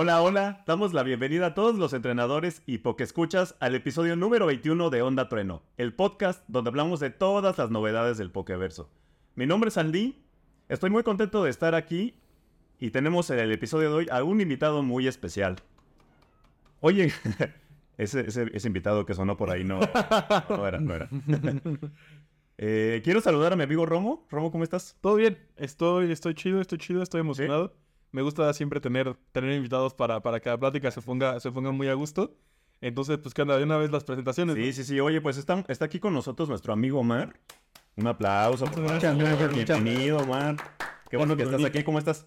Hola, hola. Damos la bienvenida a todos los entrenadores y escuchas al episodio número 21 de Onda Trueno, el podcast donde hablamos de todas las novedades del Pokeverso. Mi nombre es Andy. Estoy muy contento de estar aquí y tenemos en el episodio de hoy a un invitado muy especial. Oye, ese, ese, invitado que sonó por ahí no, no era, no era. Eh, quiero saludar a mi amigo Romo. Romo, ¿cómo estás? Todo bien. Estoy, estoy chido, estoy chido, estoy emocionado. Me gusta siempre tener, tener invitados para, para que la plática se ponga, se ponga muy a gusto. Entonces, pues que anda de una vez las presentaciones. Sí, sí, sí. Oye, pues está, está aquí con nosotros nuestro amigo Omar. Un aplauso. Bienvenido, Omar. Qué bueno que estás aquí. ¿Cómo estás?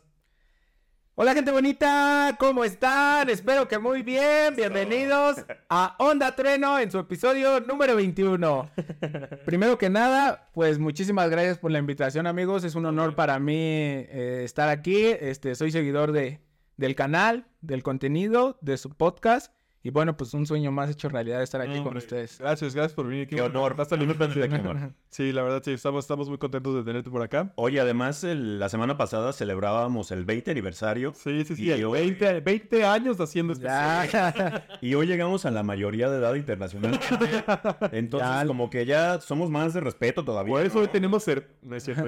Hola gente bonita, ¿cómo están? Espero que muy bien. Bienvenidos a Onda Trueno en su episodio número 21. Primero que nada, pues muchísimas gracias por la invitación amigos. Es un honor para mí eh, estar aquí. Este, soy seguidor de, del canal, del contenido, de su podcast. Y bueno, pues un sueño más hecho realidad estar aquí con ustedes. Gracias, gracias por venir aquí. Qué honor. Hasta el de aquí, Sí, la verdad, sí, estamos, estamos muy contentos de tenerte por acá. Oye, además, la semana pasada celebrábamos el 20 aniversario. Sí, sí, sí. 20, 20, años haciendo esto. y hoy llegamos a la mayoría de edad internacional. Entonces, como que ya somos más de respeto todavía. Por eso hoy tenemos ser. No es cierto.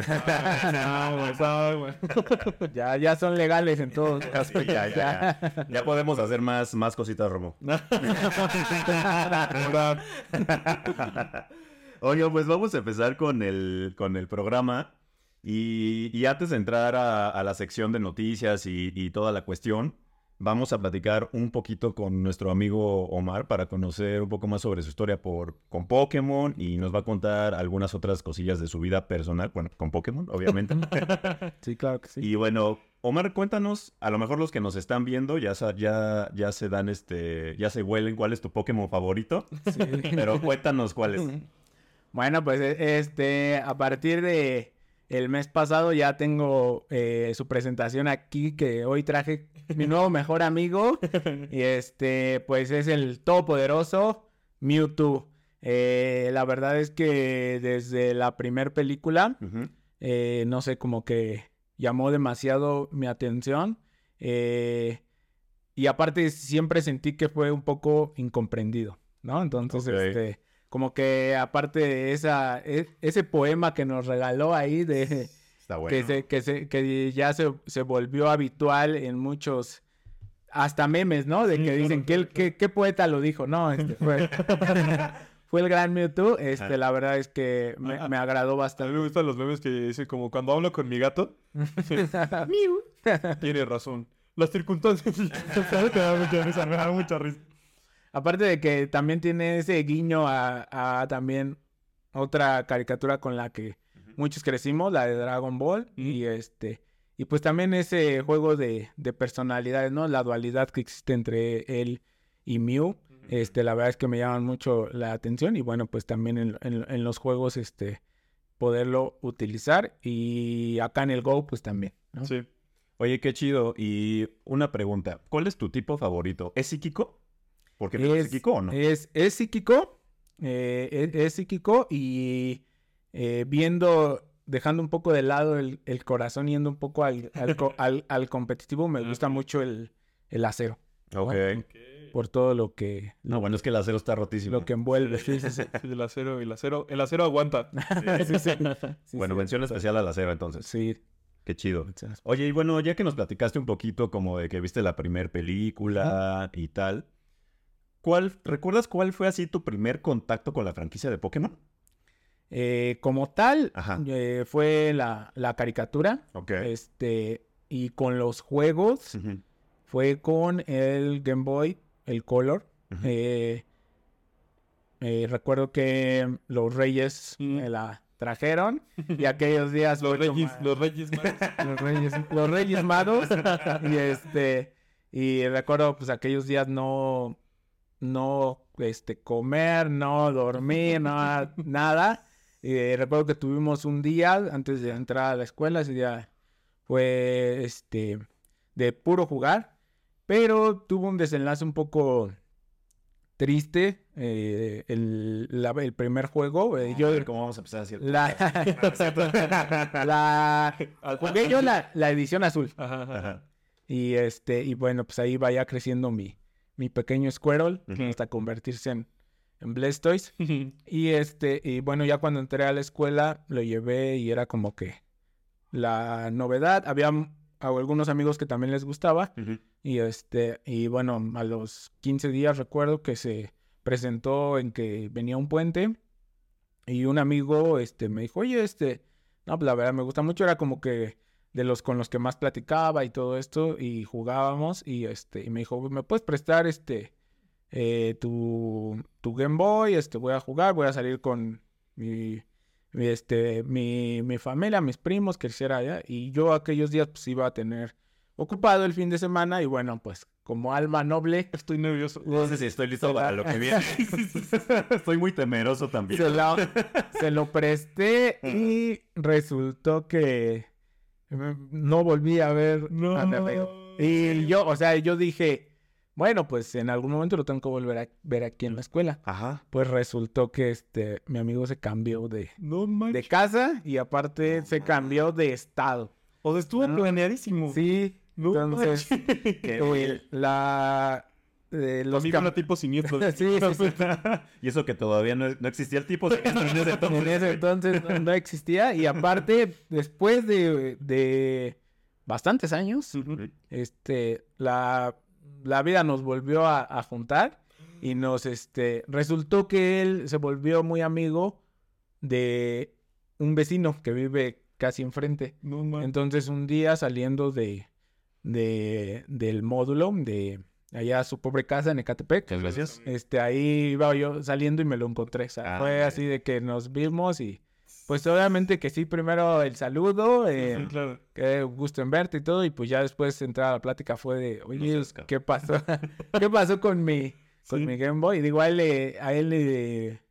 ya, ya son legales en todos aspectos. Ya, ya, ya, podemos hacer más, más cositas, Romo. Oye, pues vamos a empezar con el, con el programa. Y, antes de entrar a, la sección de noticias y, toda la cuestión, vamos a platicar un poquito con nuestro amigo Omar para conocer un poco más sobre su historia por, con Pokémon y nos va a contar algunas otras cosillas de su vida personal, bueno, con Pokémon, obviamente. sí, claro que sí. Y bueno, Omar, cuéntanos, a lo mejor los que nos están viendo ya, ya, ya se dan este, ya se huelen cuál es tu Pokémon favorito, sí. pero cuéntanos cuál es. Bueno, pues e, este, a partir de el mes pasado ya tengo eh, su presentación aquí que hoy traje mi nuevo mejor amigo y este, pues es el todopoderoso Mewtwo. Eh, la verdad es que desde la primera película, eh, no sé, como que llamó demasiado mi atención. y aparte siempre sentí que fue un poco incomprendido, ¿no? Entonces, este como que aparte de esa, e, ese poema que nos regaló ahí de... que, que, que ya se, se, volvió habitual en muchos, hasta memes, ¿no? De que dicen, ¿qué, qué, qué poeta lo dijo? No, este fue, fue el gran Mewtwo. Este, la verdad es que me, me, agradó bastante. A mí me gustan los memes que dicen como cuando hablo con mi gato. Tiene razón. Las circunstancias. me da mucha risa. Aparte de que también tiene ese guiño a, también otra caricatura con la que muchos crecimos, la de Dragon Ball. Y este. Y pues también ese juego de, personalidades, ¿no? La dualidad que existe entre él y Mew. Este, la verdad es que me llaman mucho la atención. Y bueno, pues también en, los juegos, este, poderlo utilizar. Y acá en el Go, pues también. Sí. Oye, qué chido. Y una pregunta. ¿Cuál es tu tipo favorito? ¿Es psíquico? Porque es, psíquico, ¿no? Es, es psíquico, eh, es, psíquico y eh, viendo, dejando un poco de lado el, corazón, yendo un poco al, al, competitivo, me gusta mucho el, acero. Ok. Por todo lo que... No, bueno, es que el acero está rotísimo. Lo que envuelve. Sí, sí, sí. el acero, el acero, el acero aguanta. bueno, mención especial al acero entonces. Sí. Qué chido. Oye, y bueno, ya que nos platicaste un poquito como de que viste la primera película y tal, ¿Cuál, ¿Recuerdas cuál fue así tu primer contacto con la franquicia de Pokémon? Eh, como tal, eh, fue la, caricatura. Ok. Este, y con los juegos, fue con el Game Boy, el Color. Eh, recuerdo que los Reyes me la trajeron y aquellos días los reyes los reyes los reyes los reyes magos y este y recuerdo pues aquellos días no no este, comer, no dormir, no, nada. Y recuerdo que tuvimos un día antes de entrar a la escuela, ese día fue este, de puro jugar, pero tuvo un desenlace un poco triste eh, el, el, primer juego. Eh, yo, ¿Cómo vamos a empezar a decir? La, la, jugué yo la, la edición azul. Ajá, ajá. Y este, y bueno, pues ahí vaya creciendo mi, mi pequeño Squirrel hasta convertirse en, en Blastoise. Y este, y bueno, ya cuando entré a la escuela lo llevé y era como que la novedad. Había a algunos amigos que también les gustaba. Y este, y bueno, a los 15 días recuerdo que se presentó en que venía un puente. Y un amigo este, me dijo, oye, este, no, pues la verdad me gusta mucho. Era como que de los con los que más platicaba y todo esto. Y jugábamos. Y este, y me dijo, ¿me puedes prestar este eh, tu, tu Game Boy? Este, voy a jugar, voy a salir con mi, este, mi, mi familia, mis primos, que era allá. Y yo aquellos días pues iba a tener ocupado el fin de semana. Y bueno, pues como alma noble, Estoy nervioso. No sé si estoy listo para lo que viene. Estoy muy temeroso también. se lo, se lo presté y resultó que mm, no volví a ver No. a mi amigo. Y yo, o sea, yo dije, bueno, pues en algún momento lo tengo que volver a ver aquí en la escuela. Ajá. Pues resultó que este, mi amigo se cambió de, No de casa y aparte se cambió de estado. O sea, estuvo No. planeadísimo. Sí, No entonces, eh, la... eh, los cam- tipo siniestro. Sí, sí, sí. y eso que todavía no, no existía el tipo de en ese entonces. En ese entonces no, no existía. Y aparte, después de, de bastantes años, Ujú. este, la, la vida nos volvió a, a juntar y nos, este, resultó que él se volvió muy amigo de un vecino que vive casi enfrente. No. Entonces, un día saliendo de, de, del módulo de allá a su pobre casa en Ecatepec, Muchas gracias. este, ahí iba yo saliendo y me lo encontré. O sea, Ah, fue así de que nos vimos y pues obviamente que sí, primero el saludo, eh, Sí, claro. qué gusto en verte y todo, y pues ya después entrar a la plática fue de, oye, cabrón. ¿qué pasó? ¿Qué pasó con mi, con Sí. mi Game Boy? Y digo, a él, le- a él le,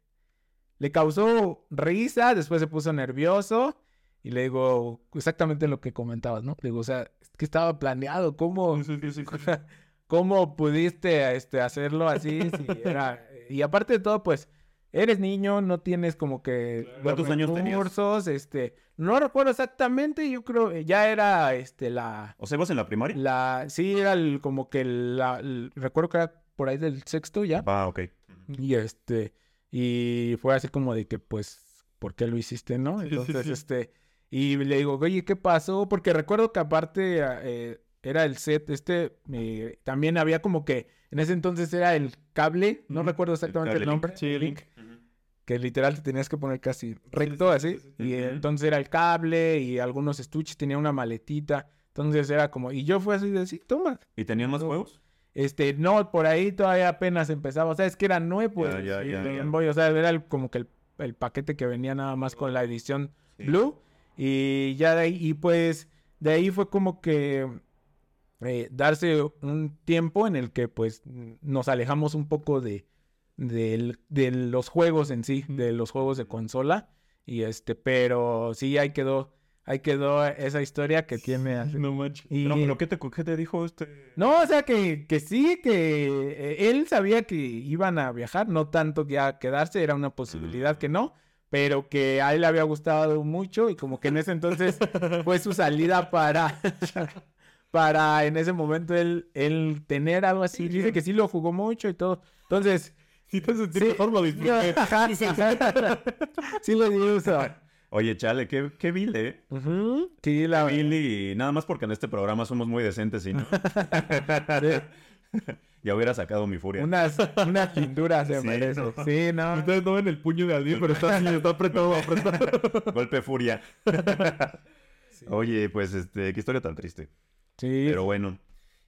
le causó risa, después se puso nervioso. Y le digo exactamente lo que comentabas, ¿no? Le digo, o sea, es que estaba planeado, ¿cómo, sí. ¿Cómo pudiste este, hacerlo así? Si era... Y aparte de todo, pues, eres niño, no tienes como que... ¿Cuántos años tenías? recursos, este... No recuerdo exactamente, yo creo eh, ya era, este, la... ¿O sea, ibas en la primaria? la sí, era el- como que la... el- recuerdo que era por ahí del sexto ya. Ah, ok. Y este... Y fue así como de que, pues, ¿por qué lo hiciste, no? Sí, sí, Entonces, sí. este... Y le digo, oye, ¿qué pasó? Porque recuerdo que aparte eh, era el set, este, eh, también había como que, en ese entonces era el cable, no recuerdo exactamente el, link. nombre. Sí, el link. Que literal te tenías que poner casi recto sí, así. sí, sí, Y entonces era el cable y algunos estuches, tenía una maletita. Entonces era como, y yo fue así de, sí, toma. ¿Y tenían más juegos? Este, no, por ahí todavía apenas empezaba. O sea, es que era nuevo. Ya, Game ya. Boy, O sea, era el- como que el, el paquete que venía nada más con la edición Sí. Blue. Y ya de ahí, y pues de ahí fue como que eh, darse un tiempo en el que pues nos alejamos un poco de, del- de los juegos en sí, de los juegos de consola. Y este, pero sí, ahí quedó, ahí quedó esa historia que tiene. No manches. Y- No, pero ¿qué te, qué te dijo este? no, o sea que, que sí, que eh, él sabía que iban a viajar, no tanto que a quedarse, era una posibilidad que no, pero que a él le había gustado mucho y como que en ese entonces fue su salida para, para en ese momento él, él tener algo así. Dice que sí lo jugó mucho y todo. Entonces, Si te sentí Sí. mejor, lo disfruté. sí lo dio uso. Oye, chale, qué, qué vil, ¿eh? Ujú, Sí, la Vil y nada más porque en este programa somos muy decentes, ¿sí? no? ya hubiera sacado mi furia. Unas, unas pinturas se Sí, merece. no. Sí, no. Ustedes no ven el puño de Aldir, pero está así, está apretado, apretado. Golpe furia. Oye, pues, este, qué historia tan triste. Sí, Pero bueno.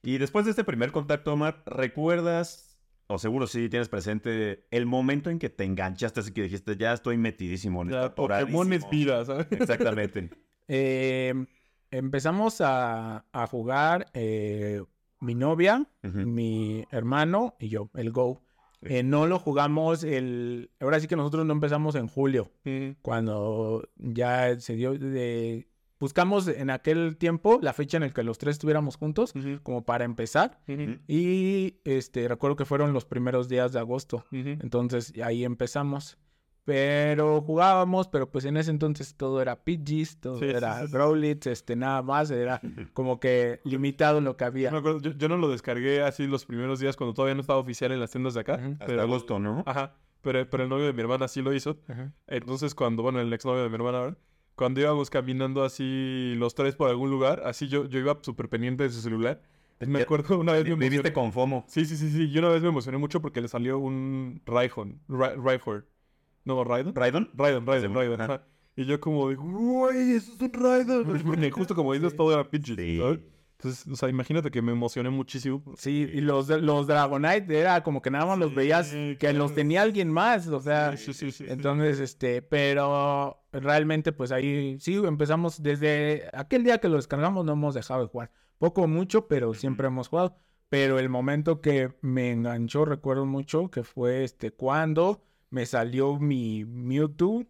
Y después de este primer contacto, Omar, ¿recuerdas, o seguro sí tienes presente, el momento en que te enganchaste así que dijiste, ya estoy metidísimo en esto, Pokémon es atoradísimo"? vida, ¿sabes? Exactamente. Eh, empezamos a, a jugar eh, mi novia, mi hermano y yo, el Go. Eh, no lo jugamos el... Ahora sí que nosotros no empezamos en julio, cuando ya se dio de... Buscamos en aquel tiempo la fecha en la que los tres estuviéramos juntos, como para empezar. Y este recuerdo que fueron los primeros días de agosto. Entonces ahí empezamos. Pero jugábamos, pero pues en ese entonces todo era Pidgeys, todo Sí, era sí, sí. Growlithe, este, nada más, era como que limitado lo que había. Me acuerdo, yo, yo no lo descargué así los primeros días cuando todavía no estaba oficial en las tiendas de acá. Hasta pero- agosto, ¿no? Ajá. Pero, pero el novio de mi hermana sí lo hizo. Entonces, cuando, bueno, el exnovio de mi hermana ahora, cuando íbamos caminando así los tres por algún lugar, así yo, yo iba súper pendiente de su celular. Me acuerdo una vez me Viviste emocioné. con FOMO. Sí, sí, sí, sí. Yo una vez me emocioné mucho porque le salió un Raihon. Ra Raihor. No, Raidon. ¿Raidon? Raidon, Raidon, Raidon. ajá. Y yo como de, güey, eso es un Raidon. Porque justo como dices, todo era Pidgeys, Sí. Entonces, o sea, imagínate que me emocioné muchísimo. Sí, y los, los Dragonite era como que nada más los veías que claro. los tenía alguien más, o sea, Sí, sí, sí, sí. entonces, este, pero realmente pues ahí sí empezamos desde aquel día que lo descargamos no hemos dejado de jugar, poco o mucho, pero siempre hemos jugado, pero el momento que me enganchó, recuerdo mucho, que fue este, cuando me salió mi Mewtwo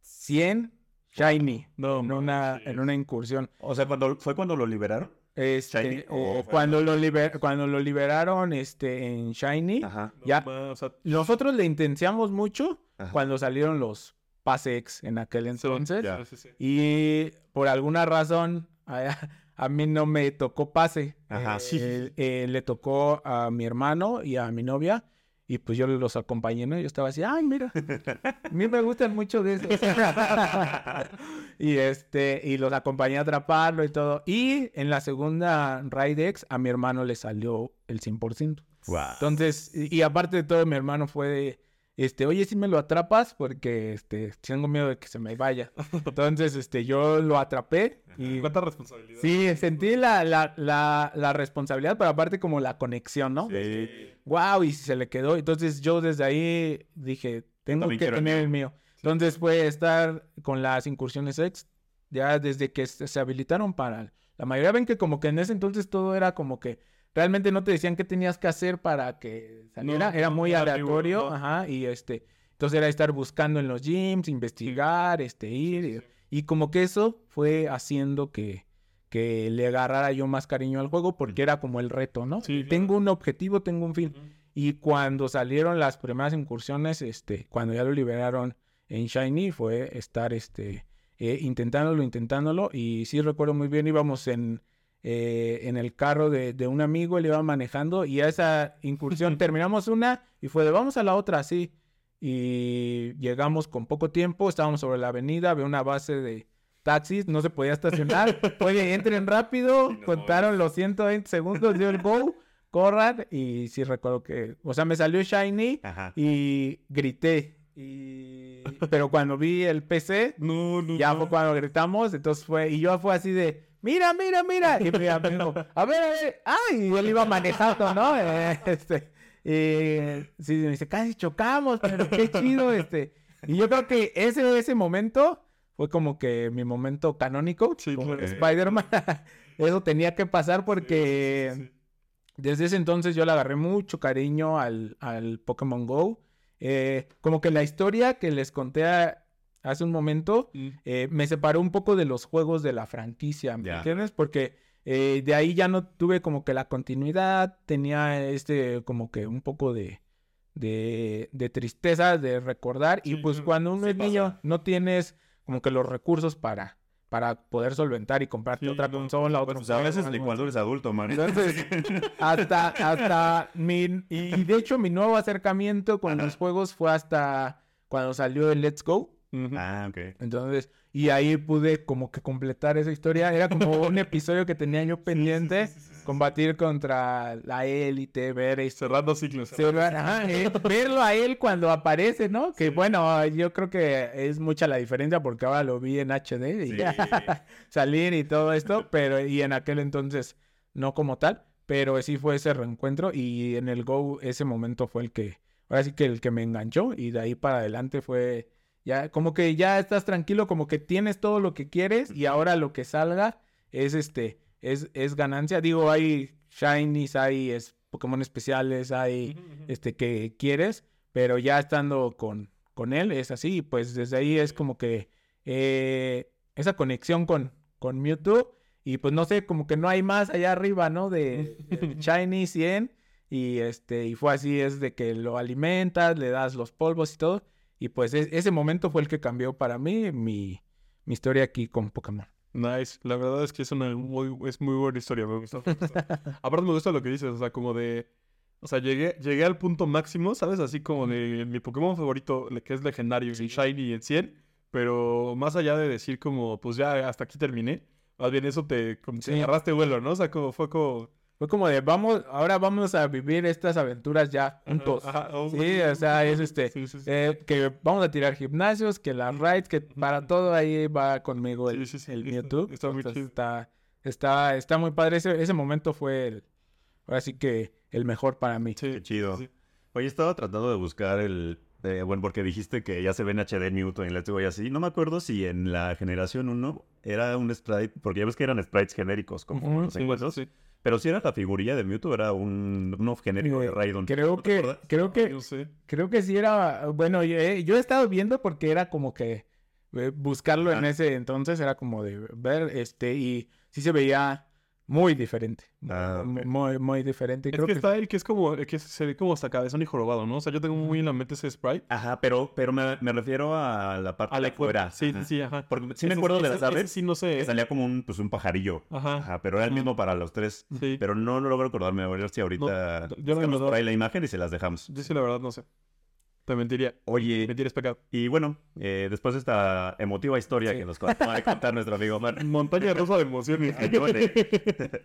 100 Shiny No, en una, en una incursión. O sea, cuando, ¿fue cuando lo liberaron? Este, Shiny, eh, o- cuando, lo liber- cuando lo liberaron este, en Shiny, Ajá. Ya. o sea, nosotros le intenciamos mucho Ajá. cuando salieron los Pasex en aquel entonces. sí. Y por alguna razón, a, a mí no me tocó pase. Ajá. Eh, Sí. eh, le tocó a mi hermano y a mi novia. Y pues yo los acompañé, ¿no? Yo estaba así, ay, mira, a mí me gustan mucho de eso. y este, y los acompañé a atraparlo y todo. Y en la segunda Raidex, a mi hermano le salió el 100%. Wow. Entonces, y, y aparte de todo, mi hermano fue de, este, oye, si me lo atrapas, porque, este, tengo miedo de que se me vaya. Entonces, este, yo lo atrapé y ¿Cuánta responsabilidad? sí, sentí la, la, la, la responsabilidad, pero aparte como la conexión, ¿no? Sí. Wow, y se le quedó. Entonces, yo desde ahí dije, tengo que tener el mío. Entonces, fue estar con las incursiones X, ya desde que se habilitaron para... La mayoría ven que como que en ese entonces todo era como que realmente no te decían qué tenías que hacer para que saliera, No, era muy aleatorio, ajá, y este, entonces era estar buscando en los gyms, investigar, este, ir, y, y como que eso fue haciendo que, que le agarrara yo más cariño al juego porque era como el reto, ¿no? Sí, claro. Tengo un objetivo, tengo un fin. Y cuando salieron las primeras incursiones, este, cuando ya lo liberaron en Shiny, fue estar este, eh, intentándolo, intentándolo. Y sí recuerdo muy bien, íbamos en, eh, en el carro de, de un amigo, él iba manejando y a esa incursión terminamos una y fue de vamos a la otra, sí. Y llegamos con poco tiempo, estábamos sobre la avenida, había una base de taxis, no se podía estacionar. Oye, entren rápido, contaron los 120 segundos, dio el go, corran y sí recuerdo que, o sea, me salió Shiny Ajá. y grité. Y... Pero cuando vi el PC, No, no. ya no. fue cuando gritamos, entonces fue, y yo fue así de, mira, mira, mira, y mi amigo, a ver, a ver, ay, y él iba manejando, ¿no? Este, y sí, me dice, casi chocamos, pero qué chido, este, y yo creo que ese, ese momento fue como que mi momento canónico, Sí, como claro. Spider-Man, eso tenía que pasar porque... Sí, sí, sí. Desde ese entonces yo le agarré mucho cariño al, al Pokémon Go. Eh, como que la historia que les conté a- hace un momento Mm. eh, me separó un poco de los juegos de la franquicia, ¿me entiendes? Porque eh, de ahí ya no tuve como que la continuidad, tenía este como que un poco de, de, de tristeza de recordar y pues cuando uno es niño no tienes como que los recursos para, para poder solventar y comprarte Sí, otra no, consola, otro Pues a veces ni cuando eres adulto, man. entonces, hasta, hasta mi, y de hecho mi nuevo acercamiento con los juegos fue hasta cuando salió el Let's Go. Ah, ok. Entonces, y ahí pude como que completar esa historia. Era como un episodio que tenía yo pendiente, Sí, sí, sí, sí, sí. combatir contra la élite, ver este, Cerrando ciclos. Ajá, eh, verlo a él cuando aparece, ¿no? Que bueno, yo creo que es mucha la diferencia porque ahora lo vi en HD y salir y todo esto, pero y en aquel entonces no como tal, pero sí fue ese reencuentro y en el Go ese momento fue el que, ahora sí que el que me enganchó y de ahí para adelante fue ya como que ya estás tranquilo, como que tienes todo lo que quieres y ahora lo que salga es este, es, es ganancia. Digo, hay shinies, hay es, Pokémon especiales, hay este que quieres, pero ya estando con, con él es así, y pues desde ahí es como que eh, esa conexión con, con Mewtwo, y pues no sé, como que no hay más allá arriba, ¿no? De, de Shiny 100, y este, y fue así, es de que lo alimentas, le das los polvos y todo, Y pues e- ese momento fue el que cambió para mí mi, mi historia aquí con Pokémon. Nice. La verdad es que es una muy, es muy buena historia. Me gusta. Aparte me gusta lo que dices, o sea, como de... O sea, llegué, llegué al punto máximo, ¿sabes? Así como de mi Pokémon favorito, que es legendario, y Shiny en 100. Pero más allá de decir como, pues ya hasta aquí terminé, más bien eso te, como, te Sí. agarraste vuelo, ¿no? O sea, como fue como... Fue como de, vamos, ahora vamos a vivir estas aventuras ya juntos. Ajá, oh, Sí, o sea, es este, Sí, sí, sí. eh, que vamos a tirar gimnasios, que las rides, que para todo ahí va conmigo el, Sí, sí, sí, el está- Mewtwo. está muy Entonces, está, está, está muy padre. Ese, ese momento fue el, ahora sí que el mejor para mí. Sí, Qué chido. sí. Oye, estaba tratando de buscar el... eh, bueno, porque dijiste que ya se ve en HD Newton y Let's Go y así. No me acuerdo si en la generación 1 era un sprite, porque ya ves que eran sprites genéricos, como los Sí, encuentros. sí. Pero si era la figurilla de Mewtwo, era un, uno genérico de Raidon. Creo ¿No que, creo que, No sé. creo que sí era, bueno, yo, eh, yo he estado viendo porque era como que eh, buscarlo en ese entonces era como de ver, este, y sí se veía muy diferente. Ah. Muy, muy diferente. Es Creo que que, está el que es como, el que se ve como hasta cabezón y jorobado, ¿no? O sea, yo tengo muy en la mente ese sprite. Ajá, pero, pero me, me refiero a la parte A de la afuera. Sí, Ajá. sí, sí, ajá. Porque sí me Ese- acuerdo de las aves. Sí, no sé. que salía como un, pues, un pajarillo. Ajá. Ajá, pero era el Ajá. mismo para los tres. Sí. Pero no, no logro acordarme. A ver si ahorita No, yo no me por ahí la imagen y se las dejamos. Yo sí, la verdad, no sé. Te mentiría. Oye, Mentir es pecado. y bueno, eh, después de esta emotiva historia Sí. que nos acaba de contar nuestro amigo Omar, Montaña rosa de emociones.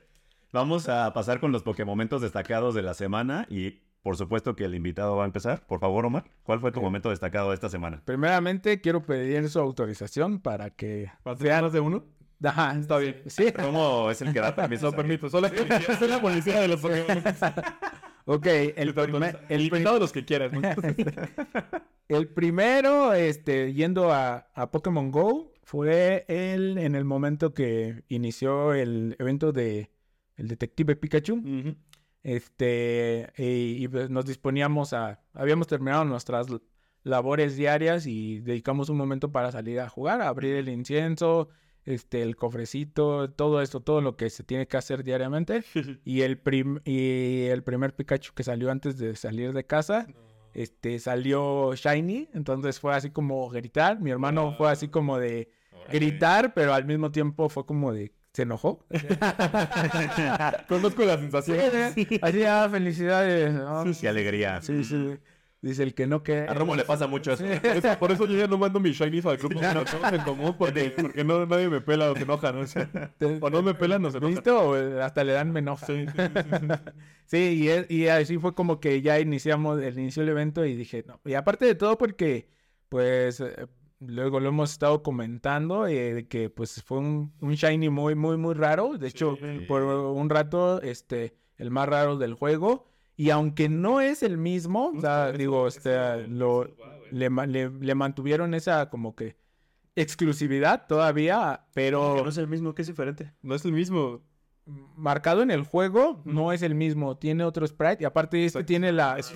Vamos a pasar con los Pokémomentos destacados de la semana y por supuesto que el invitado va a empezar. Por favor, Omar, ¿cuál fue tu momento destacado de esta semana? primeramente quiero pedir su autorización para que... ¿Para más de uno? Ajá, Está bien. Sí, ¿Cómo es el que da permiso? Lo permito. Soy la policía de los Pokémon. Ok, el, primer- el, de los que quieras. ¿no? el primero, este, yendo a, a Pokémon Go, fue el, en el momento que inició el evento de el Detective Pikachu. Este, y, y, pues, nos disponíamos a, habíamos terminado nuestras labores diarias y dedicamos un momento para salir a jugar, a abrir el incienso, este, el cofrecito, todo esto, todo lo que se tiene que hacer diariamente. Y el, prim- y el primer Pikachu que salió antes de salir de casa, este, salió Shiny, entonces fue así como gritar, mi hermano fue así como de gritar, pero al mismo tiempo fue como de, se enojó. Conozco la sensación. Así, ah, felicidades. ¿no? Qué alegría. Sí, sí. Dice el que no que. A Romo le pasa mucho eso. Es- Por eso yo ya no mando mis shinies al grupo. No en común porque, porque no, nadie me pela o se enoja, ¿no? O, sea, o no me pelan o se enojan. ¿Listo? O eh, hasta le dan me enoja. Sí, sí, sí, sí, sí. Sí, y, es- y así fue como que ya iniciamos, el inicio del evento y dije, no. Y aparte de todo porque, pues, eh, luego lo hemos estado comentando, eh, de que pues fue un, un shiny muy, muy, muy raro. De hecho, Sí. por un rato, este, el más raro del juego. Y aunque no es el mismo, o sea, digo, este, lo, le, ma- le, le mantuvieron esa como que exclusividad todavía, pero no es el mismo, que es diferente. No es el mismo. marcado en el juego no es el mismo, tiene otro sprite y aparte este Exacto. tiene la Es,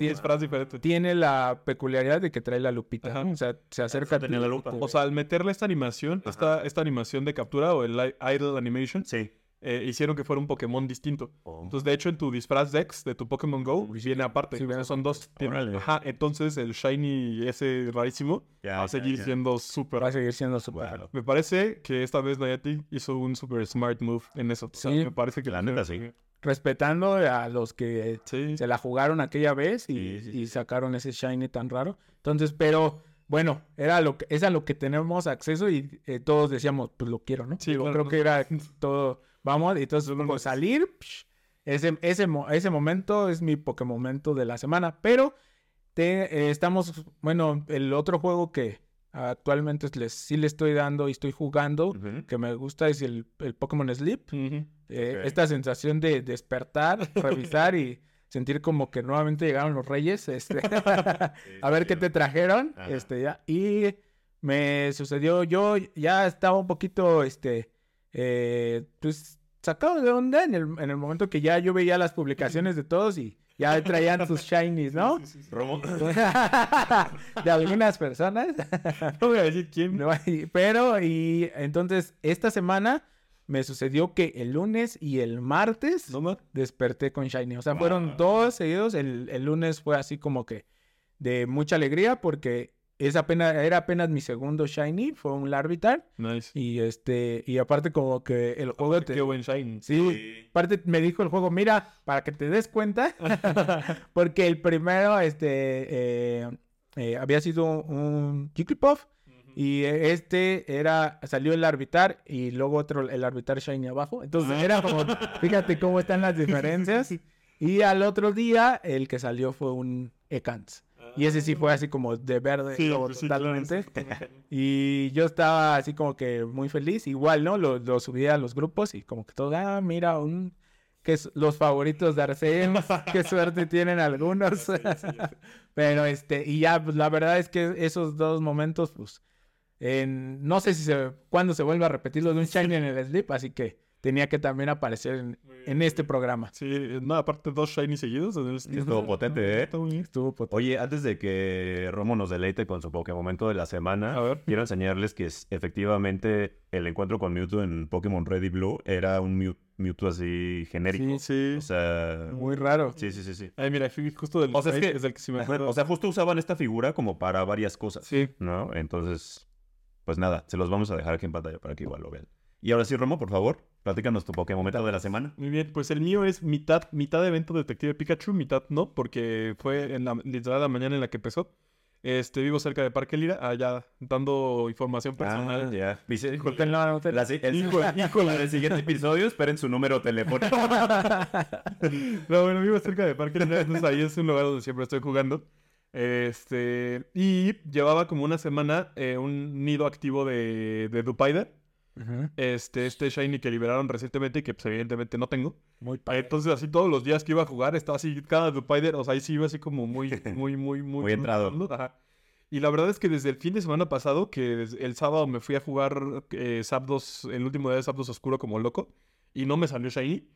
tiene, la peculiaridad de que trae la lupita, o sea, se acerca a tenía ti la lupa. O sea, al meterle esta animación, esta, esta animación de captura o el idle animation, Sí. Eh, hicieron que fuera un Pokémon distinto. Oh. Entonces, de hecho, en tu disfraz Dex de tu Pokémon Go viene aparte. Sí, O sea, viene son dos. Tiene- Órale. Ajá, entonces el Shiny ese rarísimo va a seguir siendo súper. va a seguir siendo raro. Me parece que esta vez Nayati hizo un super smart move en eso. O sea, Sí. me parece que La neta, sí. Respetando a los que Sí. se la jugaron aquella vez y, sacaron ese shiny tan raro. Entonces, pero bueno, era lo que, es a lo que tenemos acceso y eh, todos decíamos, pues lo quiero, ¿no? Sí, claro, creo que era todo, vamos, y entonces como salir, psh, ese, ese, ese momento es mi Pokémon momento de la semana, pero te, eh, estamos, bueno, el otro juego que actualmente les, sí le estoy dando y estoy jugando, que me gusta es el, el Pokémon Sleep. Eh. Esta sensación de despertar, revisar y sentir como que nuevamente llegaron los reyes, este, a ver qué te trajeron, Ajá. este, ya. Y me sucedió, yo ya estaba un poquito, este, eh, pues, sacado de onda en el, en el momento que ya yo veía las publicaciones de todos y ya traían sus shinies, ¿no? Romo. de algunas personas. No voy a decir quién. No, Pero, y entonces, esta semana me sucedió que el lunes y el martes ¿No, no? desperté con Shiny. O sea, fueron dos seguidos. El, el lunes fue así como que de mucha alegría porque es apenas, era apenas mi segundo Shiny, fue un Larvitar. Nice. Y este, y aparte como que el juego te... Qué buen shine. Sí, aparte me dijo el juego, mira, para que te des cuenta, porque el primero, este, eh, eh, había sido un Jigglypuff y este era, salió el Arbitar y luego otro, el Arbitar Shiny abajo. Entonces era como, fíjate cómo están las diferencias. Y al otro día, el que salió fue un Ekans. Y ese sí fue así como de verde Sí, sí, totalmente. Y yo estaba así como que muy feliz. Igual, ¿no? Lo, lo subí a los grupos y como que todo, ah, mira, un... que los favoritos de Arceus. Qué suerte tienen algunos. Pero este, y ya, pues la verdad es que esos dos momentos, pues, en- no sé si se, cuándo se vuelve a repetir lo de un Shiny en el Sleep, así que tenía que también aparecer en, en este programa. Sí, no, aparte dos shiny seguidos. Estuvo potente, ¿eh? Estuvo potente. Oye, antes de que Romo nos deleite con su Pokémon momento de la semana, A ver. quiero enseñarles que es- efectivamente el encuentro con Mewtwo en Pokémon Red y Blue era un Mew- Mewtwo así genérico. Sí, Sí. O sea, Muy raro. sí, sí, sí, sí. Ay, mira, justo del O sea, es Sprite, que- es el que sí me acuerdo. O sea, justo usaban esta figura como para varias cosas, sí. ¿no? Entonces, pues nada, se los vamos a dejar aquí en pantalla para que igual lo vean. Y ahora sí, Romo, por favor, platícanos tu Pokémon momento de la semana. Muy bien, pues el mío es mitad, mitad evento Detective Pikachu, mitad no, porque fue en la literal la mañana en la que empezó. Este, vivo cerca de Parque Lira, allá dando información personal. Ah, ya. Dice, Disculpen, Pues, no, no te- la, el, híjole, el siguiente episodio, esperen su número telefónico. No, bueno, vivo cerca de Parque Lira, entonces ahí es un lugar donde siempre estoy jugando. Este, y llevaba como una semana eh, un nido activo de, de Dupaider. Ujú. Este, este Shiny que liberaron recientemente y que pues evidentemente no tengo. Muy padre. Entonces así todos los días que iba a jugar estaba así, cada Dupaider, o sea, ahí sí iba así como muy, muy, muy, muy... Muy entrado. Ajá. Y la verdad es que desde el fin de semana pasado, que el sábado me fui a jugar eh, Zapdos, el último día de Zapdos Oscuro como loco, y no me salió Shiny,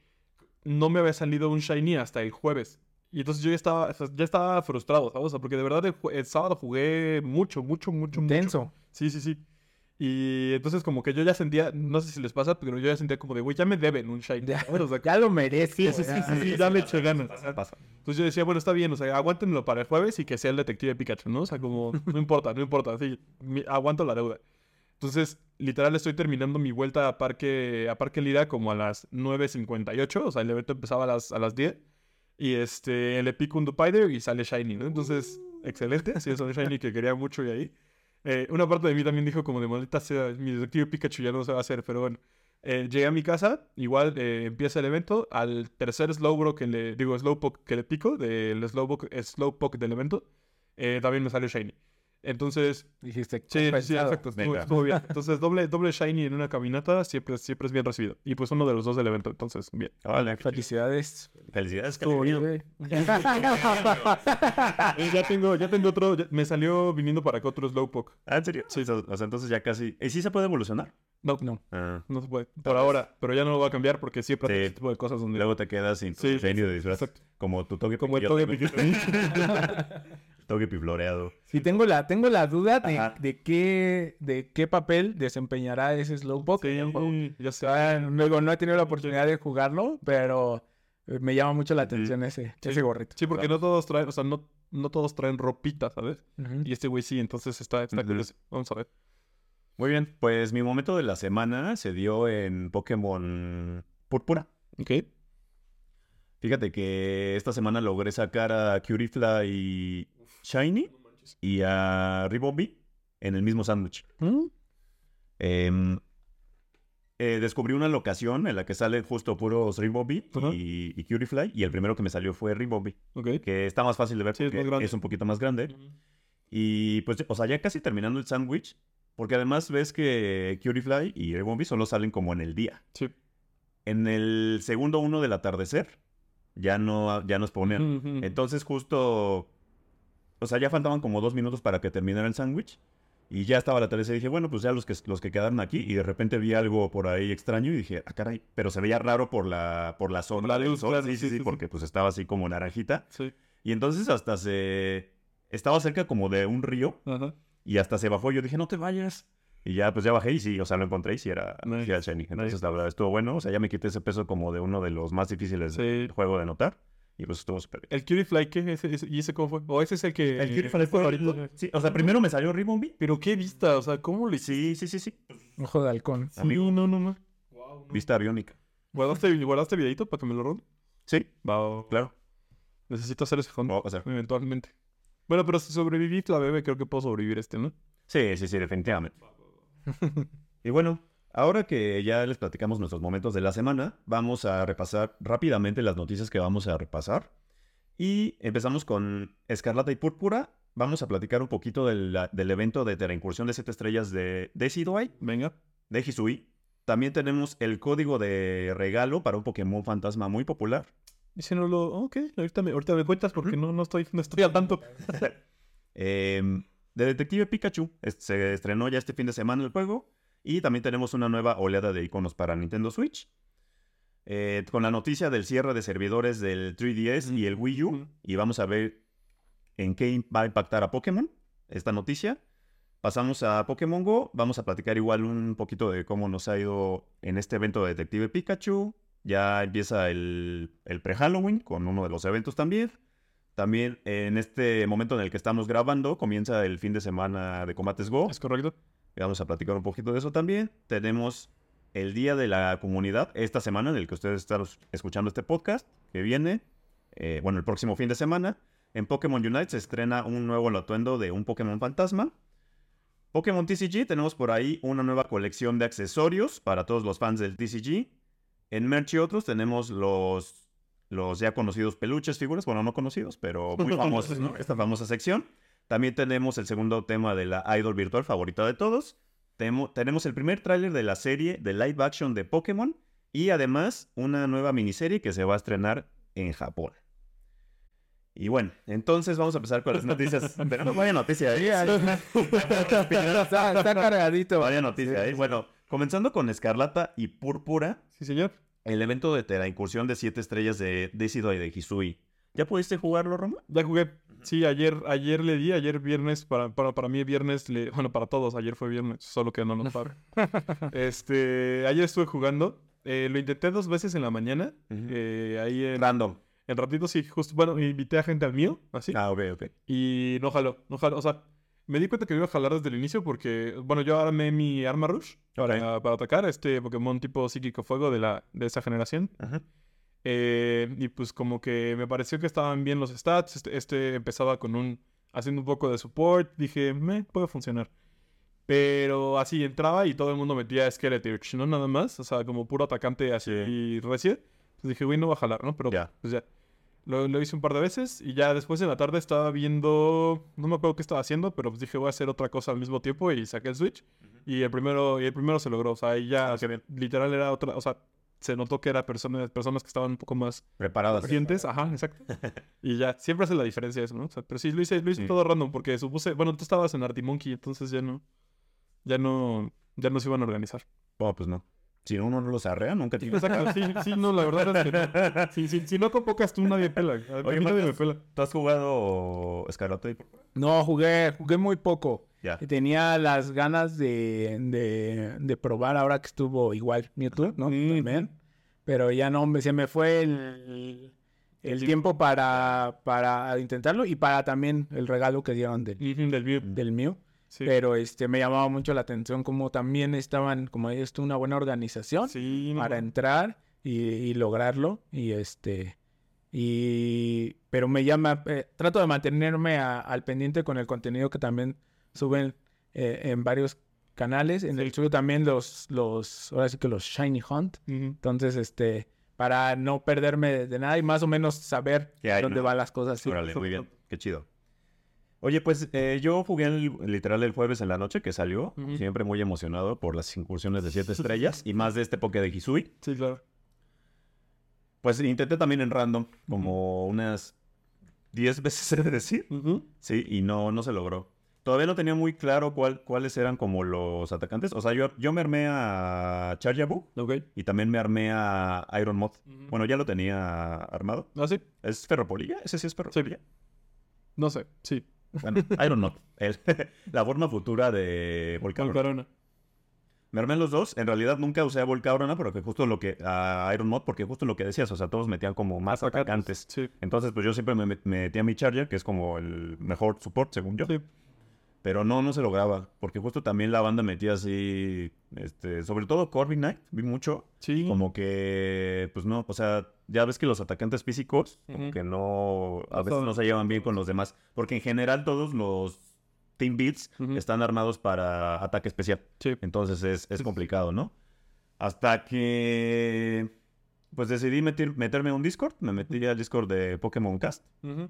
no me había salido un Shiny hasta el jueves. Y entonces yo ya estaba, ya estaba frustrado, ¿sabes? O sea, porque de verdad el sábado jugué mucho, mucho, mucho, mucho. Intenso. Sí, sí, sí. Y entonces como que yo ya sentía, no sé si les pasa, pero yo ya sentía como de, güey, ya me deben un Shiny. Ya. O sea, ya lo merezco. Sí, sí, sí, ya. sí, ya le eché ganas. Pasa. Entonces yo decía, bueno, está bien, o sea, aguántenlo para el jueves y que sea el detective Pikachu, ¿no? O sea, como, no importa, no importa, sí, aguanto la deuda. Entonces, literal, estoy terminando mi vuelta a Parque, a Parque Lira como a las 9.58, o sea, el evento empezaba a las, a las 10. Y este, le pico un Dupider y sale Shiny, ¿no? Entonces, excelente, sí, es un Shiny que quería mucho y ahí. Eh, una parte de mí también dijo como de maldita sea, mi detective Pikachu ya no se va a hacer, pero bueno. Eh, llegué a mi casa, igual eh, empieza el evento, al tercer Slowbro que le, digo, Slowpoke que le pico, del Slowpoke, Slowpoke del evento, eh, también me salió Shiny. Entonces, Dijiste, sí, sí, exacto, estuvo, bien. Entonces, doble, doble Shiny en una caminata siempre, siempre es bien recibido. Y pues uno de los dos del evento, entonces, bien. Vale. Felicidades. Felicidades, bien. Ya tengo, ya tengo otro, ya- me salió viniendo para acá otro Slowpoke. Ah, ¿en serio? Sí. O sea, entonces ya casi... ¿Y sí se puede evolucionar? No, No. Ah. no se puede. Por ahora, pero ya no lo va a cambiar porque siempre Sí. hay ese tipo de cosas donde... Luego te quedas sin tu Sí, de disfraz. exacto. Como tu toque Como el toque tengo- floreado. Sí, tengo la, tengo la duda de, de qué, de qué papel desempeñará ese Slowpoke. en el juego. Sí, ya sé. Ah, Luego no he tenido la oportunidad de jugarlo, pero me llama mucho la atención ese, Sí. ese gorrito. Sí, porque no todos traen, o sea, no, no todos traen ropita, ¿sabes? Y este güey sí, entonces está, está. Vamos a ver. Muy bien, pues mi momento de la semana se dio en Pokémon Púrpura. Ok. Fíjate que esta semana logré sacar a Curifla y Shiny y a Ribombee en el mismo sándwich. ¿Mm? Em, eh, descubrí una locación en la que salen justo puros Ribombee Ajá. y, y Curifly y el primero que me salió fue Ribombee, Ok. que está más fácil de ver Sí, es porque más grande. es un poquito más grande. Y pues, o sea, ya casi terminando el sándwich, porque además ves que Curifly y Ribombee solo salen como en el día. Sí. En el segundo uno del atardecer, ya no, ya nos ponían. Ujú. Entonces justo, o sea, ya faltaban como dos minutos para que terminara el sándwich. Y ya estaba la tarde y dije, bueno, pues ya los que, los que quedaron aquí. Y de repente vi algo por ahí extraño y dije, ah, caray. Pero se veía raro por la, por la zona. La claro, sí, sí, sí, porque pues estaba así como naranjita. Sí. Y entonces hasta se... Estaba cerca como de un río Ajá. y hasta se bajó. Yo dije, no te vayas. Y ya, pues ya bajé y sí, o sea, lo encontré y sí era, Nice. sí era. Entonces, Nice. la verdad, estuvo bueno. O sea, ya me quité ese peso como de uno de los más difíciles Sí. del juego de notar. Y pues estuvo súper bien. ¿El Cutie Fly qué? ¿Ese- ese- ¿Y ese cómo fue? ¿O ese es el que...? El Cutie Fly fue favorito. Sí, o sea, primero me salió Ribbon Pero qué vista, o sea, ¿cómo le hiciste? Sí, sí, sí, sí. Ojo de halcón. Sí, amigo. no, no, no. Vista aviónica. ¿Guardaste, ¿Guardaste videito para que me lo roben? Sí, Va, va, va. claro. Necesito hacer ese fondo voy a pasar. eventualmente. Bueno, pero si sobreviví la bebé, creo que puedo sobrevivir este, ¿no? Sí, sí, sí, definitivamente. y bueno, ahora que ya les platicamos nuestros momentos de la semana, vamos a repasar rápidamente las noticias que vamos a repasar. Y empezamos con Escarlata y Púrpura. Vamos a platicar un poquito del, del evento de la incursión de siete estrellas de Decidueye, Venga. de Hisui. También tenemos el código de regalo para un Pokémon fantasma muy popular. Y si no lo... Ok, ahorita me, ahorita me cuentas porque no, no, estoy, no estoy al tanto. Em, de Detective Pikachu. Se estrenó ya este fin de semana el juego. Y también tenemos una nueva oleada de iconos para Nintendo Switch. Eh, con la noticia del cierre de servidores del 3DS y el Wii U. Y vamos a ver en qué va a impactar a Pokémon esta noticia. Pasamos a Pokémon Go. Vamos a platicar igual un poquito de cómo nos ha ido en este evento de Detective Pikachu. Ya empieza el, el pre-Halloween con uno de los eventos también. También en este momento en el que estamos grabando comienza el fin de semana de Combates Go. ¿Es correcto? Vamos a platicar un poquito de eso también. Tenemos el Día de la Comunidad esta semana en el que ustedes están escuchando este podcast que viene. eh, bueno, el próximo fin de semana. En Pokémon Unite se estrena un nuevo atuendo de un Pokémon fantasma. Pokémon TCG tenemos por ahí una nueva colección de accesorios para todos los fans del TCG. En Merch y otros tenemos los, los ya conocidos peluches, figuras, bueno, no conocidos, pero muy famosos, ¿no? Esta famosa sección. También tenemos el segundo tema de la idol virtual favorita de todos. Temo- tenemos el primer tráiler de la serie de live action de Pokémon y además una nueva miniserie que se va a estrenar en Japón. Y bueno, entonces vamos a empezar con las noticias. Pero no vaya noticia ahí- está, está cargadito. Vaya noticia ahí. Bueno, comenzando con Escarlata y Púrpura, Sí, señor. el evento de la incursión de siete estrellas de Decidueye de Hisui. ¿Ya pudiste jugarlo, Roma? Ya jugué. Sí, ayer, ayer le di, ayer viernes, para, para, para mí viernes, le- bueno, para todos, ayer fue viernes, solo que no nos sabe. este, ayer estuve jugando, eh, lo intenté dos veces en la mañana, eh, ahí en, Random. en ratito sí, justo, bueno, invité a gente al mío, así, Ah, ok, ok. y no jaló, no jaló, o sea, me di cuenta que iba a jalar desde el inicio porque, bueno, yo armé mi arma rush Ahora, para, para atacar a este Pokémon tipo psíquico fuego de, la, de esa generación. Ajá. Eh, y pues como que me pareció que estaban bien los stats. Este, este empezaba con un... haciendo un poco de support. Dije, me puede funcionar. Pero así entraba y todo el mundo metía Skeletorch, ¿no? Nada más. O sea, como puro atacante así y recién. Pues dije, güey, no va a jalar, ¿no? Pero Ya. pues ya. Lo, lo hice un par de veces y ya después en la tarde estaba viendo... No me acuerdo qué estaba haciendo, pero pues dije, voy a hacer otra cosa al mismo tiempo y saqué el Switch. Y el primero, y el primero se logró. O sea, ahí ya literal era otra... O sea, se notó que eran personas, personas que estaban un poco más Preparadas. pacientes, ajá, exacto. Y ya, siempre hace la diferencia eso, ¿no? O sea, pero sí, lo hice, lo hice Sí. todo random porque supuse, bueno, tú estabas en Artimonkey, entonces ya no, ya no, ya no se iban a organizar. Oh, pues no. Si uno no los arrea, nunca tiene. Exacto, sí, sí, no, la verdad es que no. Sí, sí, si no convocas tú, nadie pela. A Oye, mí nadie me pela. ¿Tú has jugado Escarlata? No, jugué, jugué muy poco. Ya. Y tenía las ganas de, de, de probar ahora que estuvo igual Mewtwo, ¿no? También. Pero ya no, me- se me fue el, el tiempo para, para intentarlo y para también el regalo que dieron del, Ujú, Del Mew. del Mew. Sí. Pero este me llamaba mucho la atención como también estaban, como esto, una buena organización Sí, no, para entrar y, y lograrlo. Y este. Y. Pero me llama. eh, trato de mantenerme a- al pendiente con el contenido que también suben eh, en varios canales. En el suyo también los. los ahora sí que los Shiny Hunt. Entonces, este. Para no perderme de, nada y más o menos saber ¿Qué hay, dónde no? van las cosas. sí. Órale, muy bien. Qué chido. Oye, pues eh, yo jugué el- literal el jueves en la noche que salió. Siempre muy emocionado por las incursiones de siete estrellas y más de este Poké de Hisui. Sí, claro. Pues intenté también en random, como unas 10 veces he de decir. Sí, y no, no se logró. Todavía no tenía muy claro cuál, cuáles eran como los atacantes. O sea, yo, yo me armé a Charjaboo Ok. y también me armé a Iron Moth. Ujú. Bueno, ya lo tenía armado. ¿Ah, sí? ¿Es Ferropolilla? ¿Ese sí es Ferropolilla? No sé, sí. Bueno, Iron Moth. el- la forma futura de Volcán. Con corona. Me armé los dos. En realidad nunca usé a Volcabrona, pero que justo lo que. a Iron Mod, porque justo lo que decías, o sea, todos metían como más atacantes. Sí. Entonces, pues yo siempre me met- metí a mi Charger, que es como el mejor support, según yo. Sí. Pero no, no se lograba. Porque justo también la banda metía así. Este, sobre todo Corby Knight, vi mucho. Sí. Como que, pues no, o sea, ya ves que los atacantes físicos, como Ujú. que no, a veces no se llevan bien con los demás. Porque en general todos los team beats están armados para ataque especial. Sí. Entonces es, es complicado, ¿no? Hasta que, pues decidí meter- meterme a un Discord. Me metí al Discord de Pokémon Cast. Y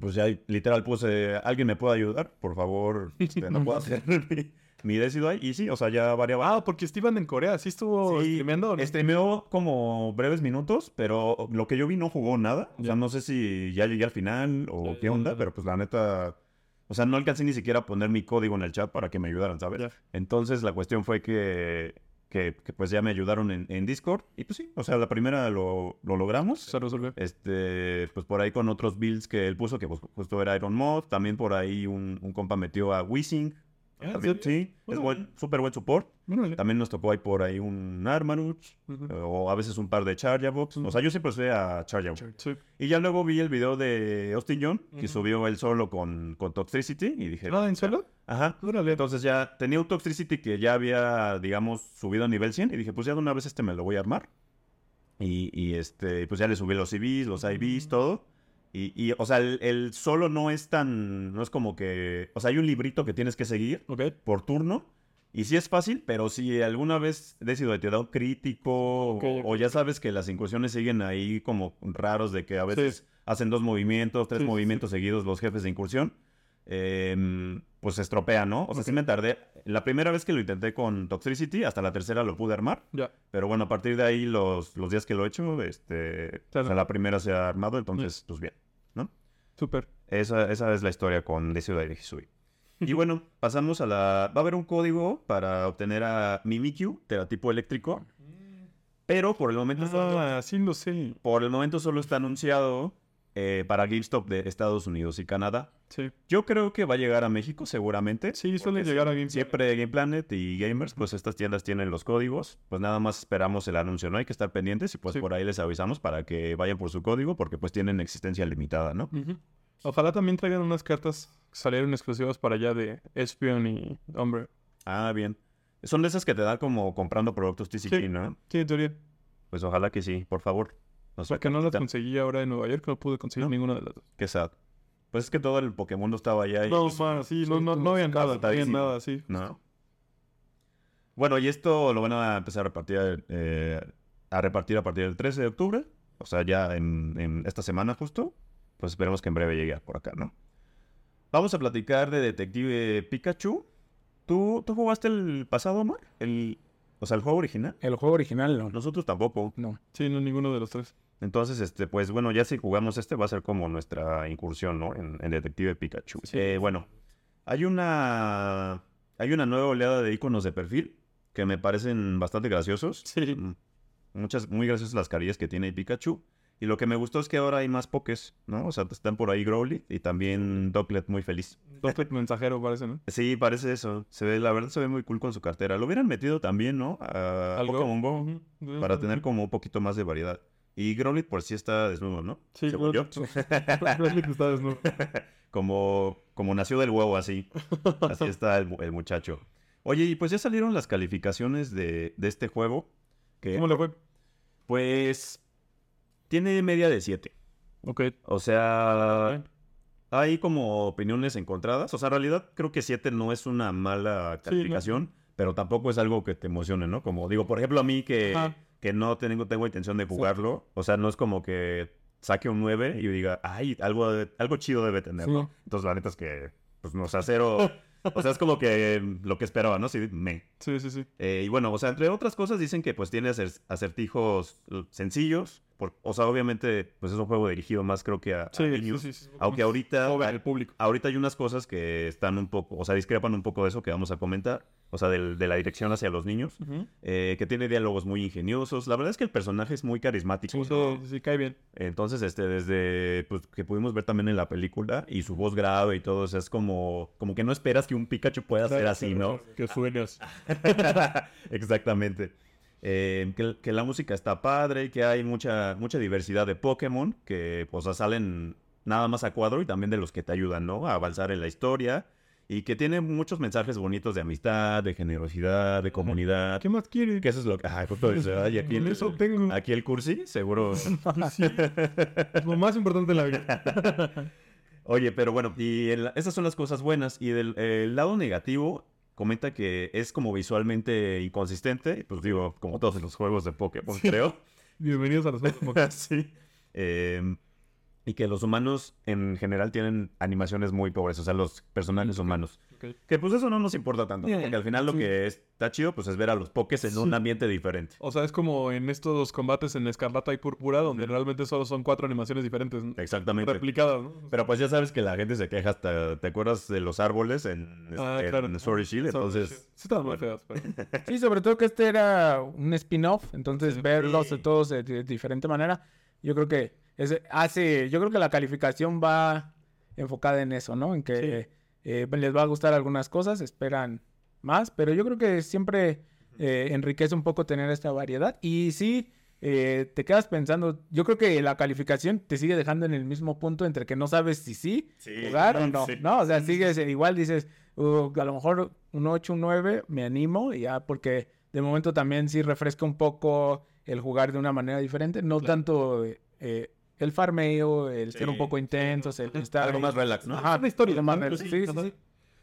pues ya literal puse, ¿alguien me puede ayudar? Por favor, este, no puedo hacer mi, mi Decidueye. ahí. Y sí, o sea, ya variaba. Ah, porque Steven en Corea, ¿sí estuvo Sí, streameando? no? Streameó como breves minutos, pero lo que yo vi no jugó nada. O sea, Ya. no sé si ya llegué al final o Ya, qué ya, onda, ya. pero pues la neta... O sea, no alcancé ni siquiera a poner mi código en el chat para que me ayudaran, ¿sabes? Ya. Entonces la cuestión fue que, que, que, pues ya me ayudaron en, en Discord. Y pues sí, o sea, la primera lo, lo logramos. Se resolvió. Este, pues por ahí con otros builds que él puso, que pues, justo era Iron Mod. También por ahí un, un compa metió a Wizzing. Ah, ¿sí? sí, es buen, súper buen support. También nos tocó ahí por ahí un Armanuch, Ujú. o a veces un par de Charjabooks. O sea, yo siempre usé a Charjabooks. Sí. Y ya luego vi el video de Austin John, que subió él solo con, con Toxtricity, y dije, Ah, ¿en suelo? ajá. Órale. Entonces ya tenía un Toxtricity que ya había, digamos, subido a nivel 100, y dije, pues ya de una vez este me lo voy a armar. Y, y, este, pues ya le subí los CVs, los IVs, todo. Y, y, o sea, el, el solo no es tan, no es como que, o sea, hay un librito que tienes que seguir por turno. Y sí es fácil, pero si alguna vez decido te da un crítico o, ya sabes que las incursiones siguen ahí como raros de que a veces hacen dos movimientos, tres Sí, sí, sí. movimientos seguidos los jefes de incursión, em, pues se estropea, ¿no? O sea, sí me tardé. La primera vez que lo intenté con Toxtricity, hasta la tercera lo pude armar. Pero bueno, a partir de ahí, los, los días que lo he hecho, este, Claro. o sea, la primera se ha armado, entonces, pues bien. Súper. Esa, esa es la historia con Decidueye de Hisui. Y bueno, pasamos a la... Va a haber un código para obtener a Mimikyu, tipo eléctrico. Pero por el momento, solo, Ah, sí lo sé. por el momento solo está anunciado eh, para GameStop de Estados Unidos y Canadá. Sí. Yo creo que va a llegar a México seguramente. Sí, suele llegar a Game Siempre Game Planet y Gamers, pues estas tiendas tienen los códigos. Pues nada más esperamos el anuncio, ¿no? Hay que estar pendientes y pues Sí. por ahí les avisamos para que vayan por su código porque pues tienen existencia limitada, ¿no? Ojalá también traigan unas cartas que salieron exclusivas para allá de Espion y Hombre. Ah, bien. Son de esas que te dan como comprando productos TCG, Sí. ¿no? Sí, en teoría. Pues ojalá que sí, por favor. Nos Porque no las conseguí ahora en Nueva York, no pude conseguir No. ninguna de las dos. Qué sad. Pues es que todo el Pokémon estaba allá y... No, man, sí, no, no, no había nada, no había nada, sí. No. Bueno, y esto lo van a empezar a repartir, eh, a repartir a partir del 13 de octubre. O sea, ya en, en esta semana justo. Pues esperemos que en breve llegue por acá, ¿no? Vamos a platicar de Detective Pikachu. ¿Tú, ¿tú jugaste el pasado, Omar? El, o sea, el juego original. El juego original no. Nosotros tampoco. No. Sí, no, ninguno de los tres. Entonces, este, pues bueno, ya si jugamos este va a ser como nuestra incursión, ¿no? En, en Detective Pikachu. Sí. Eh, bueno, hay una hay una nueva oleada de iconos de perfil que me parecen bastante graciosos. Sí. Mm, Muchas, muy graciosas las carillas que tiene Pikachu. Y lo que me gustó es que ahora hay más pokés, ¿no? O sea, están por ahí Growly y también Docklet muy feliz. Doctor mensajero parece, ¿no? Sí, parece eso. Se ve, la verdad se ve muy cool con su cartera. Lo hubieran metido también, ¿no? A Algo. Pokémon Go para tener como un poquito más de variedad. Y Growlithe por sí está desnudo, ¿no? Sí, Según yo. Growlithe está desnudo. como, como nació del huevo así. Así está el, mu- el muchacho. Oye, y pues ya salieron las calificaciones de, de este juego. Que, ¿Cómo le fue? pues, tiene media de 7. Ok. O sea, hay como opiniones encontradas. O sea, en realidad creo que 7 no es una mala Sí, calificación, pero tampoco es algo que te emocione, ¿no? Como digo, por ejemplo, a mí que, Ajá. Que no tengo, tengo intención de jugarlo. O sea, no es como que saque un 9 y diga, ay, algo, algo chido debe tener, ¿no? Sí. Entonces, la neta es que, pues, no, o sea, cero... O sea, es como que lo que esperaba, ¿no? Sí, me. Sí, sí, sí. Eh, y bueno, o sea, entre otras cosas dicen que pues tiene acer- acertijos eh, sencillos. por- o sea, obviamente, pues es un juego dirigido más creo que a, Sí, sí, niños. sí, sí. Aunque ahorita, Joven, el público. ahorita hay unas cosas que están un poco, o sea, discrepan un poco de eso que vamos a comentar. O sea, del- de la dirección hacia los niños, eh, que tiene diálogos muy ingeniosos. La verdad es que el personaje es muy carismático. Sí, sí, sí, cae bien. Entonces, este, desde pues, que pudimos ver también en la película y su voz grave y todo, o sea, es como, como que no esperas que un Pikachu pueda ser así, ¿no? Que sueños. Exactamente. Eh, que, que la música está padre, que hay mucha, mucha diversidad de Pokémon, que pues salen nada más a cuadro y también de los que te ayudan, ¿no? A avanzar en la historia. Y que tiene muchos mensajes bonitos de amistad, de generosidad, de comunidad. ¿Qué más quiere? Que eso es lo que... Ay, justo eso, aquí, Con eso tengo. aquí el cursi, seguro... Lo más importante en la vida. Oye, pero bueno, y el- esas son las cosas buenas. Y del el lado negativo, comenta que es como visualmente inconsistente. Pues digo, como todos los juegos de Pokémon, creo. Bienvenidos a los Pokémon. sí. Eh, y que los humanos en general tienen animaciones muy pobres, o sea, los personajes humanos. Ok. Que pues eso no nos importa tanto, Yeah, porque al final lo sí. que está chido pues es ver a los Pokés en un Sí. ambiente diferente. O sea, es como en estos combates en Escarlata y Púrpura, donde realmente solo son cuatro animaciones diferentes. ¿no? Exactamente. Replicadas, ¿no? Pero pues ya sabes que la gente se queja hasta, ¿te acuerdas de los árboles en, Ah, en claro. Sword and Shield? Entonces, Sí, estaban muy feas, pero... Sí, sobre todo que este era un spin-off, entonces Sí. verlos de todos de, de diferente manera, yo creo que ese hace, yo creo que la calificación va enfocada en eso, ¿no? En que eh, les va a gustar algunas cosas, esperan más, pero yo creo que siempre eh, enriquece un poco tener esta variedad y sí. eh, te quedas pensando, yo creo que la calificación te sigue dejando en el mismo punto entre que no sabes si sí Sí, jugar o no, sí. ¿no? O sea, sigues, igual dices, "Uh, a lo mejor un 8, un 9, me animo, y ya, porque de momento también sí refresca un poco el jugar de una manera diferente, no Claro. tanto eh, el farmeo, el ser un Sí, poco intensos, el estar algo ahí. más relax, ¿no? Ajá, Una historia, lo más. Sí, Sí, sí, sí.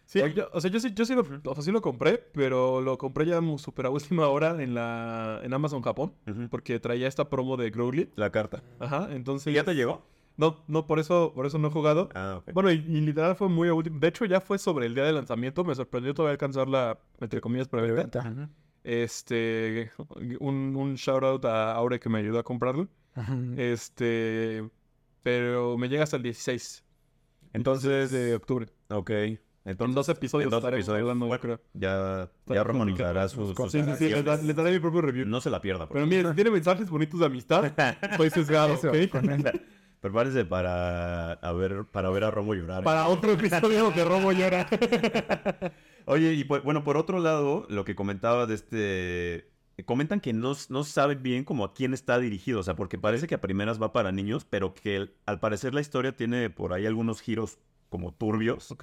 Sí, yo- o sea, yo sí, yo sí lo, o sea, sí lo compré, pero lo compré ya super a última hora en la en Amazon Japón, porque traía esta promo de Growly. La carta. Ajá, entonces... ¿Y ya te llegó? No, no, por eso, por eso no he jugado. Ah, ok. Bueno, y, y literal fue muy. De hecho, ya fue sobre el día de lanzamiento. Me sorprendió todavía alcanzar la, entre comillas, preventa. Este, un, un shout out a Aure que me ayudó a comprarlo. Este, pero me llega hasta el 16 Entonces, de octubre. ok. En Entonces, dos episodios en dos episodios. hablando, Bueno, creo. ya, ya Roman nos complicado. dará sus, sus Sí, sí, sí, les, da- les daré mi propio review. No se la pierda. por Pero miren, tiene mensajes bonitos de amistad, estoy sesgado, Eso, ¿ok? Prepárese para, a ver, para ver a Romo llorar. ¿eh? Para otro episodio de Robo llora. Oye, y pues, bueno, por otro lado, lo que comentaba de este... Comentan que no, no saben bien como a quién está dirigido, o sea, porque parece que a primeras va para niños, pero que el- al parecer la historia tiene por ahí algunos giros como turbios,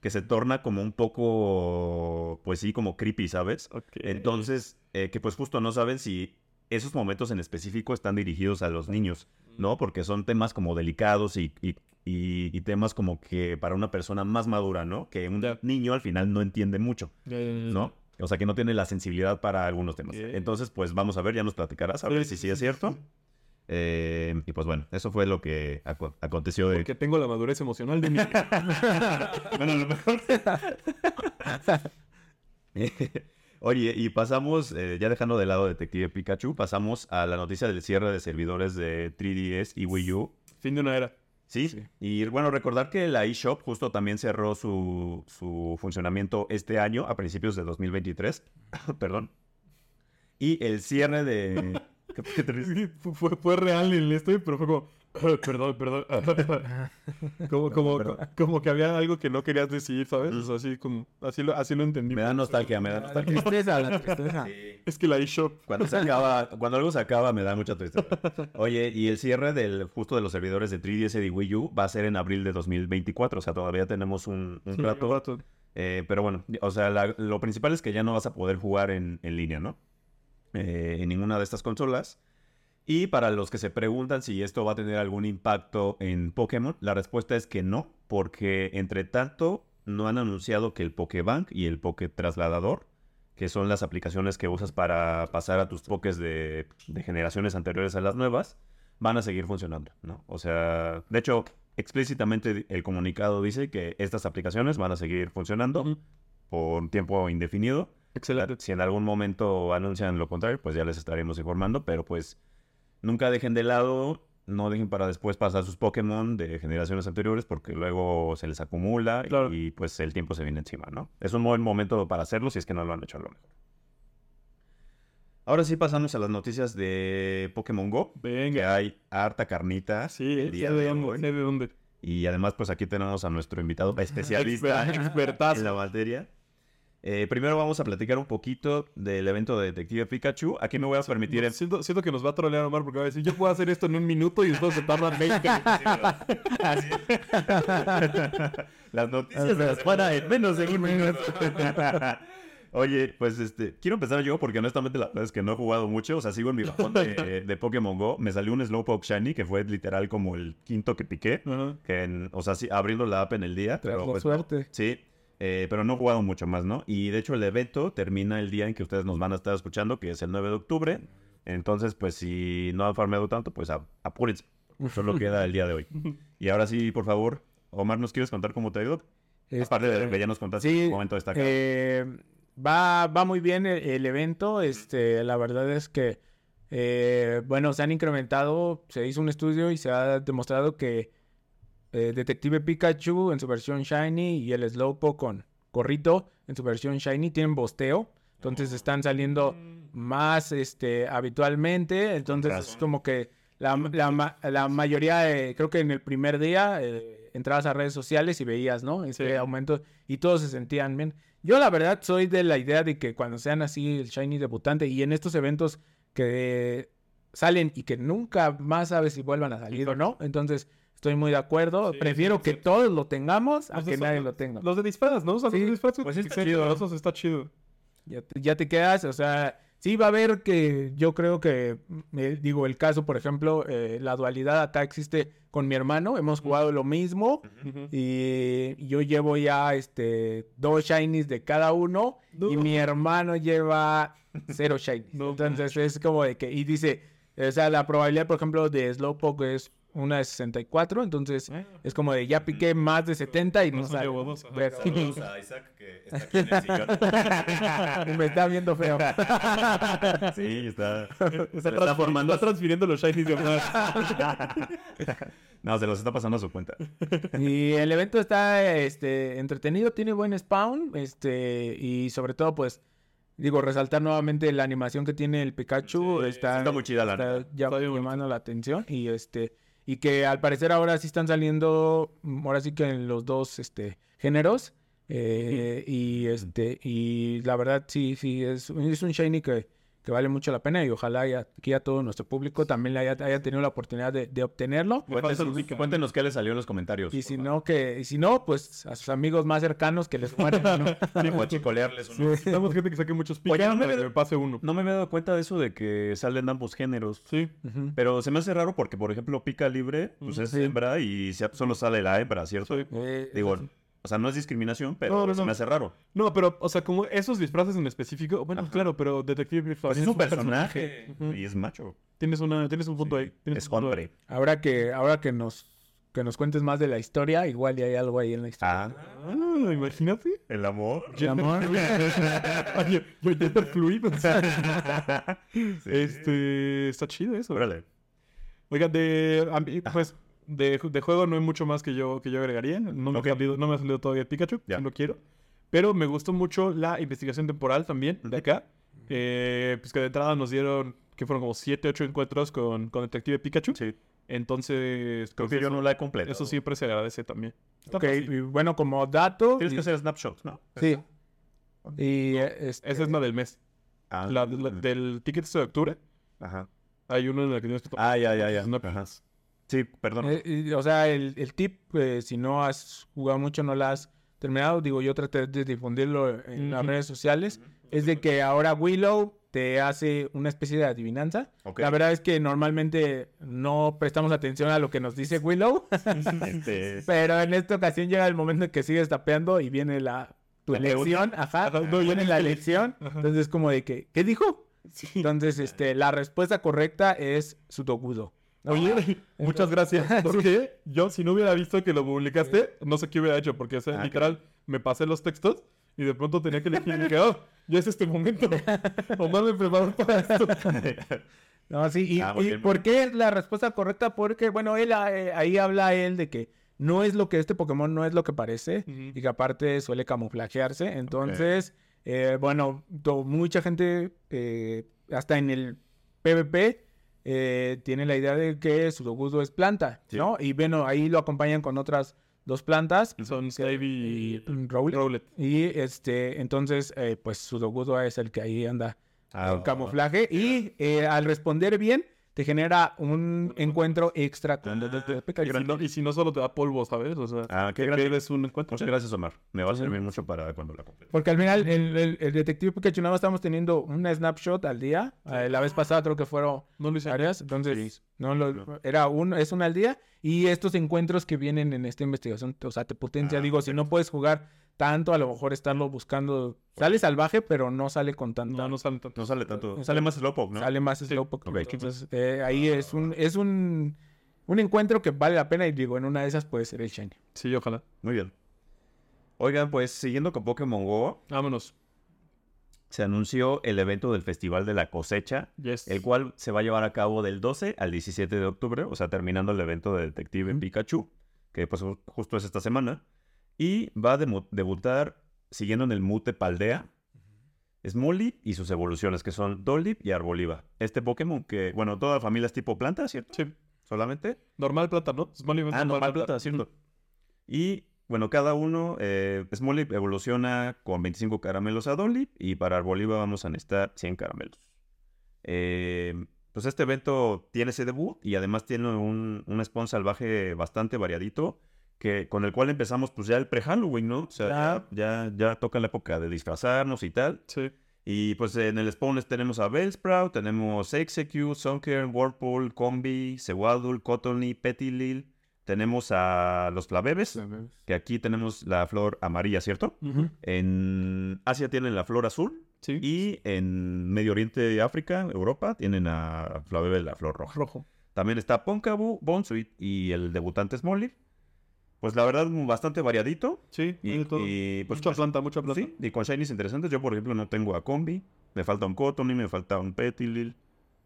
que se torna como un poco, pues sí, como creepy, ¿sabes? Entonces, eh, que pues justo no saben si esos momentos en específico están dirigidos a los niños, ¿no? Porque son temas como delicados y, y- y- y temas como que para una persona más madura, ¿no? Que un niño al final no entiende mucho. ¿no? O sea, que no tiene la sensibilidad para algunos temas. Entonces, pues vamos a ver, ya nos platicarás, a ver si sí, es cierto. Eh, y pues bueno, eso fue lo que aco- aconteció de... Porque tengo la madurez emocional de mi... bueno, a lo mejor... Oye, y pasamos, eh, ya dejando de lado Detective Pikachu, pasamos a la noticia del cierre de servidores de 3DS y Wii U. fin de una era. Sí, y bueno, recordar que la eShop justo también cerró su, su funcionamiento este año, a principios de 2023. Perdón. Y el cierre de... ¿Qué, qué te ríes? Fue, fue real el esto, pero fue como... Perdón, perdón. como, como, Perdón. como que había algo que no querías decir, ¿sabes? O sea, así, como, así, lo, así lo entendí. Me da nostalgia, me da La nostalgia. tristeza, la tristeza. Es que la eShop... Cuando se acaba, cuando algo se acaba me da mucha tristeza. Oye, y el cierre del justo de los servidores de 3DS y Wii U va a ser en abril de 2024, o sea, todavía tenemos un, un Sí, rato. un rato. Eh, pero bueno, o sea, la- lo principal es que ya no vas a poder jugar en, en línea, ¿no? Eh, en ninguna de estas consolas. Y para los que se preguntan si esto va a tener algún impacto en Pokémon, la respuesta es que no, porque entre tanto no han anunciado que el Pokébank y el Poké Trasladador, que son las aplicaciones que usas para pasar a tus Pokés de, de generaciones anteriores a las nuevas, van a seguir funcionando, ¿no? O sea, de hecho, explícitamente el comunicado dice que estas aplicaciones van a seguir funcionando por un tiempo indefinido. Excelente. Si en algún momento anuncian lo contrario, pues ya les estaremos informando, pero pues nunca dejen de lado no dejen para después pasar sus Pokémon de generaciones anteriores porque luego se les acumula y- Claro. y, pues el tiempo se viene encima, ¿no? Es un buen momento para hacerlo si es que no lo han hecho a lo mejor. Ahora sí pasamos a las noticias de Pokémon Go. Que Venga. hay harta carnita. Sí, día de de dónde. Y además, pues aquí tenemos a nuestro invitado especialista expertazo. en la materia. Eh, primero vamos a platicar un poquito del evento de Detective Pikachu. Aquí me voy a permitir... Siento, siento que nos va a trolear Omar porque va a decir, yo puedo hacer esto en un minuto y después se tardan 20. Las noticias se las para en menos de un minuto. Oye, pues este, quiero empezar yo porque honestamente la verdad es que no he jugado mucho. O sea, sigo en mi bajón de, de Pokémon Go. Me salió un Slowpoke Shiny que fue literal como el quinto que piqué. Ajá. Que en- o sea, sí, abriendo la app en el día. Pero pues, suerte. Sí, eh, pero no he jugado mucho más, ¿no? Y de hecho el evento termina el día en que ustedes nos van a estar escuchando, que es el 9 de octubre. Entonces, pues si no han farmeado tanto, pues apúrense. Solo queda el día de hoy. Y ahora sí, por favor, Omar, ¿nos quieres contar cómo te ha ido? Aparte de que ya nos contaste sí, un momento destacado. eh, va, va muy bien el, el evento. Este, la verdad es que, eh, bueno, se han incrementado, se hizo un estudio y se ha demostrado que eh, Detective Pikachu en su versión Shiny y el Slowpoke con Corrito en su versión Shiny tienen bosteo. Entonces están saliendo más este, habitualmente. Entonces es como que la, la ma- la mayoría, eh, creo que en el primer día eh, entrabas a redes sociales y veías, ¿no? Sí. aumento y todos se sentían bien. Yo la verdad soy de la idea de que cuando sean así el Shiny debutante y en estos eventos que salen y que nunca más sabes si vuelvan a salir o no, entonces estoy muy de acuerdo. Sí, Prefiero sí, que sí. todos lo tengamos a Los que de- nadie lo tenga. Los de disfraz, ¿no? O sea, Sí, los de disfraz pues está chido, está chido. Ya te, ya te quedas, o sea, sí va a haber que yo creo que, eh, digo, el caso, por ejemplo, eh, la dualidad acá existe con mi hermano, hemos jugado lo mismo y yo llevo ya este dos shinies de cada uno y mi hermano lleva cero shinies. No Entonces es como de que, y dice, o sea, la probabilidad, por ejemplo, de Slowpoke es una de 64, entonces es como de ya piqué más de 70 y no Más sale. Pero- Saludos a Isaac, que está aquí en el sillón. me está viendo feo. Sí, está, Está, está transfiriendo- formando. está transfiriendo los shinies de Omar. No, se los está pasando a su cuenta. Y el evento está este, entretenido, tiene buen spawn, este, y sobre todo, pues, digo, resaltar nuevamente la animación que tiene el Pikachu. Sí, está, está muy chida, la está ya- Está llamando la atención. Y este, y que al parecer ahora sí están saliendo, mm, ahora sí que en los dos este, géneros. eh, y este, y la verdad, sí, sí, es, es un Shiny que, que vale mucho la pena. Y ojalá ya, que ya todo nuestro público también le haya, haya tenido la oportunidad de, de obtenerlo. Cuéntenos, cuéntenos qué les salió en los comentarios. Y si no, que, y si no, pues a sus amigos más cercanos que les mueren, ¿no? favor. O a chicolearles uno. Necesitamos gente que saque muchos Oye, picos no me para que veo- me pase uno. No me había dado cuenta de eso de que salen ambos géneros. Sí. Ujú. Pero se me hace raro porque, por ejemplo, Pica Libre, pues es Sí. hembra y se- solo sale la hembra, ¿cierto? Sí. Eh, Digo, o sea, no es discriminación, pero No, no, se no. me hace raro. No, pero, o sea, como esos disfraces en específico, bueno, Ajá. claro, pero Detective Pikachu Pues es un personaje y es macho. Tienes, una, tienes un punto ahí. tienes Es un punto ahí. hombre. ahora que, ahora que nos, que nos cuentes más de la historia, igual ya hay algo ahí en la historia. Ah, Ah, imagínate. el amor. El amor. Oye, yo sea, Este, está chido eso. Órale. Oigan, de, pues, de, de juego no hay mucho más que yo, que yo agregaría. No me, Ok. ha salido, no me ha salido todavía Pikachu, Ya. si lo quiero. Pero me gustó mucho la investigación temporal también de acá. Eh, pues que de entrada nos dieron, que fueron como 7, 8 encuentros con, con Detective Pikachu. Sí. Entonces, Creo pues, que yo eso, no la he completado. eso siempre se agradece también. Ok, y bueno, como dato. Tienes y- que hacer snapshots, ¿no? Sí. Y eh, este, Esa es la del mes. Ah, La, la- del ticket de octubre. Ajá. Hay uno en el que tienes que tomar. Ah, ya, ya, ya. Ajá. Sí, perdón. eh, y, o sea, el, el tip, eh, si no has jugado mucho, no la has terminado, digo, yo traté de difundirlo en las redes sociales, es de que ahora Willow te hace una especie de adivinanza. La verdad es que normalmente no prestamos atención a lo que nos dice Willow, Este, pero en esta ocasión llega el momento en que sigues tapeando y viene la tu La pregunta. elección, ajá, Ajá, no, viene la elección, Ajá. entonces es como de que, ¿qué dijo? Sí. Entonces, este, la respuesta correcta es Sudogudo. Oye, muchas gracias. Porque yo, si no hubiera visto que lo publicaste, no sé qué hubiera hecho. Porque, o sea, Ah, literal, me pasé los textos y de pronto tenía que elegir. Y dije, oh, ya es este momento. Omar me preparó para esto. No, sí, y, Ah, y bien. ¿por qué es la respuesta correcta? Porque, bueno, él eh, ahí habla él de que no es lo que este Pokémon no es lo que parece y que aparte suele camuflajearse. Entonces, eh, bueno, mucha gente, eh, hasta en el PvP, eh, tiene la idea de que Sudowoodo es planta, Sí. ¿no? Y bueno, ahí lo acompañan con otras dos plantas. Son Slavy y Rowlet. Rowlet. Y este, entonces, eh, pues Sudowoodo es el que ahí anda Ah, en camuflaje. Y eh, al responder bien, te genera un encuentro extra con los de Peca. Y si, no, y si no solo te da polvo, ¿sabes? O sea, Ah, qué que gracias. pierdes un encuentro. Muchas gracias, Omar. Me va a servir mucho para cuando la complete. Porque al final, el, el- el detective Pikachu nada más estamos teniendo una snapshot al día. Eh, la vez pasada creo que fueron No lo hice. varias. Entonces, Sí. no lo, era un, es una al día. Y estos encuentros que vienen en esta investigación, o sea, te potencia. Ah, Digo, si no puedes jugar tanto, a lo mejor estarlo buscando. Sale salvaje, pero no sale con tanta. No, no salen tanto. No sale tanto. No Sale más Slowpoke, ¿no? Sale más Slowpoke. Ok. Entonces, eh, ahí es un, es un, un encuentro que vale la pena. Y digo, en una de esas puede ser el Shiny. Sí, ojalá. Muy bien. Oigan, pues siguiendo con Pokémon Go, Vámonos. se anunció el evento del Festival de la Cosecha, Yes. el cual se va a llevar a cabo del 12 al 17 de octubre, o sea, terminando el evento de Detective Ujú. Pikachu, que pues ju- justo es esta semana, y va a debutar siguiendo en el Mute Paldea, Smolly y sus evoluciones, que son Dolip y Arboliva. Este Pokémon que, bueno, toda la familia es tipo planta, ¿cierto? Sí. Solamente. Normal plata, ¿no? Smiley es Ah, normal plata, cierto. Y bueno, cada uno, eh, Smolip evoluciona con 25 caramelos a Dolip y para Arboliva vamos a necesitar 100 caramelos. Eh, pues este evento tiene ese debut y además tiene un, un spawn salvaje bastante variadito que, con el cual empezamos pues ya el pre-Halloween, ¿no? O sea, ya, ya, ya toca la época de disfrazarnos y tal. Sí. Y pues en el spawn tenemos a Bellsprout, tenemos Execute, Sunker, Whirlpool, Combi, Sewaddle, Cottonee, Petilil. Tenemos a los Flavebes, que aquí tenemos la flor amarilla, ¿cierto? En Asia tienen la flor azul Sí. y en Medio Oriente África, Europa, tienen a Flavebe la flor roja. rojo. También está Ponkabu, Bonsuit y el debutante Smolly. Pues la verdad, bastante variadito. Sí. Y, de todo. y, pues, mucha planta, mucha planta. Sí, y con shinies interesantes. Yo, por ejemplo, no tengo a Combi. Me falta un Cottonee, me falta un Petilil.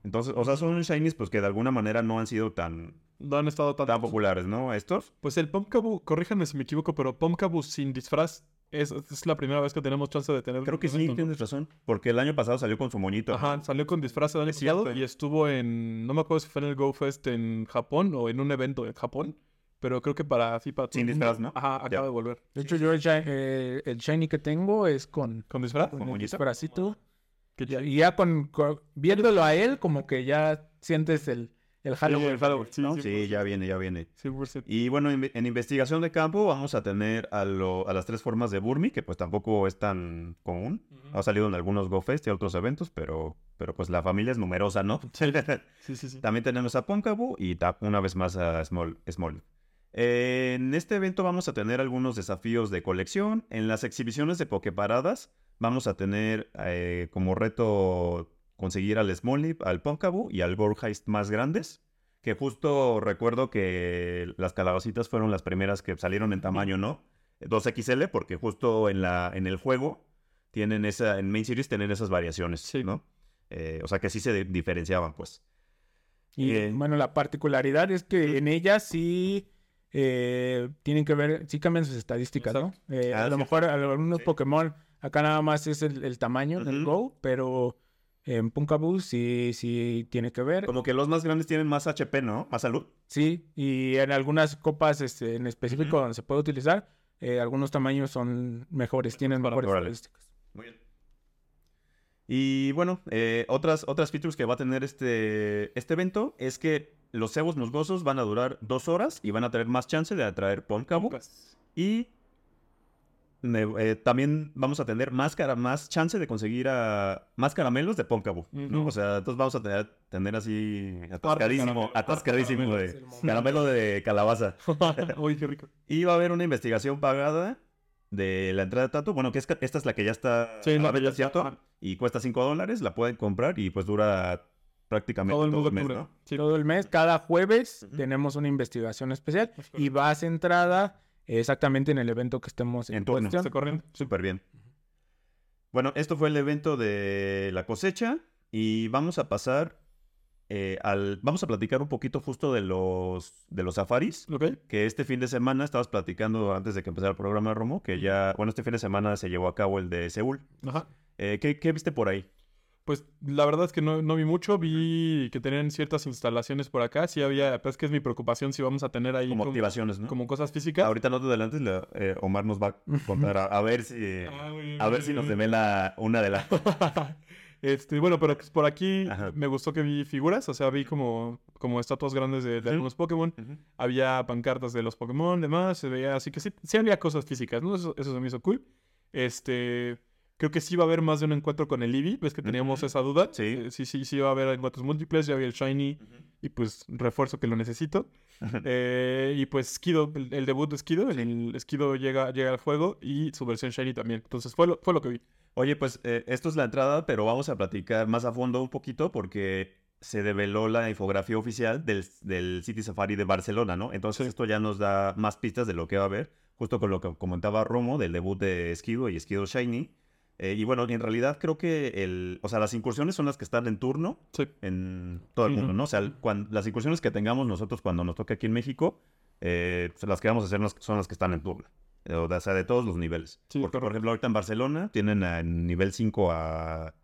Entonces, o sea, son shinies pues que de alguna manera no han sido tan, No han estado tan, tan populares, ¿no? Estos. Pues el Pomkabu, corríjanme si me equivoco, pero Pomkabu sin disfraz es, es la primera vez que tenemos chance de tener. Creo que sí, evento, ¿no? tienes razón. Porque el año pasado salió con su moñito. Ajá, salió con disfraz el año pasado y estuvo en. No me acuerdo si fue en el Go Fest en Japón o en un evento en Japón. Pero creo que para sí, para Sin disfraz, ¿no? Ajá, acaba Ya. de volver. De hecho, yo el, eh, el Shiny que tengo es con, ¿Con disfraz? con ¿Con disfrazito. Qué. Y ya con, con- viéndolo a él, como que ya sientes el, el Halloween. el Halloween, sí, ¿no? sí. Sí, ya viene, ya viene. Sí, por cierto. Y bueno, en, en investigación de campo vamos a tener a, lo- a las tres formas de Burmy, que pues tampoco es tan común. Ha salido en algunos GoFest y otros eventos, pero, pero pues la familia es numerosa, ¿no? Sí, sí, sí. También tenemos a Ponkabu y una vez más a Small. Small. Eh, en este evento vamos a tener algunos desafíos de colección. En las exhibiciones de Poképaradas vamos a tener eh, como reto conseguir al Smolip, al Ponkabu y al Gorgeist más grandes. Que justo recuerdo que las calabacitas fueron las primeras que salieron en tamaño, ¿no? 2XL, porque justo en, la, en el juego tienen esa, en Main Series tienen esas variaciones, Sí. ¿no? Eh, o sea que sí se diferenciaban, pues. Y Eh, bueno, la particularidad es que en ellas sí eh, tienen que ver, sí cambian sus estadísticas, ¿no? Eh, Ah, a lo mejor algunos Sí. Pokémon, acá nada más es el, el tamaño del Ujú. Go, pero en Punkaboo sí, sí tiene que ver. Como que los más grandes tienen más HP, ¿no? Más salud. Sí, y en algunas copas este, en específico donde se puede utilizar, eh, algunos tamaños son mejores, tienen para- mejores estadísticas. Muy bien. Y bueno, eh, otras, otras features que va a tener este, este evento es que los cebos musgosos van a durar dos horas y van a tener más chance de atraer Ponkabu. Y me- eh, también vamos a tener más, cara- más chance de conseguir a, más caramelos de. Ujú. O sea, entonces vamos a tener, tener así atascadísimo, atascadísimo de caramelo de calabaza. Uy, qué rico. Y va a haber una investigación pagada de la entrada de Tato. Bueno, que es, esta es la que ya está Sí, a la que ya está. Y cuesta 5 dólares, la pueden comprar y pues dura prácticamente Todo el mes, cubre. ¿no? Sí. Todo el mes, cada jueves tenemos una investigación especial Es y va centrada exactamente en el evento que estemos en, En turno. cuestión. Está corriendo. Súper bien. Bueno, esto fue el evento de la cosecha y vamos a pasar eh, al, vamos a platicar un poquito justo de los, de los safaris. ¿Ok? Que este fin de semana, estabas platicando antes de que empezara el programa, Romo, que ya, bueno, este fin de semana se llevó a cabo el de Seúl. Ajá. Eh, ¿qué, qué viste por ahí? Pues la verdad es que no, no vi mucho, vi que tenían ciertas instalaciones por acá, sí había, pues que es mi preocupación si vamos a tener ahí Como como, activaciones, ¿no? como cosas físicas. Ahorita no te adelantes, la- eh, Omar nos va a contar a, a ver si Ah, a ver si nos devela una de las este, bueno, pero pues, por aquí Ajá. me gustó que vi figuras, o sea, vi como, como estatuas grandes de, algunos Pokémon, había pancartas de los Pokémon, demás, se veía así que sí, sí había cosas físicas, ¿no? Eso, eso se me hizo cool. Este, creo que sí va a haber más de un encuentro con el Eevee, ves que teníamos esa duda. Sí. Eh, sí, sí, sí va a haber encuentros múltiples, ya había el Shiny y pues refuerzo que lo necesito. Eh, y pues Skido, el, el debut de Skido, el Skido llega, llega al juego y su versión Shiny también. Entonces fue lo, fue lo que vi. Oye, pues eh, esto es la entrada, pero vamos a platicar más a fondo un poquito porque se develó la infografía oficial del, del City Safari de Barcelona, ¿no? Entonces Sí. esto ya nos da más pistas de lo que va a haber, justo con lo que comentaba Romo del debut de Esquido y Esquido Shiny. Eh, y bueno, en realidad creo que el, o sea, las incursiones son las que están en turno Sí. en todo el mundo, ¿no? O sea, las incursiones que tengamos nosotros cuando nos toque aquí en México, eh, pues, las que vamos a hacer son las que están en turno. Eh, O sea, de todos los niveles. Sí, Porque, por ejemplo, ahorita en Barcelona tienen a- en nivel 5 a,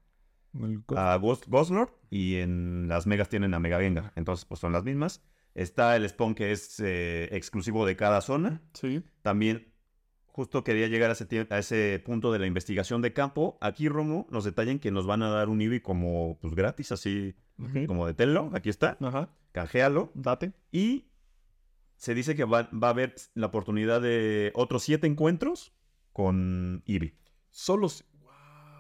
a Ghost, y en las megas tienen a Mega Gengar. Entonces, pues son las mismas. Está el spawn que es eh, exclusivo de cada zona. Sí. También, justo quería llegar a ese, a ese punto de la investigación de campo. Aquí, Romo, nos detallan que nos van a dar un Eevee como, pues, gratis, así como de telo. Aquí está. Ajá. Canjealo. Date. Y se dice que va, va a haber la oportunidad de otros siete encuentros con Eevee. Solo. si-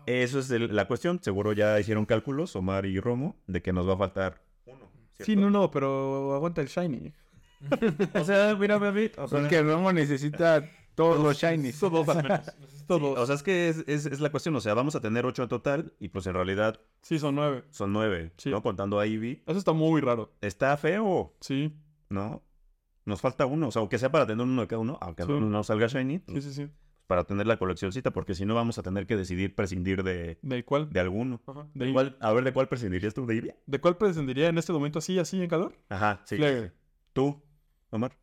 Eso es el- la cuestión. Seguro ya hicieron cálculos, Omar y Romo, de que nos va a faltar uno. Sí, no, no, pero aguanta el Shiny. O sea, mira, baby. O sea, Es que Romo necesita todos los shinies. Todos al menos. Todos. o sea, es que es, es- es la cuestión. O sea, vamos a tener ocho en total y pues en realidad Sí, son nueve. son nueve, Sí. ¿no? Contando a Eevee. Eso está muy raro. Está feo, Sí, ¿no? Nos falta uno. O sea, aunque sea para tener uno de cada uno, aunque Sí. uno no salga Shiny, sí, sí, sí. para tener la coleccioncita, porque si no vamos a tener que decidir prescindir de, ¿De cuál? de alguno. Ajá. ¿De ¿De, cuál- a ver, ¿de cuál prescindirías tú? ¿De Eevee? ¿De cuál prescindiría en este momento así, así en calor? Ajá, sí. ¿Tú, Omar?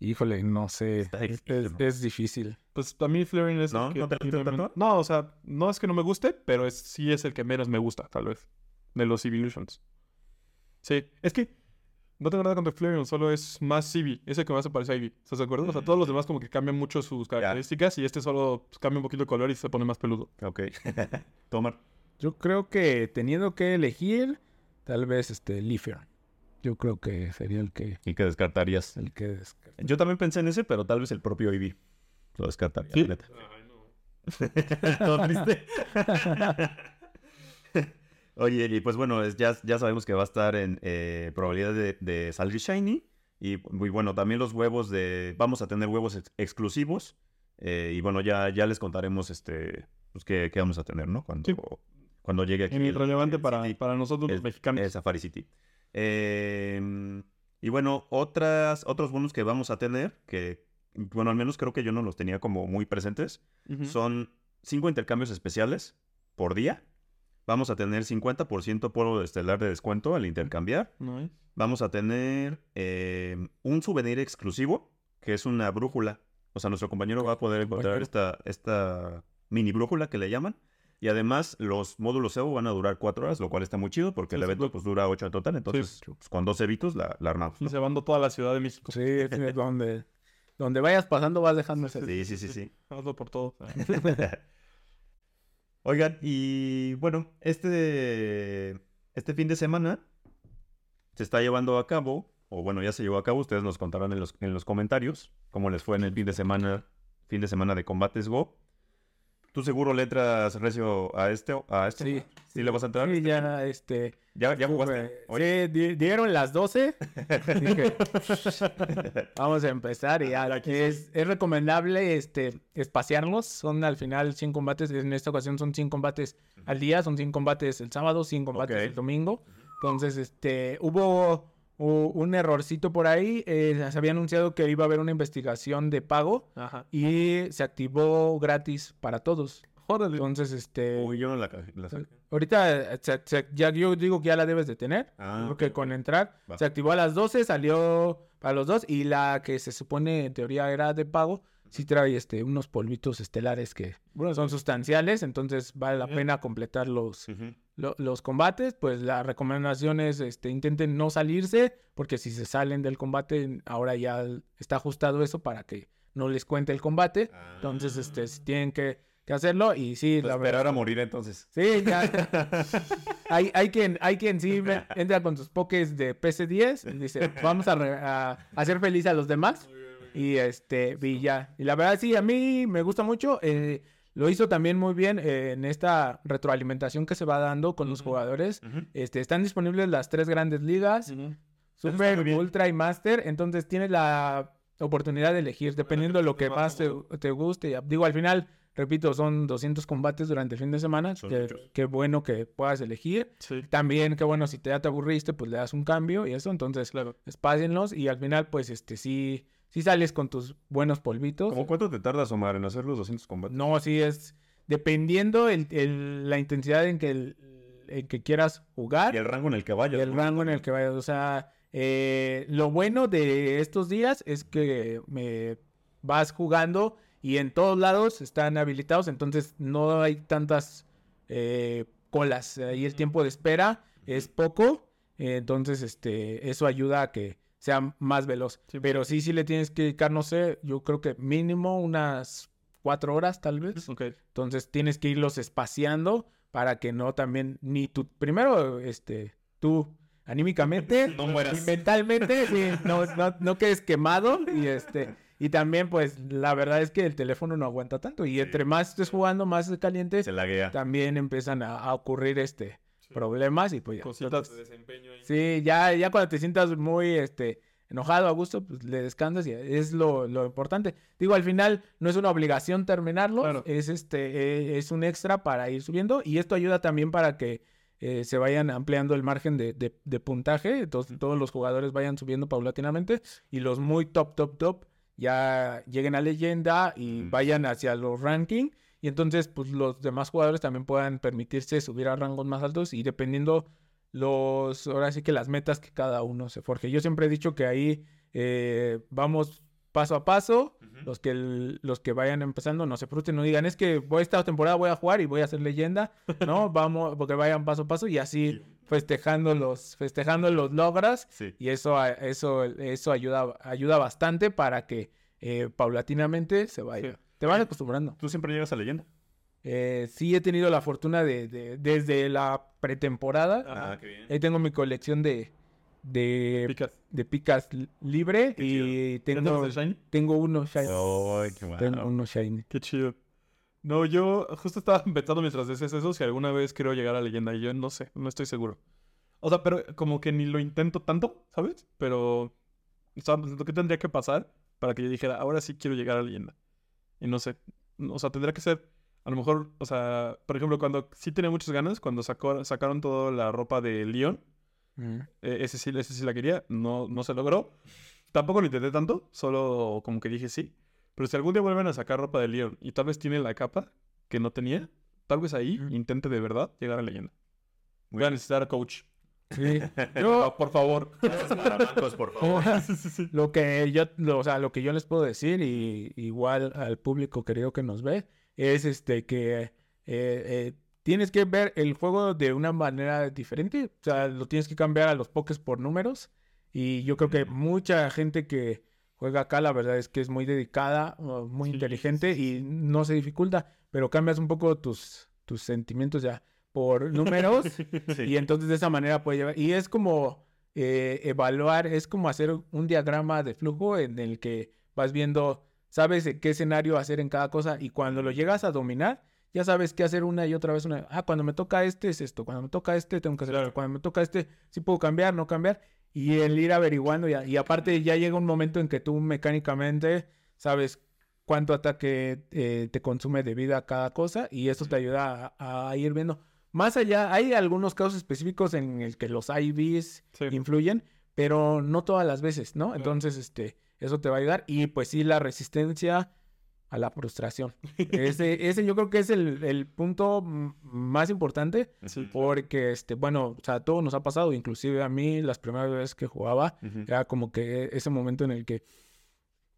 Híjole, no sé. Está Es, difícil, es- ¿no? es difícil. Pues a mí Flaring es ¿No? el que ¿No te tanto? No, o sea, no es que no me guste, pero es, sí es el que menos me gusta, tal vez. De los Evolutions. Sí, es que no tengo nada contra Flareon, solo es más Eevee. Es el que más se parece a Eevee. ¿Estás de acuerdo? O sea, todos los demás como que cambian mucho sus características y este solo pues, cambia un poquito de color y se pone más peludo. Ok. ¿Tú, Omar? Yo creo que teniendo que elegir, tal vez este Leafer. Yo creo que sería el que ¿Y qué descartarías? el que descarta. Yo también pensé en ese, pero tal vez el propio Eevee. Lo descartaría, Sí. la neta. Todo triste. Oye, y pues bueno, es- ya, ya sabemos que va a estar en eh, probabilidad de, de salir Shiny. Y muy bueno, también los huevos de... Vamos a tener huevos ex- exclusivos. eh, y bueno, ya, ya les contaremos este, pues, qué, qué vamos a tener, ¿no? Cuando, Sí. cuando llegue aquí. En el- relevante el para, City. para nosotros los el- mexicanos. el Safari City. Eh, y bueno, otras, otros bonus que vamos a tener, que, bueno, al menos creo que yo no los tenía como muy presentes, son cinco intercambios especiales por día. Vamos a tener 50% polvo estelar de descuento al intercambiar. Nice. Vamos a tener eh, un souvenir exclusivo, que es una brújula. O sea, nuestro compañero va a poder encontrar esta, esta mini brújula que le llaman. Y además, los módulos Evo van a durar cuatro horas, lo cual está muy chido porque el evento sí. pues, dura ocho en total. Entonces, pues, con 12 evitos la, la armamos. Y ¿no? se van toda la Ciudad de México. Sí, es donde, donde vayas pasando vas dejando ese. Sí, sí, sí, sí. Hazlo por todo. Oigan, y bueno, este, este fin de semana se está llevando a cabo, o bueno, ya se llevó a cabo, ustedes nos contarán en los, en los comentarios cómo les fue en el fin de semana, fin de semana de Combates Go. ¿Tú seguro le entras recio a este? A este? Sí. ¿Sí le vas a entrar? Sí, ya, este... ¿Ya, ya jugaste? Oye, Sí, di- dieron las 12. Dije, vamos a empezar y ya. Es, es recomendable este, espaciarlos. Son al final 100 combates. En esta ocasión son 100 combates al día. Son 100 combates el sábado, 100 combates el domingo. Entonces, este, hubo un errorcito por ahí. eh, se había anunciado que iba a haber una investigación de pago Ajá. y se activó gratis para todos. Órale. Entonces, este, Uy, yo no la, la saqué. ahorita eh, se- se- ya yo digo que ya la debes de tener. Ah, porque con entrar Va. se activó a las 12, salió para los dos y la que se supone en teoría era de pago, sí trae este unos polvitos estelares que son sustanciales, entonces vale la pena completar los, lo- los combates, pues la recomendación es este, intenten no salirse, porque si se salen del combate, ahora ya está ajustado eso para que no les cuente el combate. Entonces, este, si tienen que, que hacerlo, y sí, la verdad. Esperar a morir entonces. Sí, ya. hay, hay quien, hay quien sí entra con sus pokés de PC10 y dice, vamos a, re- a hacer feliz a los demás. Y este, ya. Y la verdad, sí, a mí me gusta mucho. eh, lo hizo también muy bien eh, en esta retroalimentación que se va dando con los jugadores. Este, están disponibles las tres grandes ligas, Super. Ultra y Master. Entonces tienes la oportunidad de elegir dependiendo de lo que más te, te guste. Digo, al final, repito, son 200 combates durante el fin de semana. Muchos. Qué bueno que puedas elegir. Sí. También, qué bueno, si te, ya te aburriste, pues le das un cambio y eso. Entonces, Claro. espácienlos y al final, pues, este, sí, sí sales con tus buenos polvitos. ¿Cómo cuánto te tardas, Omar, en hacer los 200 combates? No, sí es dependiendo el, el- la intensidad en que, el- en que quieras jugar Y el rango en el que y vayas. el ¿no? rango en el que vayas. O sea, eh, lo bueno de estos días es que me vas jugando y en todos lados están habilitados, entonces no hay tantas eh, colas. Ahí el tiempo de espera es poco, eh, entonces este eso ayuda a que sea más veloz. Sí. Pero sí, sí le tienes que dedicar, no sé, yo creo que mínimo unas cuatro horas tal vez. Entonces tienes que irlos espaciando para que no también, ni tú, primero, este, tú anímicamente No mueras. y mentalmente, sí, no, no, no quedes quemado y este, y también pues la verdad es que el teléfono no aguanta tanto y entre más estés jugando, más caliente, Se laguea. también empiezan a, a ocurrir este problemas y pues ya. Cositas Entonces, de desempeño ahí. Sí, ya, ya cuando te sientas muy este, enojado, a gusto, pues le descansas y es lo, lo importante. Digo, al final no es una obligación terminarlo, Claro. es, este, eh, es un extra para ir subiendo y esto ayuda también para que eh, se vayan ampliando el margen de, de- de puntaje, entonces todos los jugadores vayan subiendo paulatinamente y los muy top, top, top ya lleguen a leyenda y Mm. vayan hacia los rankings. Y entonces, pues los demás jugadores también puedan permitirse subir a rangos más altos y dependiendo los, ahora sí que las metas que cada uno se forje. Yo siempre he dicho que ahí eh, vamos paso a paso. Los que, el- los que vayan empezando no se frustren, no digan, es que voy esta temporada voy a jugar y voy a hacer leyenda. No, vamos, porque vayan paso a paso y así festejando los, festejando los logros. Sí. Y eso, a- eso, eso ayuda, ayuda bastante para que eh, paulatinamente se vaya. Sí. Te van acostumbrando. ¿Tú siempre llegas a leyenda? Eh, sí he tenido la fortuna de, de- desde la pretemporada. Ajá. qué bien. Ahí tengo mi colección de, de, Picas. de picas li- libre Qué y ¿Ya tengo, Shiny? tengo uno shiny. Ay, qué Tengo uno shiny. Qué chido. No, yo justo estaba pensando mientras decías eso si alguna vez quiero llegar a leyenda y yo no sé, no estoy seguro. O sea, pero como que ni lo intento tanto, ¿sabes? Pero estaba pensando qué tendría que pasar para que yo dijera, ahora sí quiero llegar a leyenda. Y no sé, o sea, tendría que ser, a lo mejor, o sea, por ejemplo, cuando sí tenía muchas ganas, cuando sacó, sacaron toda la ropa de Leon, Mm. eh, ese, sí, ese sí la quería, no, no se logró. Tampoco lo intenté tanto, solo como que dije sí. Pero si algún día vuelven a sacar ropa de Leon y tal vez tiene la capa que no tenía, tal vez ahí intente de verdad llegar a leyenda. Voy a necesitar coach. Sí. Yo, por favor. Por favor. lo que yo, lo, o sea, lo que yo les puedo decir, y igual al público querido que nos ve, es este que eh, eh, tienes que ver el juego de una manera diferente. O sea, lo tienes que cambiar a los pokés por números. Y yo creo que mucha gente que juega acá, la verdad es que es muy dedicada, muy Sí, inteligente sí, y no se dificulta, pero cambias un poco tus, tus sentimientos ya por números. Sí. Y entonces de esa manera puede llevar. Y es como eh, evaluar, es como hacer un diagrama de flujo en el que vas viendo, sabes qué escenario hacer en cada cosa y cuando lo llegas a dominar, ya sabes qué hacer una y otra vez. Una, ah, cuando me toca este es esto, cuando me toca este tengo que hacer esto, cuando me toca este sí puedo cambiar, no cambiar. Y el ir averiguando ya. Y aparte ya llega un momento en que tú mecánicamente sabes cuánto ataque eh, te consume de vida cada cosa y eso te ayuda a, a ir viendo. Más allá, hay algunos casos específicos en el que los IVs Sí. influyen, pero no todas las veces, ¿no? Entonces, este, eso te va a ayudar. Y pues sí, la resistencia a la frustración. ese, ese yo creo que es el, el punto más importante Sí. porque, este, bueno, o sea, a todos nos ha pasado, inclusive a mí las primeras veces que jugaba, Ujú. era como que ese momento en el que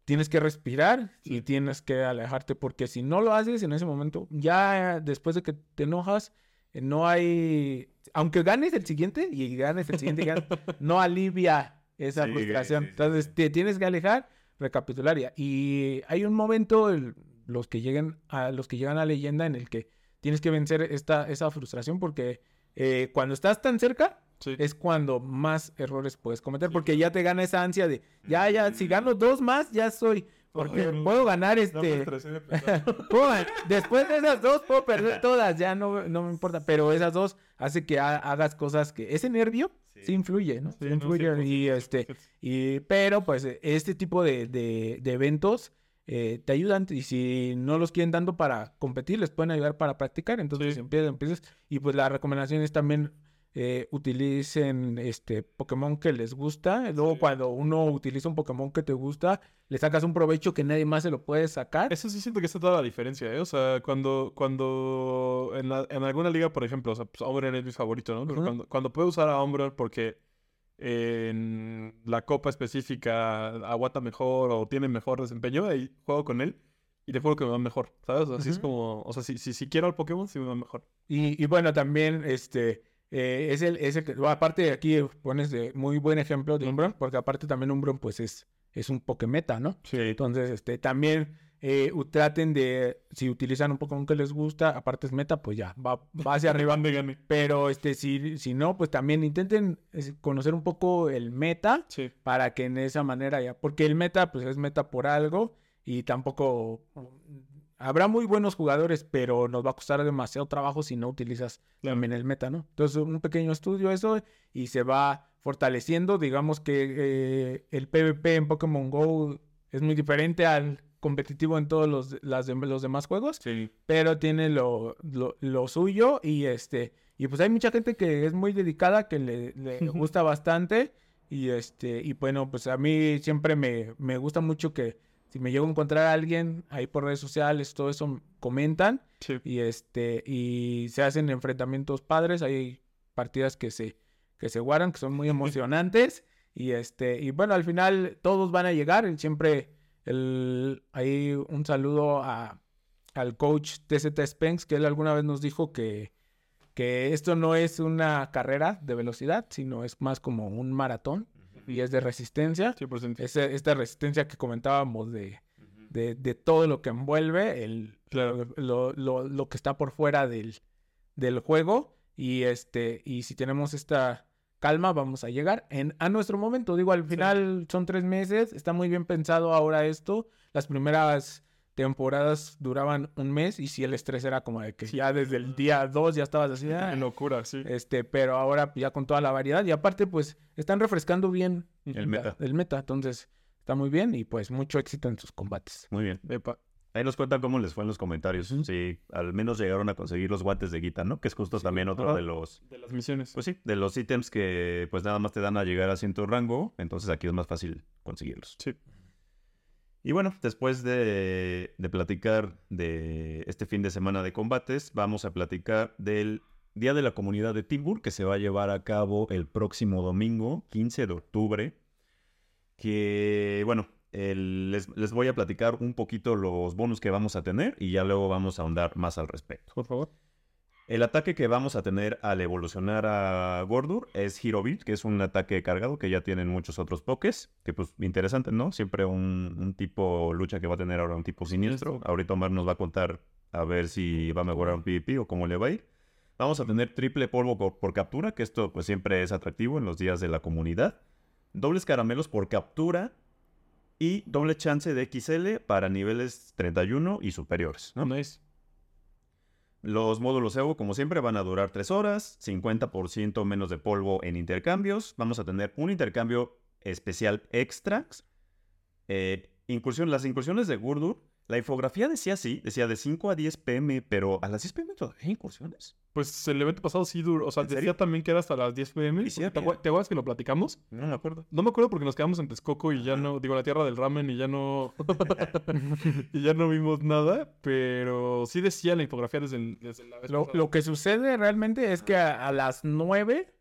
tienes que respirar y tienes que alejarte, porque si no lo haces en ese momento, ya después de que te enojas, no hay, aunque ganes el siguiente y ganes el siguiente, y ganes, no alivia esa Sí, frustración. sí, sí, Entonces te tienes que alejar, recapitular ya. Y hay un momento, el- los que lleguen a los que llegan a leyenda en el que tienes que vencer esta, esa frustración porque eh, cuando estás tan cerca es cuando más errores puedes cometer porque ya te gana esa ansia de ya, ya, si gano dos más, ya soy. Porque puedo ganar me este. puedo después de esas dos puedo perder todas, ya no, no me importa. Pero esas dos hace que ha- hagas cosas que. Ese nervio sí, influye, ¿no? Sí, no, influye. 100%, y este. Y, pero pues este tipo de, de- de eventos eh, te ayudan y si no los quieren tanto para competir, les pueden ayudar para practicar. Entonces Sí. empiezas, empiezas. Y pues la recomendación es también eh, utilicen este Pokémon que les gusta. Luego Sí. cuando uno utiliza un Pokémon que te gusta, le sacas un provecho que nadie más se lo puede sacar. Eso sí siento que está toda la diferencia, ¿eh? O sea, cuando, cuando en, la- en alguna liga, por ejemplo, o sea, pues Umbreon es mi favorito, ¿no? Pero cuando, cuando puedo usar a Umbreon porque en la copa específica aguanta mejor o tiene mejor desempeño, ahí juego con él y te juro que me va mejor, ¿sabes? Así es como, o sea, si, si, si quiero al Pokémon, sí me va mejor. Y, y bueno, también este eh, es el, es el que, bueno, aparte aquí pones de muy buen ejemplo de Umbreon, porque aparte también Umbreon pues es, es un Pokémeta, ¿no? Sí. Entonces, este, también eh, traten de, si utilizan un Pokémon que les gusta, aparte es meta, pues ya, va, va hacia arriba. Pero este, si, si no, pues también intenten conocer un poco el meta Sí. para que en esa manera ya, porque el meta pues es meta por algo y tampoco habrá muy buenos jugadores, pero nos va a costar demasiado trabajo si no utilizas Claro. también el meta, ¿no? Entonces un pequeño estudio eso y se va fortaleciendo, digamos que eh, el PvP en Pokémon Go es muy diferente al competitivo en todos los, las los demás juegos Sí. pero tiene lo, lo, lo suyo y este y pues hay mucha gente que es muy dedicada que le, le gusta bastante y este y bueno pues a mí siempre me, me gusta mucho que si me llego a encontrar a alguien ahí por redes sociales todo eso comentan Sí. y este y se hacen enfrentamientos padres hay partidas que se que se guardan que son muy emocionantes y este y bueno al final todos van a llegar y siempre el ahí un saludo a al coach TZ Spence que él alguna vez nos dijo que que esto no es una carrera de velocidad sino es más como un maratón y es de resistencia 100%. Esa- esta resistencia que comentábamos de, de, de todo lo que envuelve, el, Claro. lo, lo, lo que está por fuera del, del juego. Y este, y si tenemos esta calma, vamos a llegar en, a nuestro momento. Digo, al final son tres meses, está muy bien pensado ahora esto. Las primeras temporadas duraban un mes y si el estrés era como de que ya desde el día dos ya estabas así. "Ah", locura, sí. este, pero ahora ya con toda la variedad y aparte pues están refrescando bien El meta. el meta, entonces está muy bien y pues mucho éxito en sus combates. Muy bien. Epa. Ahí nos cuentan cómo les fue en los comentarios. Ujú. Si al menos llegaron a conseguir los guantes de guita, ¿no? Que es justo también otro Ajá. de los... De las misiones. Pues sí, de los ítems que pues nada más te dan a llegar a cierto rango. Entonces aquí es más fácil conseguirlos. Sí. Y bueno, después de, platicar de este fin de semana de combates, vamos a platicar del Día de la Comunidad de Timbur, que se va a llevar a cabo el próximo domingo, 15 de octubre. Que, bueno, les, les voy a platicar un poquito los bonus que vamos a tener y ya luego vamos a ahondar más al respecto. Por favor. El ataque que vamos a tener al evolucionar a Gordur es Hero Beat, que es un ataque cargado que ya tienen muchos otros pokés. Que pues interesante, ¿no? Siempre un, un tipo lucha que va a tener ahora un tipo siniestro. Ahorita Omar nos va a contar a ver si va a mejorar un PvP o cómo le va a ir. Vamos a tener triple polvo por captura, que esto pues siempre es atractivo en los días de la comunidad. Dobles caramelos por captura y doble chance de XL para niveles 31 y superiores, ¿no? Nice. Los módulos Evo, como siempre, van a durar 3 horas, 50% menos de polvo en intercambios. Vamos a tener un intercambio especial extra. Eh, las incursiones de Gurdur, la infografía decía así, decía de 5 a 10 pm, pero a las 10 pm todavía hay incursiones. Pues el evento pasado sí duró. O sea, ¿En decía serio? también que era hasta las 10 pm. ¿Y sí ¿Te, acuerdas que lo platicamos? No me acuerdo. No me acuerdo porque nos quedamos en Texcoco y ya no, digo, la tierra del ramen y ya no, y ya no vimos nada, pero sí decía la infografía desde, el- desde la vez Lo, pasada. lo que sucede realmente es que a, a las 9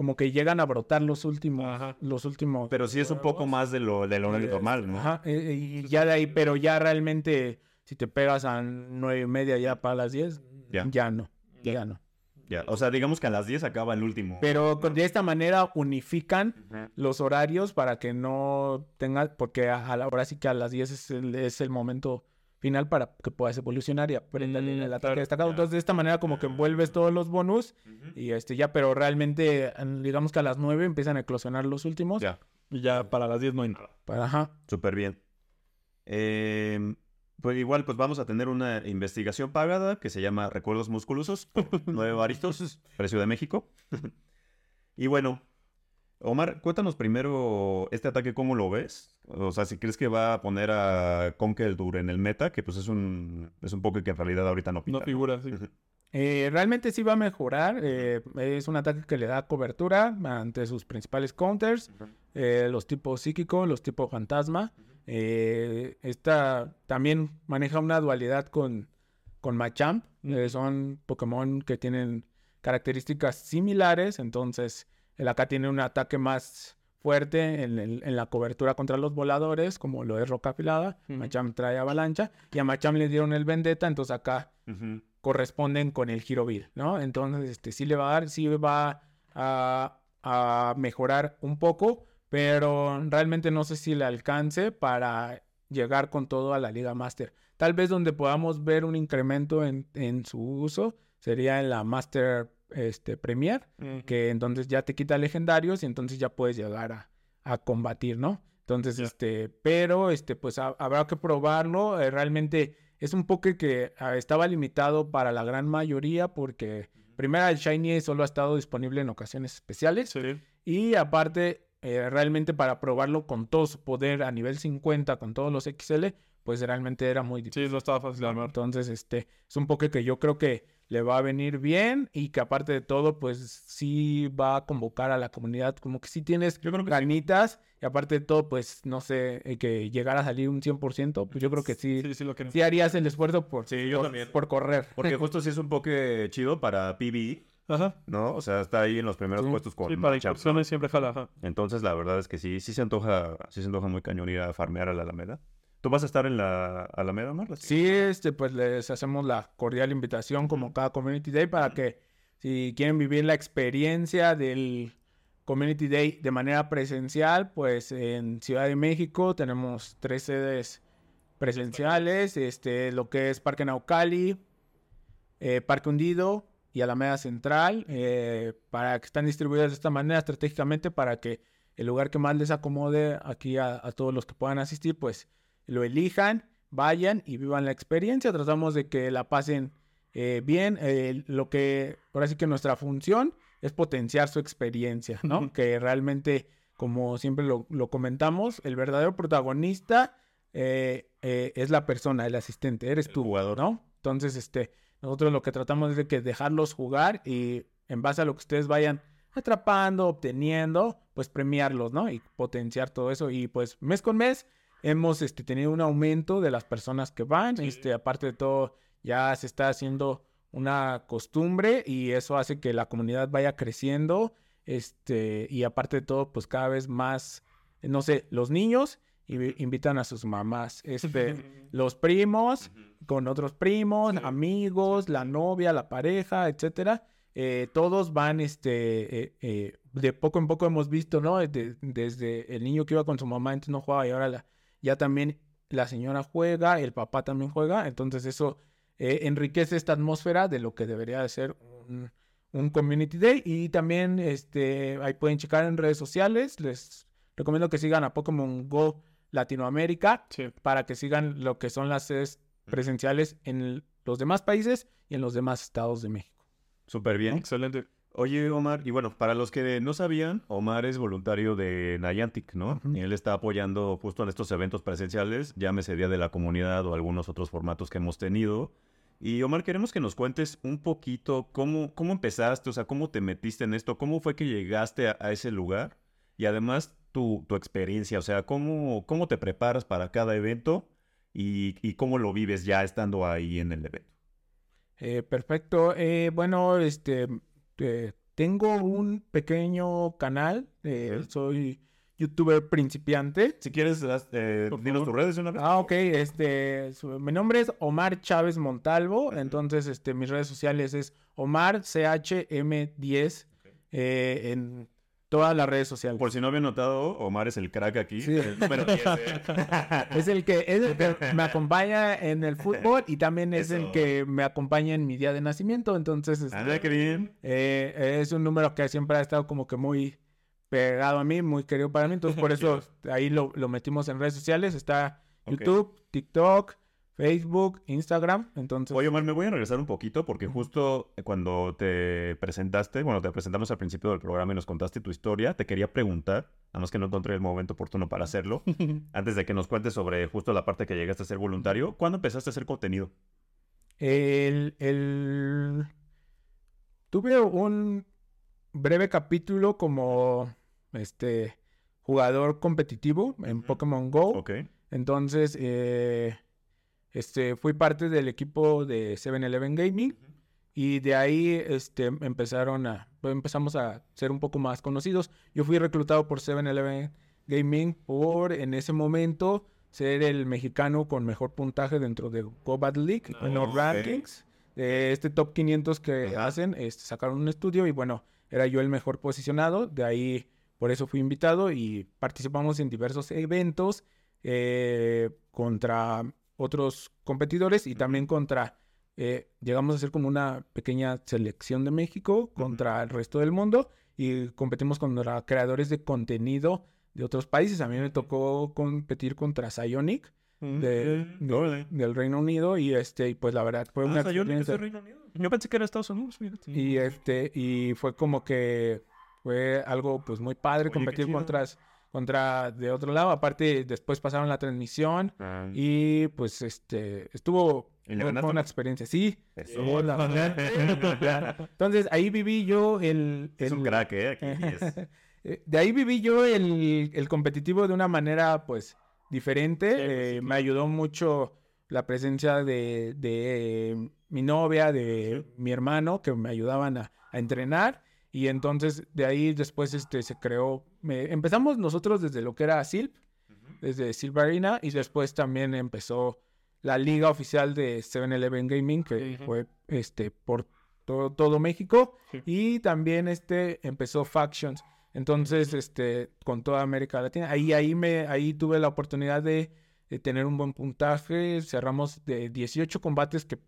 como que llegan a brotar los últimos, Ajá. los últimos. Pero sí es un poco más de lo, de lo normal, ¿no? Ajá, eh, y ya de ahí, pero ya realmente, si te pegas a nueve y media ya para las 10, Ya. ya, no, ya. no. Ya, o sea, digamos que a las 10 acaba el último. Pero de esta manera unifican los horarios para que no tengas, porque a, a la hora sí que a las 10 es el, es el momento final para que puedas evolucionar y aprender en el ataque claro, destacado. Entonces de esta manera como que envuelves todos los bonus y este ya, pero realmente mm, digamos que a las 9 empiezan a eclosionar los últimos. Ya, Y ya para las 10 no hay nada. Para, ajá. súper bien. Eh, pues igual, pues vamos a tener una investigación pagada que se llama Recuerdos Musculosos, nueve varitos, precio de México. y bueno, Omar, cuéntanos primero este ataque, ¿cómo lo ves? O sea, si crees que va a poner a Conkeldurr en el meta, que pues es un, es un poco que en realidad ahorita no pinta. No figura, sí. Eh, realmente sí va a mejorar. eh, es un ataque que le da cobertura ante sus principales counters. eh, los tipos psíquico, los tipos fantasma. Eh, esta también maneja una dualidad con, con Machamp. eh, son Pokémon que tienen características similares. Entonces, el acá tiene un ataque más fuerte en, la cobertura contra los voladores, como lo es Roca Afilada. Ujú. Machamp trae avalancha. Y a Machamp le dieron el Vendetta. Entonces, acá corresponden con el giro Bill, ¿no? Entonces, este, sí le va a dar, sí va a, a mejorar un poco, pero realmente no sé si le alcance para llegar con todo a la Liga Master. Tal vez donde podamos ver un incremento en, en su uso sería en la Master este, Premier, que entonces ya te quita legendarios y entonces ya puedes llegar a, a combatir, ¿no? Entonces, este, pero este, pues ha- habrá que probarlo. eh, realmente es un poke que ah, estaba limitado para la gran mayoría porque primera el Shiny solo ha estado disponible en ocasiones especiales Sí. y aparte eh, realmente para probarlo con todo su poder a nivel 50 con todos los XL, pues realmente era muy difícil. Sí, no estaba fácil de armar. Entonces, este, es un poke que yo creo que le va a venir bien y que aparte de todo, pues sí va a convocar a la comunidad, como que sí tienes Yo creo que sí. ganitas y aparte de todo, pues no sé, eh, que llegara a salir un 100%, pues yo creo que sí, Sí, sí lo queremos. sí harías el esfuerzo por, Sí, yo por, también. por correr. Porque justo sí es un poco chido para Ajá. ¿no? O sea, está ahí en los primeros Sí. puestos con Sí, para incursiones siempre jala, ajá. Entonces, la verdad es que sí, sí se antoja, sí se antoja muy cañón ir a farmear a la Alameda. ¿Tú vas a estar en la Alameda, Omar? Sí, este, pues les hacemos la cordial invitación como cada Community Day para que si quieren vivir la experiencia del Community Day de manera presencial, pues en Ciudad de México tenemos tres sedes presenciales, este, lo que es Parque Naucali, eh, Parque Hundido y Alameda Central, eh, para que están distribuidas de esta manera estratégicamente para que el lugar que más les acomode aquí a, a todos los que puedan asistir, pues lo elijan, vayan y vivan la experiencia. Tratamos de que la pasen eh, bien. eh, lo que ahora sí que nuestra función es potenciar su experiencia, ¿no? Que realmente, como siempre lo, lo comentamos, el verdadero protagonista eh, es la persona, el asistente, eres El tú, jugador. ¿no? Entonces, este, nosotros lo que tratamos es de que dejarlos jugar y en base a lo que ustedes vayan atrapando, obteniendo, pues premiarlos, ¿no? Y potenciar todo eso. Y pues mes con mes hemos este, tenido un aumento de las personas que van. Sí. Este, aparte de todo, ya se está haciendo una costumbre y eso hace que la comunidad vaya creciendo. Este, y aparte de todo, pues cada vez más, no sé, los niños invi- invitan a sus mamás. Este, los primos con otros primos, Sí. amigos, la novia, la pareja, etcétera. eh, todos van, este, eh, eh, de poco en poco hemos visto, ¿no? De- desde el niño que iba con su mamá, antes no jugaba y ahora la- ya también la señora juega, el papá también juega, entonces eso eh, enriquece esta atmósfera de lo que debería de ser un, un Community Day y también, este, ahí pueden checar en redes sociales, les recomiendo que sigan a Pokémon Go Latinoamérica Sí. para que sigan lo que son las sedes presenciales en el- los demás países y en los demás estados de México. Súper bien. Excelente. Oye, Omar, y bueno, para los que no sabían, Omar es voluntario de Niantic, ¿no? Y él está apoyando justo en estos eventos presenciales, llámese Día de la Comunidad o algunos otros formatos que hemos tenido. Y Omar, queremos que nos cuentes un poquito cómo, cómo empezaste, o sea, cómo te metiste en esto, cómo fue que llegaste a, a ese lugar y además tu, tu experiencia, o sea, cómo, cómo te preparas para cada evento y, y cómo lo vives ya estando ahí en el evento. Eh, perfecto. Eh, bueno, este, eh, tengo un pequeño canal. eh. Soy youtuber principiante. Si quieres, eh, dinos tus redes de una vez. Ah, ok. Este, su- mi nombre es Omar Chávez Montalvo. Entonces, este, mis redes sociales es Omar CHM10 eh, en todas las redes sociales. Por si no había notado, Omar es el crack aquí. Sí. el número 10, ¿eh? Es el que es el que me acompaña en el fútbol y también es el que me acompaña en mi día de nacimiento. Entonces, este, Anda, qué bien. Eh, es un número que siempre ha estado como que muy pegado a mí, muy querido para mí. Entonces, por eso ahí lo, lo metimos en redes sociales. Está. YouTube, TikTok, Facebook, Instagram. Entonces, Oye, Omar, me voy a regresar un poquito porque justo cuando te presentaste, bueno, te presentamos al principio del programa y nos contaste tu historia, te quería preguntar, nada más que no encontré el momento oportuno para hacerlo, antes de que nos cuentes sobre justo la parte que llegaste a ser voluntario, ¿cuándo empezaste a hacer contenido? el, el- tuve un breve capítulo como este jugador competitivo en. Pokémon Go. Ok. Entonces, eh, este, fui parte del equipo de 7-Eleven Gaming y de ahí este, empezaron a, pues, empezamos a ser un poco más conocidos. Yo fui reclutado por 7-Eleven Gaming por, en ese momento, ser el mexicano con mejor puntaje dentro de Go Battle League en los rankings. De este top 500 que hacen, este, sacaron un estudio y bueno, era yo el mejor posicionado. De ahí, por eso fui invitado y participamos en diversos eventos eh, contra otros competidores y también contra, eh, llegamos a ser como una pequeña selección de México contra el resto del mundo y competimos contra creadores de contenido de otros países. A mí me tocó competir contra Psionic de, de- del Reino Unido y este, y pues la verdad fue una Ah, ¿es experiencia. Reino Unido? Yo pensé que era Estados Unidos, fíjate. Y este, y fue como que fue algo pues muy padre Oye, competir contra, contra de otro lado. Aparte, después pasaron la transmisión Ah, y pues este estuvo ¿Y le fue, una experiencia. Sí. Eso. Hola. Entonces ahí viví yo el, Es un el- crack, ¿eh? Aquí es. Eh, De ahí viví yo el, el competitivo de una manera, pues, diferente. Sí, Eh, sí, Me ayudó mucho la presencia de, de, eh, mi novia, de mi hermano, que me ayudaban a, a entrenar. Y entonces, de ahí después este, se creó... me- empezamos nosotros desde lo que era Silp, desde Silp Arena, y después también empezó la liga oficial de 7-Eleven Gaming, que fue este, por todo, todo México. Sí. Y también este, empezó Factions. Entonces, este, con toda América Latina. Ahí, ahí, me, ahí tuve la oportunidad de, de tener un buen puntaje. Cerramos de 18 combates que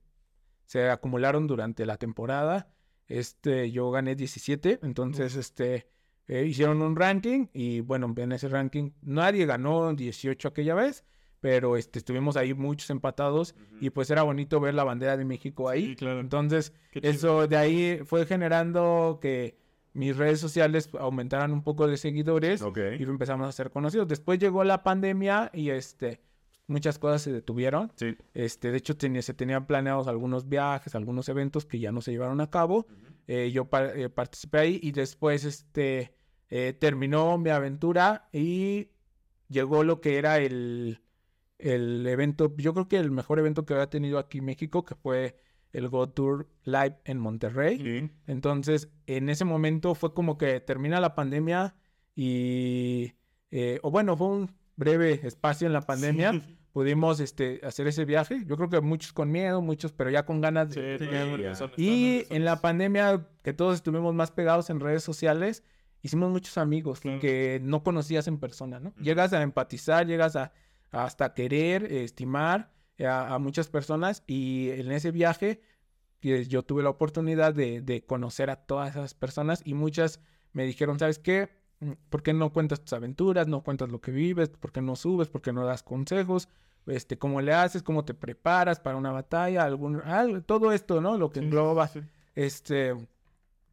se acumularon durante la temporada. Este, yo gané 17. Entonces, este, eh, hicieron un ranking. Y bueno, en ese ranking nadie ganó 18 aquella vez. Pero este, estuvimos ahí muchos empatados. Y pues era bonito ver la bandera de México ahí. Sí, claro. Entonces, eso de ahí fue generando que mis redes sociales aumentaran un poco de seguidores Ok. y empezamos a ser conocidos. Después llegó la pandemia y este muchas cosas se detuvieron. Sí. Este, de hecho tenía- se tenían planeados algunos viajes, algunos eventos que ya no se llevaron a cabo. Eh, yo eh, participé ahí y después este eh, terminó mi aventura y llegó lo que era el el evento, yo creo que el mejor evento que había tenido aquí en México, que fue el Go Tour Live en Monterrey. Sí. Entonces, en ese momento fue como que termina la pandemia y, eh, o bueno, fue un breve espacio en la pandemia. Pudimos este, hacer ese viaje. Yo creo que muchos con miedo, muchos, pero ya con ganas Sí, de... tenían ya. razón, Y en la pandemia, que todos estuvimos más pegados en redes sociales, hicimos muchos amigos Claro. que no conocías en persona, ¿no? Llegas a empatizar, llegas a, a hasta querer, eh, estimar eh, a, a muchas personas y en ese viaje yo tuve la oportunidad de, de conocer a todas esas personas y muchas me dijeron, ¿sabes qué? Mm, ¿Por qué no cuentas tus aventuras? ¿No cuentas lo que vives? ¿Por qué no subes? ¿Por qué no das consejos? Este, ¿Cómo le haces? ¿Cómo te preparas para una batalla? Algún, algo- todo esto, ¿no? Lo que Sí, engloba sí. este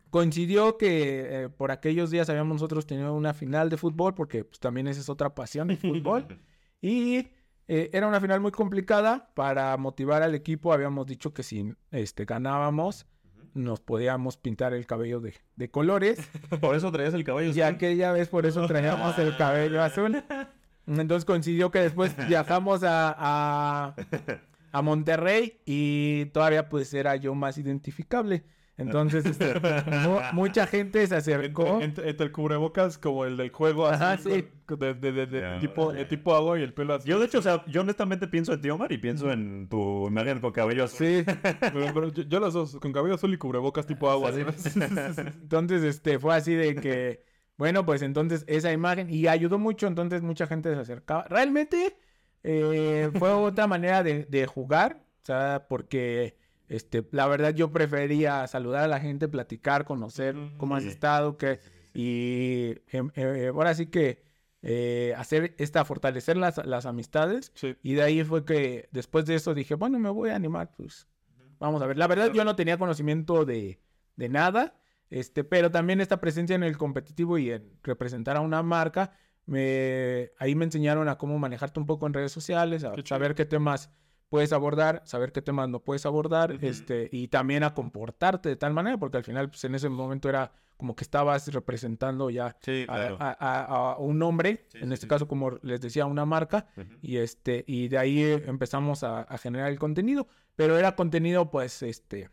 coincidió que eh, por aquellos días habíamos nosotros tenido una final de fútbol porque pues también esa es otra pasión el fútbol y eh, era una final muy complicada. Para motivar al equipo habíamos dicho que si este, ganábamos nos podíamos pintar el cabello de, de colores. Por eso traías el caballo. Y aquella vez por eso traíamos el cabello azul. Entonces coincidió que después viajamos a, a, a Monterrey y todavía pues era yo más identificable. Entonces, este, mu- mucha gente se acercó. Entre, entre el cubrebocas como el del juego así, Ajá, sí. de, de- de- tipo, de tipo agua y el pelo así. Yo, de hecho, o sea, yo honestamente pienso en ti, Omar, y pienso en tu imagen con cabello azul. Sí. Pero, pero yo, yo las dos, con cabello azul y cubrebocas tipo agua. ¿sí? Entonces, este, fue así de que, bueno, pues entonces esa imagen, y ayudó mucho, entonces mucha gente se acercaba. Realmente eh, fue otra manera de, de jugar, o sea, porque, este, la verdad yo prefería saludar a la gente, platicar, conocer cómo has estado, que, y em, eh, ahora sí que eh, hacer esta, fortalecer las, las amistades. Sí. Y de ahí fue que después de eso dije, bueno, me voy a animar, pues vamos a ver. La verdad yo no tenía conocimiento de, de nada, este, pero también esta presencia en el competitivo y en representar a una marca, me, ahí me enseñaron a cómo manejarte un poco en redes sociales, a Qué saber qué temas puedes abordar, saber qué temas no puedes abordar, este, y también a comportarte de tal manera, porque al final, pues en ese momento era como que estabas representando ya Sí, a, claro. a- a- a un nombre, Sí, en este sí. caso, como les decía, una marca, y este, y de ahí eh, empezamos a, a generar el contenido. Pero era contenido, pues, este,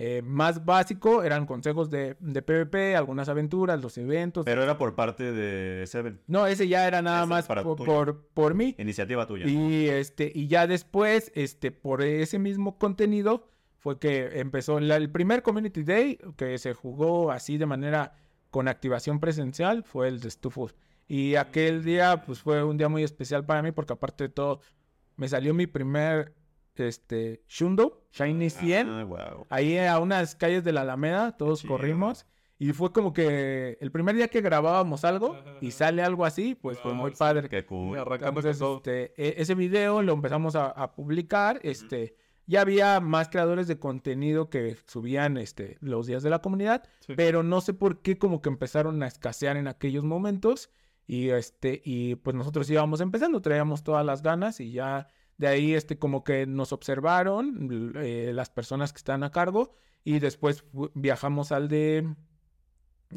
eh, más básico, eran consejos de, de PvP, algunas aventuras, los eventos. Pero era por parte de Seven. No, ese ya era nada Ese más por, por, por mí. Iniciativa tuya. Y este, y ya después, este, por ese mismo contenido, fue que empezó la- el primer Community Day que se jugó así de manera con activación presencial, fue el de Stufus. Y aquel día, pues fue un día muy especial para mí, porque aparte de todo, me salió mi primer este Shundo, Shiny 100. Ah, wow. Ahí a unas calles de la Alameda, todos Chido. corrimos. Y fue como que el primer día que grabábamos algo y sale algo así, pues fue muy padre. Qué cool. Entonces, este, e- ese video lo empezamos a, a publicar. Este, ya había más creadores de contenido que subían este, los días de la comunidad, Sí. pero no sé por qué como que empezaron a escasear en aquellos momentos. Y este, y pues nosotros íbamos empezando, traíamos todas las ganas y ya de ahí este como que nos observaron eh, las personas que están a cargo y después viajamos al de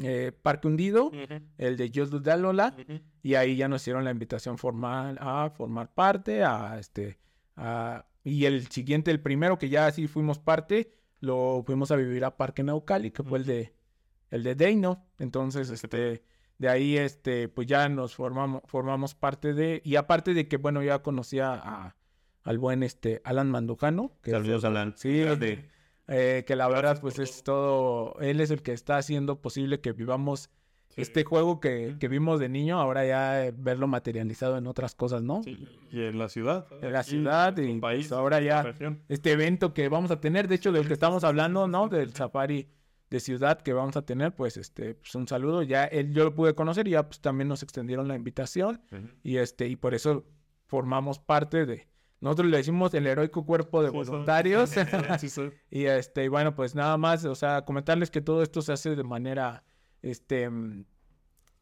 eh, Parque Hundido, el de Yo Lola, y ahí ya nos hicieron la invitación formal a formar parte, a este, a- y el siguiente, el primero que ya sí fuimos parte, lo fuimos a vivir a Parque Naucali, que fue el de, el de Deino. Entonces, este, de ahí, este, pues ya nos formamos, formamos parte de, y aparte de que, bueno, ya conocía a, al buen, este, Alan Mandujano, que es- Saludos, Alan. Sí, Grande. eh, que la verdad, pues es todo, él es el que está haciendo posible que vivamos Sí. este juego que, que vimos de niño, ahora ya eh, verlo materializado en otras cosas, ¿no? Sí, Y en la ciudad. En la ciudad en y el pues, país, ahora ya- región. Este evento que vamos a tener, de hecho, del que estamos hablando, ¿no? Del safari de ciudad que vamos a tener, pues este, pues un saludo, ya él, yo lo pude conocer y ya pues también nos extendieron la invitación y este, y por eso formamos parte de, nosotros le decimos el heroico cuerpo de Sí, son- voluntarios. Sí, sí. Y este, y bueno, pues nada más, o sea, comentarles que todo esto se hace de manera este mm,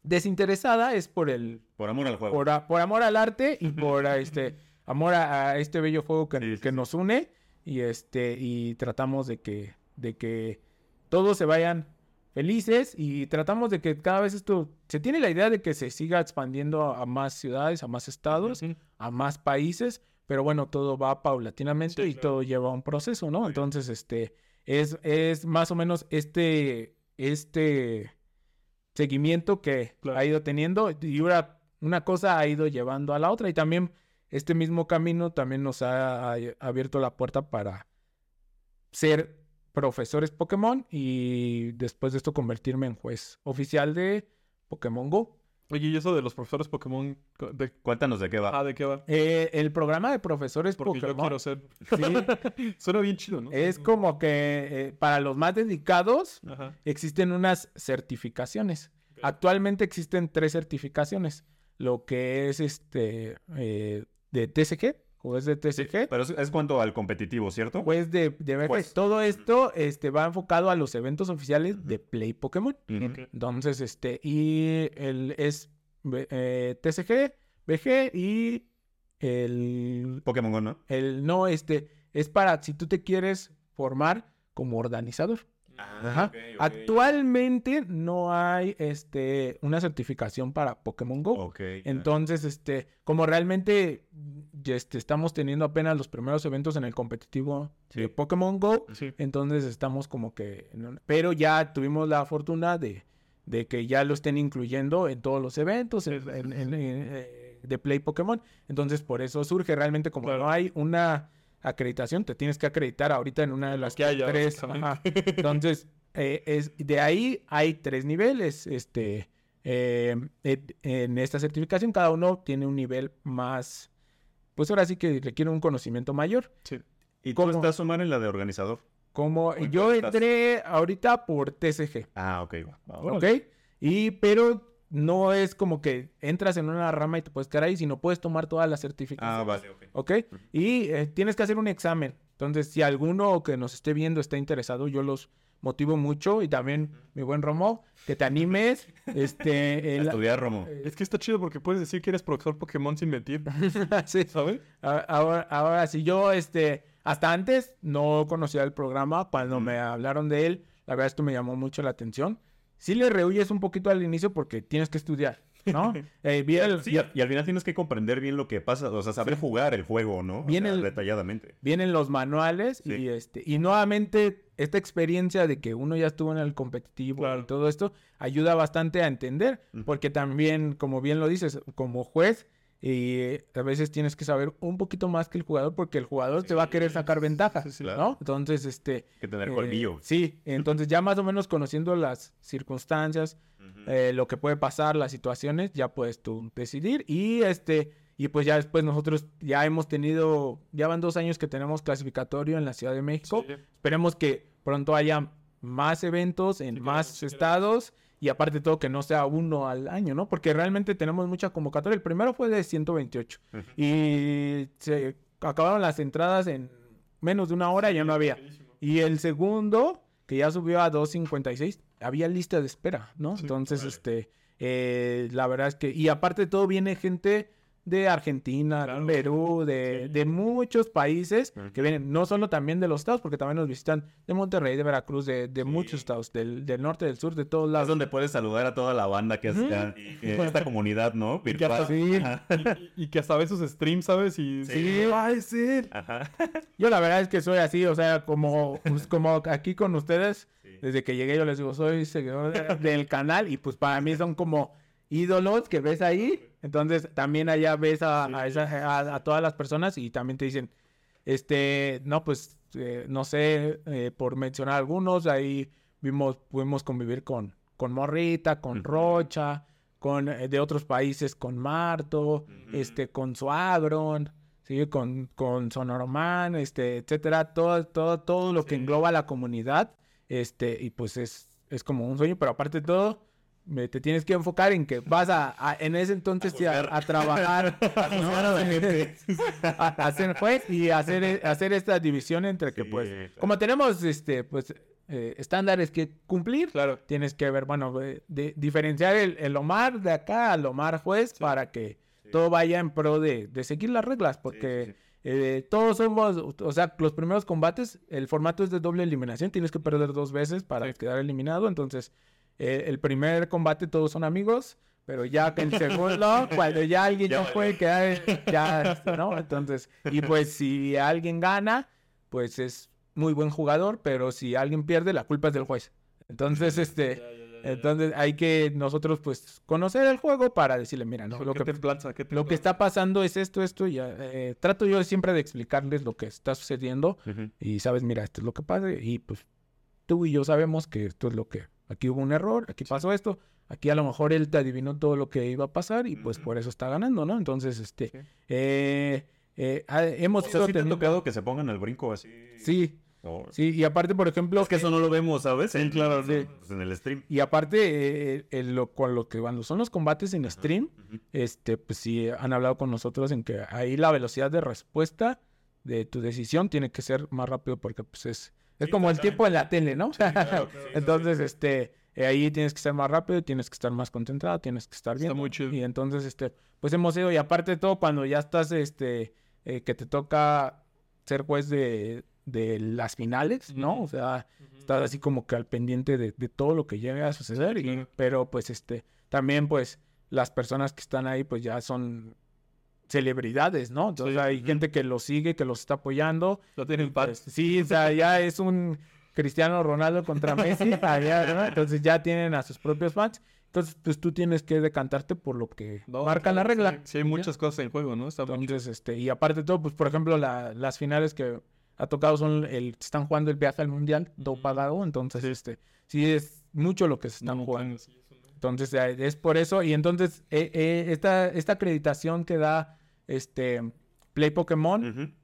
desinteresada, es por el, Por amor al juego. por, a- por amor al arte y por a, este amor a, a este bello juego que, Sí, sí, que sí. nos une. Y este, y tratamos de que, de que todos se vayan felices y tratamos de que cada vez esto, se tiene la idea de que se siga expandiendo a, a más ciudades, a más estados, a más países, pero bueno, todo va paulatinamente Sí, y claro. todo lleva un proceso, ¿no? Entonces, este, es, es más o menos este, este seguimiento que Claro. ha ido teniendo y una, una cosa ha ido llevando a la otra y también este mismo camino también nos ha, ha abierto la puerta para ser profesores Pokémon y después de esto convertirme en juez oficial de Pokémon Go. Oye, ¿y eso de los profesores Pokémon? ¿De, Cuéntanos de qué va. ah, ¿de qué va? Eh, el programa de profesores Porque yo Pokémon quiero ser... Sí. Suena bien chido, ¿no? es como que eh, para los más dedicados Ajá. existen unas certificaciones. Actualmente existen tres certificaciones. Lo que es este eh, de TCG, o es de TCG, Pero es, es cuanto al competitivo, ¿cierto? o es de, de BG. Pues. Todo esto este, va enfocado a los eventos oficiales de Play Pokémon. Entonces, este, y el es eh, TCG, BG y el, Pokémon Go, ¿no? el, no, este, es para si tú te quieres formar como organizador. Ajá. Actualmente no hay, este, una certificación para Pokémon Go. Entonces, este, como realmente este, estamos teniendo apenas los primeros eventos en el competitivo Sí. de Pokémon Go, Sí. entonces estamos como que... Pero ya tuvimos la fortuna de, de que ya lo estén incluyendo en todos los eventos en- en- en- en, eh, de Play Pokémon. Entonces, por eso surge realmente como Claro. no hay una acreditación, te tienes que acreditar ahorita en una de las que tres. ajá. Entonces, eh, es, de ahí hay tres niveles. Este, eh, et- en esta certificación, cada uno tiene un nivel más, pues ahora sí que requiere un conocimiento mayor. Sí. ¿Y tú ¿cómo? estás Omar en la de organizador? Como ¿O en yo estás? entré ahorita por TCG, Ah, ok. ¿ok? Y, pero no es como que entras en una rama y te puedes quedar ahí, sino puedes tomar todas las certificaciones. Ah, vale, ok. ¿Ok? Y eh, tienes que hacer un examen. Entonces, si alguno que nos esté viendo está interesado, yo los motivo mucho y también, mi buen Romo, que te animes. Este, el- Estudiar Romo. Es que está chido porque puedes decir que eres profesor Pokémon sin mentir, sí. ¿sabes? Ahora, ahora sí, yo, este, hasta antes no conocía el programa. Cuando me hablaron de él, la verdad esto me llamó mucho la atención. Sí le rehuyes un poquito al inicio porque tienes que estudiar, ¿no? Eh, vi el- Sí, y al final tienes que comprender bien lo que pasa, o sea, saber jugar el juego, ¿no? O Bien sea, el- detalladamente. vienen los manuales Sí. y este y nuevamente esta experiencia de que uno ya estuvo en el competitivo Claro. y todo esto ayuda bastante a entender porque también como bien lo dices como juez y a veces tienes que saber un poquito más que el jugador porque el jugador te va a querer sacar ventaja, sí, sí. ¿no? Claro. Entonces este Hay que tener eh, colmillo. sí, entonces ya más o menos conociendo las circunstancias, eh, lo que puede pasar, las situaciones, ya puedes tú decidir. Y este, y pues ya después nosotros ya hemos tenido, ya van dos años que tenemos clasificatorio en la Ciudad de México. Sí. Esperemos que pronto haya más eventos en Sí, más queremos, estados. Y aparte de todo, que no sea uno al año, ¿no? Porque realmente tenemos mucha convocatoria. El primero fue de 128. Ujú. Y se acabaron las entradas en menos de una hora, ya no había. Y el segundo, que ya subió a 2.56, había lista de espera, ¿no? Sí, Entonces, este, eh, la verdad es que, y aparte de todo, viene gente de Argentina, Claro. de Perú, de, Sí. de muchos países que vienen, no solo también de los estados, porque también nos visitan de Monterrey, de Veracruz, de, de Sí. muchos estados, del, del norte, del sur, de todos Es lados. donde puedes saludar a toda la banda que está en esta comunidad, ¿no? Y que hasta- Virtual. Sí. Ajá. Y, y que hasta ves sus streams, ¿sabes? Y Sí. va a ser. Ajá. Yo la verdad es que soy así, o sea, como, pues, como aquí con ustedes, Sí. desde que llegué yo les digo, soy seguidor de- del canal y pues para mí son como ídolos que ves ahí. Entonces también allá ves a, a, esa- a- a todas las personas y también te dicen, este, no, pues, eh, no sé, eh, por mencionar algunos, ahí vimos, pudimos convivir con, con Morrita, con. Rocha, con eh, de otros países, con Marto, este, con Suagron, sí, con, con Sonorman, este, etcétera, todo, todo, todo lo que Sí. engloba la comunidad, este, y pues es, es como un sueño, pero aparte de todo, me- te tienes que enfocar en que vas a, a- en ese entonces a, trabajar, ¿no? a, hacer juez y hacer, e- hacer esta división entre que Sí, pues, claro. como tenemos este, pues, eh, estándares que cumplir, Claro. tienes que ver, bueno, de- de- diferenciar el, el Omar de acá al Omar juez para que todo vaya en pro de, de seguir las reglas, porque eh, todos somos, o sea, los primeros combates, el formato es de doble eliminación, tienes que perder dos veces para quedar eliminado, entonces eh, el primer combate todos son amigos, pero ya que el segundo, cuando ya alguien Ya no puede quedar, ya, ¿no? Entonces, y pues si alguien gana, pues es muy buen jugador, pero si alguien pierde, la culpa es del juez. Entonces, este, entonces hay que nosotros pues conocer el juego para decirle, mira, no, lo ¿Qué que te planza? ¿Qué te lo que planza? está pasando es esto, esto, y ya, eh, trato yo siempre de explicarles lo que está sucediendo y sabes, mira, esto es lo que pasa y pues tú y yo sabemos que esto es lo que, aquí hubo un error, aquí pasó esto, aquí a lo mejor él te adivinó todo lo que iba a pasar y pues por eso está ganando, ¿no? Entonces, este, Sí. eh, eh, ah, hemos O sea, sí te ha teniendo- tocado que se pongan al brinco así. Sí, sí, y aparte, por ejemplo, Es que eso no lo vemos, ¿sabes? En, claro, sí. pues, en el stream. y aparte, eh, lo, con lo que cuando son los combates en stream, este, pues sí han hablado con nosotros en que ahí la velocidad de respuesta de tu decisión tiene que ser más rápido porque pues es, es como el tiempo en la tele, ¿no? claro, claro. Entonces, este, ahí tienes que ser más rápido, tienes que estar más concentrado, tienes que estar bien. Está muy chido. Y entonces, este, pues hemos ido, y aparte de todo, cuando ya estás, este, eh, que te toca ser juez de, de las finales, ¿no? O sea, estás así como que al pendiente de, de todo lo que llegue a suceder. y- Claro. pero pues este, también pues las personas que están ahí pues ya son celebridades, ¿no? Entonces Sí, hay gente que los sigue, que los está apoyando. Ya tienen Pues, paz. sí, o sea, ya es un Cristiano Ronaldo contra Messi, allá, ¿no? entonces ya tienen a sus propios fans. Entonces, pues tú tienes que decantarte por lo que No, marca la regla. Sí, hay muchas cosas en juego, ¿no? Está. Entonces, este, y aparte de todo, pues por ejemplo, la- las finales que ha tocado son el, están jugando el viaje al mundial, todo Ujú. pagado, entonces, Sí. este, sí es mucho lo que se están No, jugando. sí. Entonces, es por eso, y entonces, eh, eh, esta, esta acreditación que da este Play Pokémon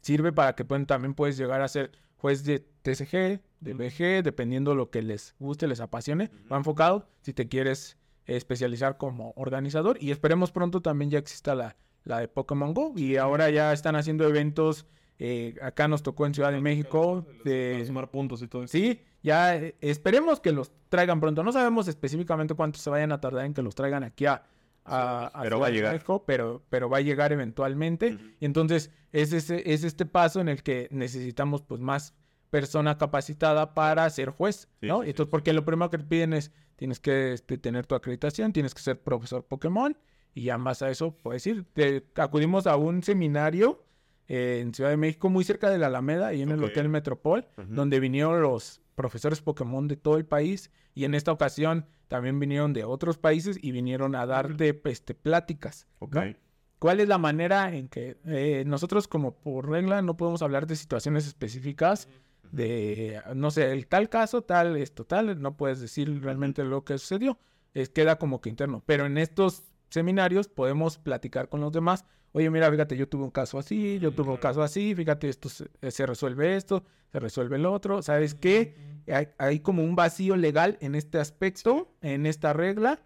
sirve para que pueden, también puedes llegar a ser juez de TCG, de. BG, dependiendo lo que les guste, les apasione. Ujú. Va enfocado si te quieres eh, especializar como organizador. Y esperemos pronto también ya exista la, la de Pokémon Go. Y ahora ya están haciendo eventos. eh, acá nos tocó en Ciudad de México. De, sumar puntos y todo eso. sí, ya eh, esperemos que los traigan pronto. No sabemos específicamente cuánto se vayan a tardar en que los traigan aquí a, a- a Pero va a llegar. México, pero, pero va a llegar eventualmente. Y entonces es, ese, es este paso en el que necesitamos pues más persona capacitada para ser juez, Sí, ¿no? sí, entonces, sí. porque lo primero que te piden es, tienes que este, tener tu acreditación, tienes que ser profesor Pokémon, y ya más a eso puedes ir. Te- acudimos a un seminario eh, en Ciudad de México, muy cerca de la Alameda, y en el. Hotel Metropol, donde vinieron los profesores Pokémon de todo el país, y en esta ocasión también vinieron de otros países y vinieron a darte este, pláticas. Ok. ¿no? ¿Cuál es la manera en que eh, nosotros como por regla no podemos hablar de situaciones específicas de, no sé, el tal caso, tal, esto, tal, no puedes decir realmente lo que sucedió, es, queda como que interno, pero en estos seminarios podemos platicar con los demás, oye, mira, fíjate, yo tuve un caso así, yo tuve un caso así, fíjate, esto se, eh, se resuelve esto, se resuelve el otro, ¿sabes qué? Hay, hay como un vacío legal en este aspecto, en esta regla,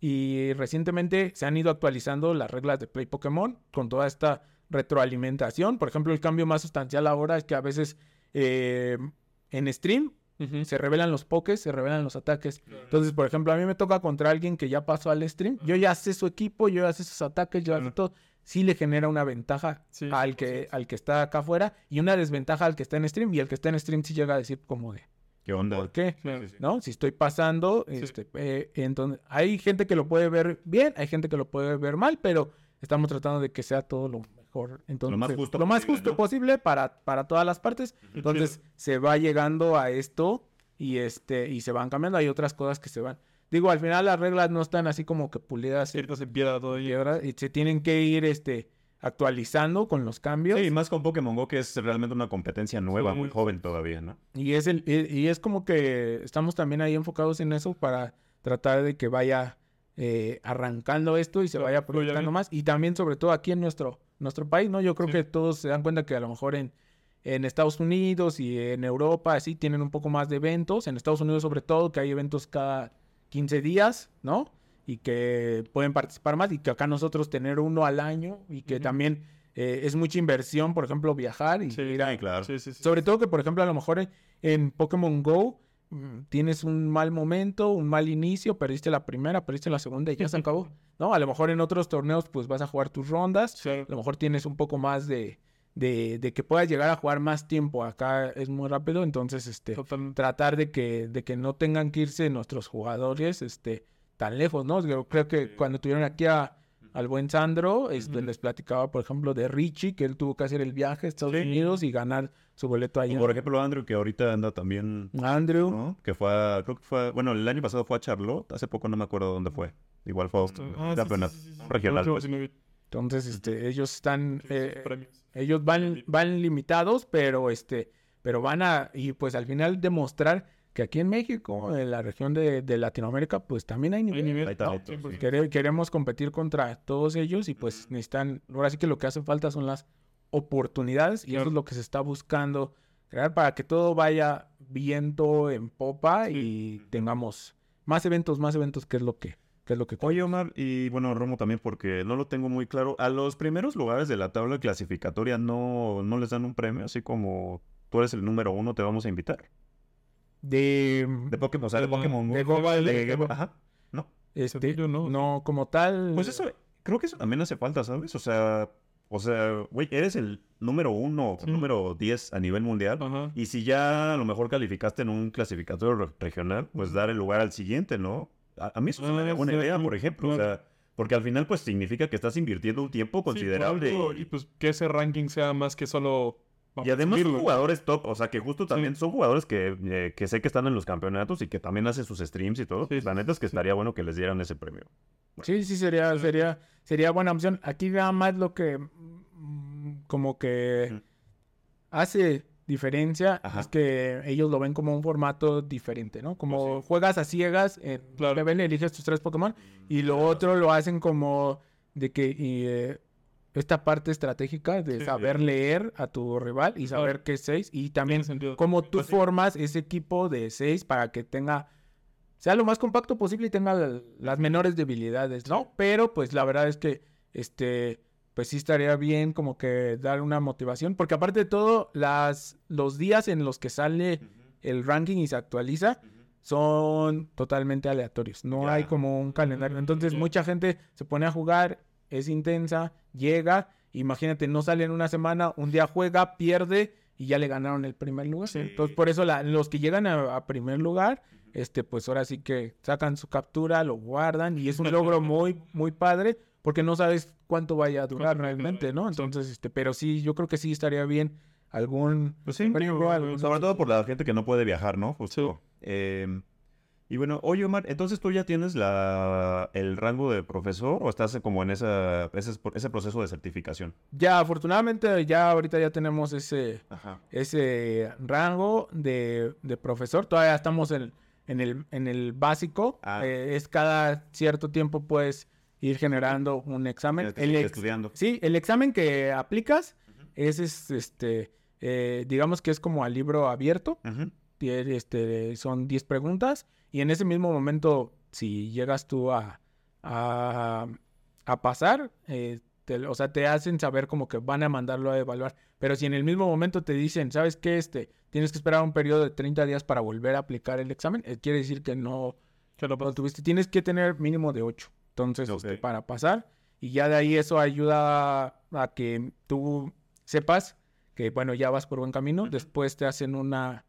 y recientemente se han ido actualizando las reglas de Play Pokémon con toda esta retroalimentación. Por ejemplo, el cambio más sustancial ahora es que a veces eh, en stream Se revelan los pokés, se revelan los ataques. Entonces, por ejemplo, a mí me toca contra alguien que ya pasó al stream. Yo ya sé su equipo, yo ya sé sus ataques, yo ya sé todo. Sí le genera una ventaja Sí, al, que, al que está acá afuera y una desventaja al que está en stream. Y el que está en stream sí llega a decir como de, ¿Qué onda? ¿por qué? ¿no? Si estoy pasando, Sí. este, eh, entonces hay gente que lo puede ver bien, hay gente que lo puede ver mal, pero estamos tratando de que sea todo lo mejor, entonces, más justo lo más posible, justo ¿no? posible para, para todas las partes. Entonces se va llegando a esto y este y se van cambiando. Hay otras cosas que se van. Digo, al final las reglas no están así como que pulidas Ciertas en piedra todavía. y se tienen que ir este actualizando con los cambios. Sí, más con Pokémon Go, que es realmente una competencia nueva, Sí. muy joven todavía, ¿no? Y es el, y, y es como que estamos también ahí enfocados en eso para tratar de que vaya eh, arrancando esto y se vaya proyectando más. Y también, sobre todo aquí en nuestro, nuestro país, ¿no? Yo creo Sí. que todos se dan cuenta que a lo mejor en, en Estados Unidos y en Europa, así, tienen un poco más de eventos. En Estados Unidos, sobre todo, que hay eventos cada 15 días, ¿no? Y que pueden participar más y que acá nosotros tener uno al año y que también eh, es mucha inversión, por ejemplo, viajar y Sí, ir a, Sí, claro. Sí, sí, sí. sobre todo que, por ejemplo, a lo mejor en, en Pokémon Go tienes un mal momento, un mal inicio, perdiste la primera, perdiste la segunda y ya se acabó, ¿no? A lo mejor en otros torneos pues vas a jugar tus rondas, a lo mejor tienes un poco más de, de, de que puedas llegar a jugar más tiempo. Acá es muy rápido, entonces, este, Totalmente. tratar de que, de que no tengan que irse nuestros jugadores, este, tan lejos, ¿no? Yo creo que Sí. cuando tuvieron aquí a, al buen Sandro, este, les platicaba, por ejemplo, de Richie, que él tuvo que hacer el viaje a Estados Sí. Unidos y ganar su boleto allá. Por ejemplo, Andrew, que ahorita anda también, Andrew. ¿no? Que fue a, creo que fue, a- bueno, el año pasado fue a Charlotte, hace poco no me acuerdo dónde fue. Igual fue a un Ah, campeonato sí, sí, regional. Pues. Entonces, este, ellos están, eh, premios. ellos van, van limitados, pero este, pero van a, y pues al final demostrar que aquí en México, en la región de, de Latinoamérica, pues también hay Hay nivel. nivel. Hay talento, Sí, sí. Quere- queremos competir contra todos ellos y pues necesitan, ahora sí que lo que hace falta son las oportunidades y eso es lo que se está buscando crear para que todo vaya viento en popa Sí. y tengamos más eventos, más eventos, que es lo que, que es lo que Oye, Omar, y bueno, Romo también, porque no lo tengo muy claro. A los primeros lugares de la tabla clasificatoria no, no les dan un premio, así como tú eres el número uno, te vamos a invitar. De, De Pokémon, o sea, de De- Pokémon Go. de Mobile, De- de- Ajá. No. este, yo no. no como tal. Pues eso, creo que eso también hace falta, ¿sabes? O sea, o sea, güey, eres el número uno, Sí. número 10 a nivel mundial. Ajá. Y si ya a lo mejor calificaste en un clasificatorio re- regional, pues dar el lugar al siguiente, ¿no? A, a mí eso es una Ah, buena sí, idea, por ejemplo. O sea, porque al final, pues significa que estás invirtiendo un tiempo considerable. Sí, por algo, y pues que ese ranking sea más que solo. Y además son jugadores top, o sea que justo también son jugadores que, eh, que sé que están en los campeonatos y que también hacen sus streams y todo. Sí, la neta es que sí. estaría bueno que les dieran ese premio. Sí, sí, sería, sería, sería buena opción. Aquí nada más lo que mm, como que hace diferencia Ajá. es que ellos lo ven como un formato diferente, ¿no? Como Pues sí. juegas a ciegas en Claro. Eliges tus tres Pokémon y lo otro lo hacen como de que y, eh, esta parte estratégica de Sí. saber leer a tu rival y saber qué es seis y también cómo tú Pues sí. formas ese equipo de seis para que tenga sea lo más compacto posible y tenga la- las menores debilidades, ¿no? Pero pues la verdad es que este pues sí estaría bien como que dar una motivación, porque aparte de todo las los días en los que sale el ranking y se actualiza son totalmente aleatorios, no hay como un calendario. Entonces mucha gente se pone a jugar, es intensa, llega, imagínate, no sale en una semana, un día juega, pierde y ya le ganaron el primer lugar. Sí. Entonces por eso la- los que llegan a, a primer lugar, este pues ahora sí que sacan su captura, lo guardan y es un logro muy muy padre porque no sabes cuánto vaya a durar realmente, ¿no? Entonces este, pero sí, yo creo que sí estaría bien algún Pues sí, premio sobre todo por la gente que no puede viajar, ¿no? Justo. Sí. Eh, y bueno, oye Omar, entonces tú ya tienes la, el rango de profesor o estás como en esa, ese, ese proceso de certificación. Ya, afortunadamente, ya ahorita ya tenemos ese, Ajá. ese rango de, de profesor. Todavía estamos en, en, el, en el básico. Ah. Eh, es cada cierto tiempo puedes ir generando un examen. Que El ex- estudiando. Sí, el examen que aplicas es, es, este, eh, digamos que es como al libro abierto. Tiene, Este, son 10 preguntas y en ese mismo momento, si llegas tú a, a, a pasar, eh, te- o sea, te hacen saber como que van a mandarlo a evaluar. Pero si en el mismo momento te dicen, ¿sabes qué? Este, tienes que esperar un periodo de 30 días para volver a aplicar el examen, eh, quiere decir que no, Que lo no tuviste. Tienes que tener mínimo de 8. Entonces, este, para pasar. Y ya de ahí eso ayuda a, a que tú sepas que, bueno, ya vas por buen camino. Después te hacen una,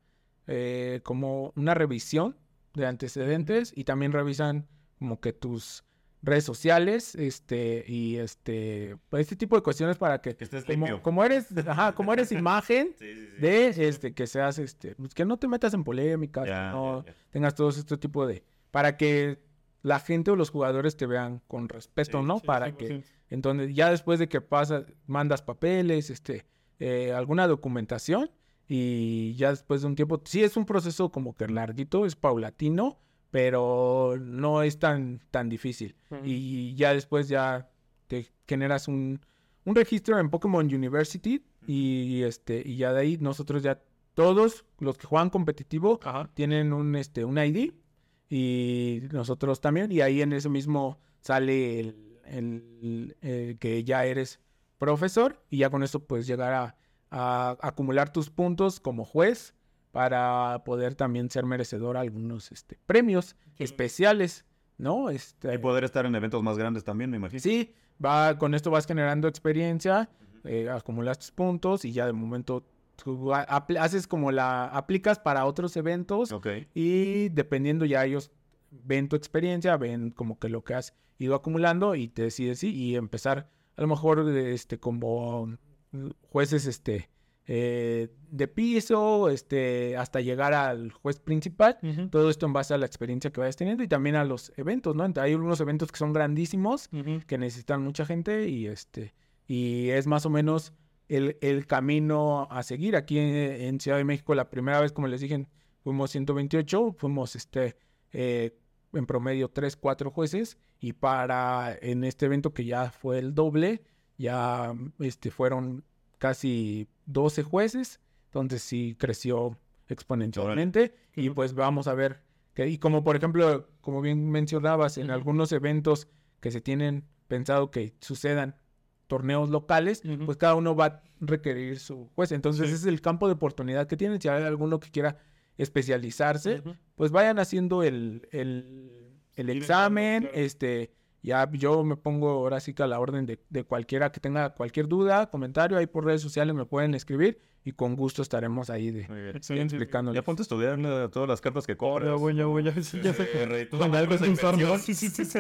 eh, como una revisión de antecedentes y también revisan como que tus redes sociales, este, y este, pues, este tipo de cuestiones para que, Que estés como, limpio. como eres, ajá, como eres imagen Sí, sí, sí. de, este, que seas, este, pues, que no te metas en polémicas, Ya, que no, tengas todo este tipo de... Para que la gente o los jugadores te vean con respeto, ¿no? Para 100%. que... Entonces, ya después de que pasas, mandas papeles, este, eh, alguna documentación y ya después de un tiempo, sí es un proceso como que larguito, es paulatino, pero no es tan, tan difícil. Y ya después ya te generas un, un registro en Pokémon University y, este, y ya de ahí nosotros ya, todos los que juegan competitivo Ajá. tienen un, este, un ID y nosotros también. Y ahí en ese mismo sale el, el- el que ya eres profesor y ya con eso puedes llegar a, a acumular tus puntos como juez para poder también ser merecedor a algunos este, premios Sí. especiales, ¿no? Este, Y poder estar en eventos más grandes también, me imagino. Sí, va, con esto vas generando experiencia, eh, acumulas tus puntos y ya de momento tú haces como la, aplicas para otros eventos y dependiendo ya ellos ven tu experiencia, ven como que lo que has ido acumulando y te decides sí y empezar a lo mejor este como jueces este eh, de piso, este hasta llegar al juez principal. Todo esto en base a la experiencia que vayas teniendo y también a los eventos, ¿no? Hay algunos eventos que son grandísimos que necesitan mucha gente y este y es más o menos el, el camino a seguir aquí en, en Ciudad de México la primera vez como les dije fuimos 128 fuimos este eh, en promedio 3 4 jueces y para en este evento que ya fue el doble ya este fueron casi 12 jueces entonces sí creció exponencialmente y pues vamos a ver que y como por ejemplo como bien mencionabas en algunos eventos que se tienen pensado que sucedan torneos locales, pues cada uno va a requerir su juez. Entonces Sí. ese es el campo de oportunidad que tienen. Si hay alguno que quiera especializarse, pues vayan haciendo el, el, el examen, claro. este, ya yo me pongo ahora sí que a la orden de, de cualquiera que tenga cualquier duda, comentario, ahí por redes sociales me pueden escribir y con gusto estaremos ahí de Muy bien. Excelente. explicándoles. Ya ponte a estudiar todas las cartas que compras. Ya voy, ya voy, ya sí, ya sé. Rey, tú Con algo esa es un sordo. inversión. Sí, sí, sí,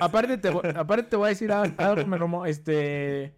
aparte, te, voy- aparte te voy a decir algo, algo que me romó, este,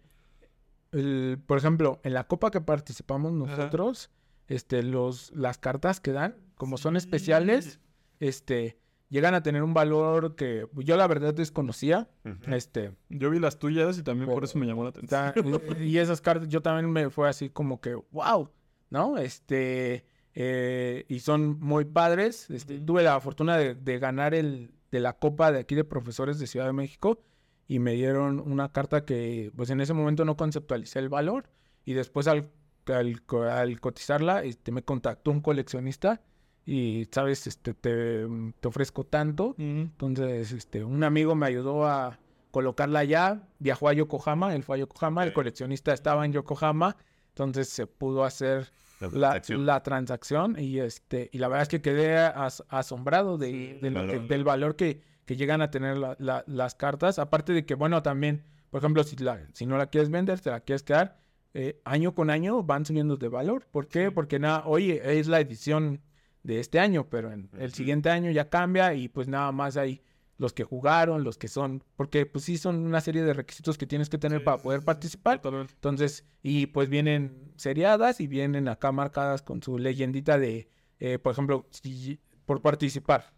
el- por ejemplo, en la copa que participamos nosotros, este, los, las cartas que dan, como son especiales, este, llegan a tener un valor que yo la verdad desconocía, este, Yo vi las tuyas y también por eso me llamó la atención. y esas cartas yo también me fue así como que, wow, ¿no? Este, eh, y son muy padres. Este, tuve la fortuna de, de ganar el de la copa de aquí de profesores de Ciudad de México y me dieron una carta que, pues en ese momento no conceptualicé el valor y después al, al, al cotizarla, este, me contactó un coleccionista y, sabes, este, te, te ofrezco tanto. Entonces, este, un amigo me ayudó a colocarla allá, viajó a Yokohama, él fue a Yokohama, el coleccionista estaba en Yokohama, entonces se pudo hacer La la, transacción. la transacción y este y la verdad es que quedé as- asombrado de, que- del valor que, que llegan a tener la- la- las cartas, aparte de que, bueno, también, por ejemplo, si, la, si no la quieres vender, te la quieres quedar, eh, año con año van subiendo de valor. ¿Por qué? Porque nada, oye, es la edición de este año, pero en el siguiente año ya cambia y pues nada más hay los que jugaron, los que son, porque pues sí son una serie de requisitos que tienes que tener Sí, para poder sí, participar. Totalmente. Entonces, y pues vienen seriadas y vienen acá marcadas con su leyendita de, eh, por ejemplo, si- por participar,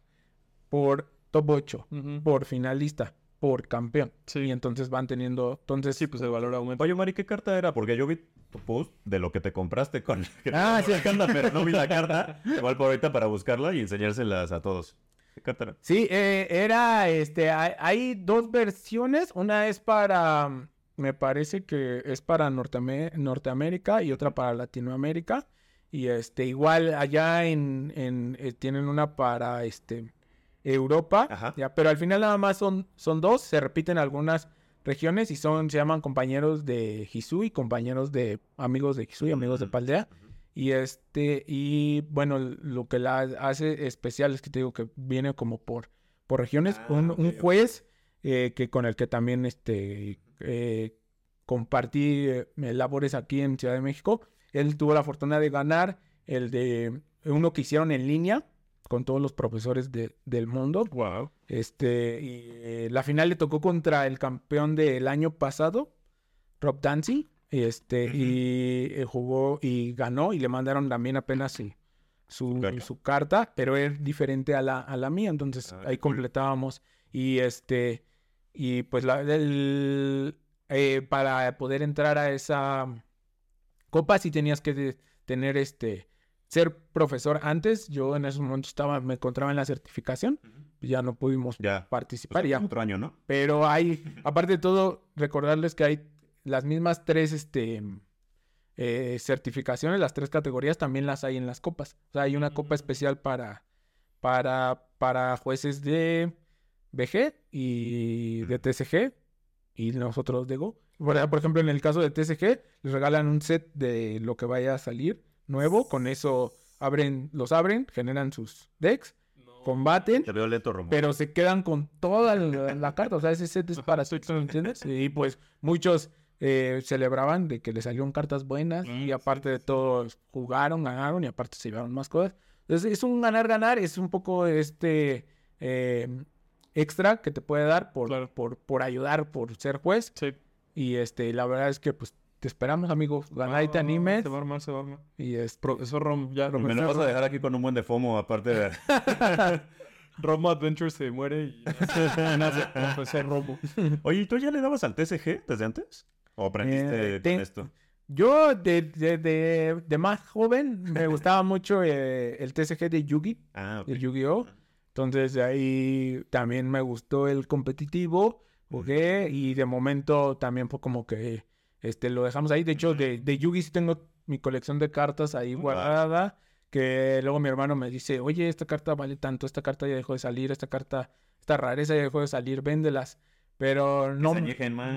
por top 8, Ujú. por finalista, por campeón. Sí. Y entonces van teniendo, entonces... Sí, pues el valor aumenta. Oye, Mari, ¿qué carta era? Porque yo vi tu post de lo que te compraste con Ah, sí. la carta, pero no vi la carta. Igual por ahorita para buscarla y enseñárselas a todos. ¿Qué carta era? Sí, eh, era, este, hay, hay dos versiones. Una es para, me parece que es para Norteamérica y otra para Latinoamérica. Y este, igual allá en, en eh, tienen una para este Europa, Ajá. ya, pero al final nada más son, son dos, se repiten algunas regiones y son, se llaman compañeros de Hisui, compañeros de amigos de Hisui, amigos de. Paldea. Y este, y bueno, lo que la hace especial es que te digo que viene como por, por regiones. Ah, un, juez eh, que con el que también este eh, compartí eh, labores aquí en Ciudad de México. Él tuvo la fortuna de ganar el de uno que hicieron en línea con todos los profesores de- del mundo. Wow. Este, y eh, la final le tocó contra el campeón del año pasado, Rob Dancy. Este, y eh, jugó y ganó, y le mandaron también apenas su, su, carta. su carta, pero es diferente a la, a la mía. Entonces Ah, ahí cool. completábamos. Y este, y pues la, el- eh, para poder entrar a esa copa, sí tenías que tener este ser profesor antes. Yo en ese momento estaba, me encontraba en la certificación, ya no pudimos Ya. participar Pues, ya. Otro año, ¿no? Pero hay, aparte de todo, recordarles que hay las mismas tres este, eh, certificaciones, las tres categorías, también las hay en las copas. O sea, hay una copa Mm. especial para, para, para jueces de BG y de. TCG y nosotros de Go. Por ejemplo, en el caso de TCG, les regalan un set de lo que vaya a salir nuevo. Con eso abren, los abren, generan sus decks, combaten Te veo lento, Romo. pero se quedan con toda la, la carta. O sea, ese set es para sí, sí, ¿entiendes? Y pues muchos eh, celebraban de que les salieron cartas buenas y Ah, aparte de todo jugaron, ganaron y aparte se llevaron más cosas. Entonces es un ganar-ganar, es un poco este eh, extra que te puede dar por, Claro. por, por ayudar, por ser juez. Sí. Y este, la verdad es que pues te esperamos, amigo. Ganar y te Ah, animes. Se va a armar, se va a armar. Y es Profesor Rom, ya. Me lo vas a dejar aquí con un buen de FOMO, aparte de... Romo Adventure se muere y nace Profesor Romo. Oye, ¿y tú ya le dabas al TCG desde antes? ¿O aprendiste Eh, con esto? Yo, de, de, de, de más joven, me gustaba mucho eh, el TCG de Yugi, Ah, ok. de Yu-Gi-Oh! Entonces, de ahí también me gustó el competitivo, jugué y de momento también fue como que este, lo dejamos ahí. De hecho, de, de Yugi sí tengo mi colección de cartas ahí guardada, que luego mi hermano me dice, oye, esta carta vale tanto, esta carta ya dejó de salir, esta carta, esta rareza ya dejó de salir, véndelas. pero no,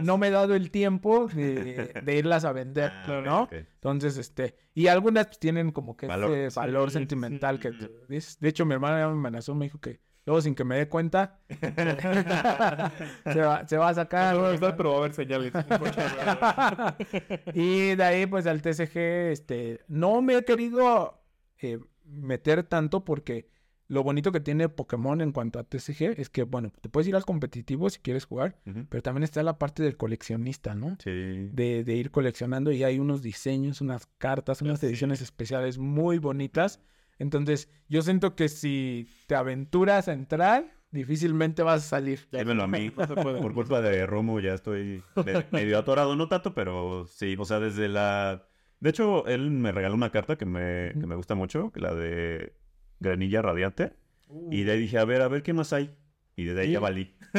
no me he dado el tiempo de, de irlas a vender, Ah, ¿no? Entonces, este, y algunas pues, tienen como que Valor. ese valor Sí, sentimental sí. que. De hecho, mi hermana ya me amenazó, me dijo que luego sin que me dé cuenta, se, va, se va a sacar. No a estar, pero va a haber señales. y de ahí, pues al TCG, este, no me he querido eh, meter tanto porque lo bonito que tiene Pokémon en cuanto a TCG es que, bueno, te puedes ir al competitivo si quieres jugar, pero también está la parte del coleccionista, ¿no? Sí. De, de ir coleccionando y hay unos diseños, unas cartas, unas ediciones especiales muy bonitas. Entonces, yo siento que si te aventuras a entrar, difícilmente vas a salir. Dímelo a mí. Por culpa de Romo ya estoy me- medio atorado, no tanto, pero sí, o sea, desde la... De hecho, él me regaló una carta que me, que me gusta mucho, la de Granilla Radiante, y de ahí dije, a ver, a ver, ¿qué más hay? Y desde ahí ya valí.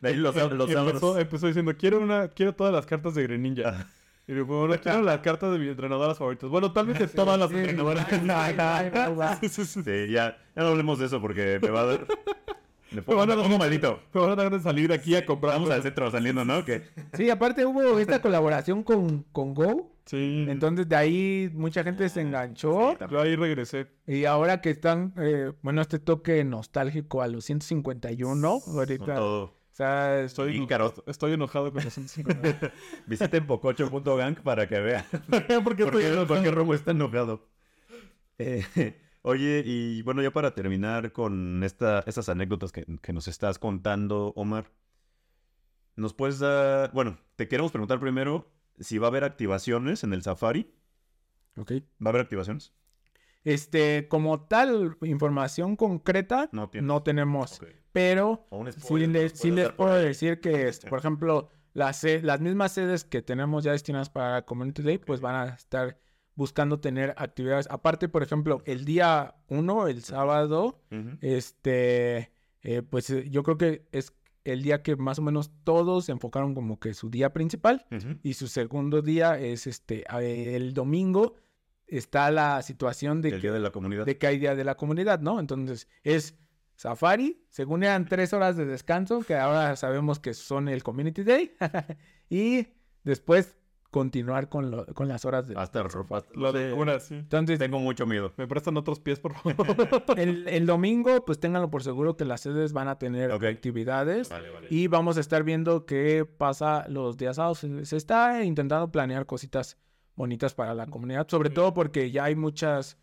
de ahí los, los empezó, empezó diciendo, quiero una, quiero todas las cartas de Greninja. Y digo, bueno, quiero las cartas de mis entrenadoras favoritas. Bueno, tal vez de todas las Sí. entrenadoras. Sí, Sí, sí, sí. Sí, ya, ya no hablemos de eso porque me va a dar... Me Me van a- pongo, me pongo maldito. Me van a dar de salir aquí a comprar. Vamos al centro saliendo, ¿no? Que Sí, aparte hubo esta colaboración con, con Go. Sí. Entonces de ahí mucha gente se enganchó. Yo ahí regresé. Y ahora que están, eh, bueno, este toque nostálgico a los 151, con ahorita, o todo. Sea, Estoy, Ícaro. estoy enojado con los 150. Visiten pococho.gang para que vean. ¿Por qué, enojado. por qué Romo está enojado? Eh, oye, y bueno, ya para terminar con esta, estas anécdotas que, que nos estás contando, Omar, ¿nos puedes dar... Bueno, te queremos preguntar primero si va a haber activaciones en el Safari. ok. ¿Va a haber activaciones? Este, como tal, información concreta, No tenemos, Ok. Pero sí, le- sí les puedo decir que, este, por ejemplo, las, las mismas sedes que tenemos ya destinadas para Community Day, pues van a estar buscando tener actividades. Aparte, por ejemplo, el día 1, el sábado, este, eh, pues eh, yo creo que es el día que más o menos todos se enfocaron como que su día principal y su segundo día es este, el domingo está la situación de El que Día de la Comunidad. de que hay día de la comunidad, ¿no? Entonces es Safari, según eran tres horas de descanso, que ahora sabemos que son el Community Day, y después continuar con, lo- con las horas de... Va a estar ropa. La locura, sí. Entonces, Tengo mucho miedo. ¿Me prestan otros pies, por favor? el, el domingo, pues ténganlo por seguro que las sedes van a tener actividades. Vale, vale. Y vamos a estar viendo qué pasa los días sábados. Se, se está intentando planear cositas bonitas para la comunidad, sobre todo porque ya hay muchas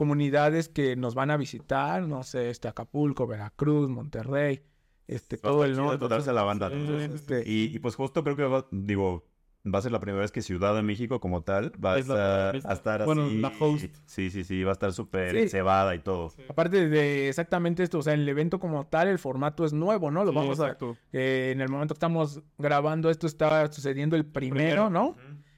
comunidades que nos van a visitar, no sé, este Acapulco, Veracruz, Monterrey, este Va todo el norte. la banda. Este, Y, y pues justo creo que va, digo, va a ser la primera vez que Ciudad de México como tal va a Es la a estar Bueno, así. la host. Sí, sí, sí, va a estar súper Sí. cebada y todo. Aparte de exactamente esto, o sea, el evento como tal, el formato es nuevo, ¿no? Lo Sí, vamos a... eh, en el momento que estamos grabando esto está sucediendo el primero, ¿no?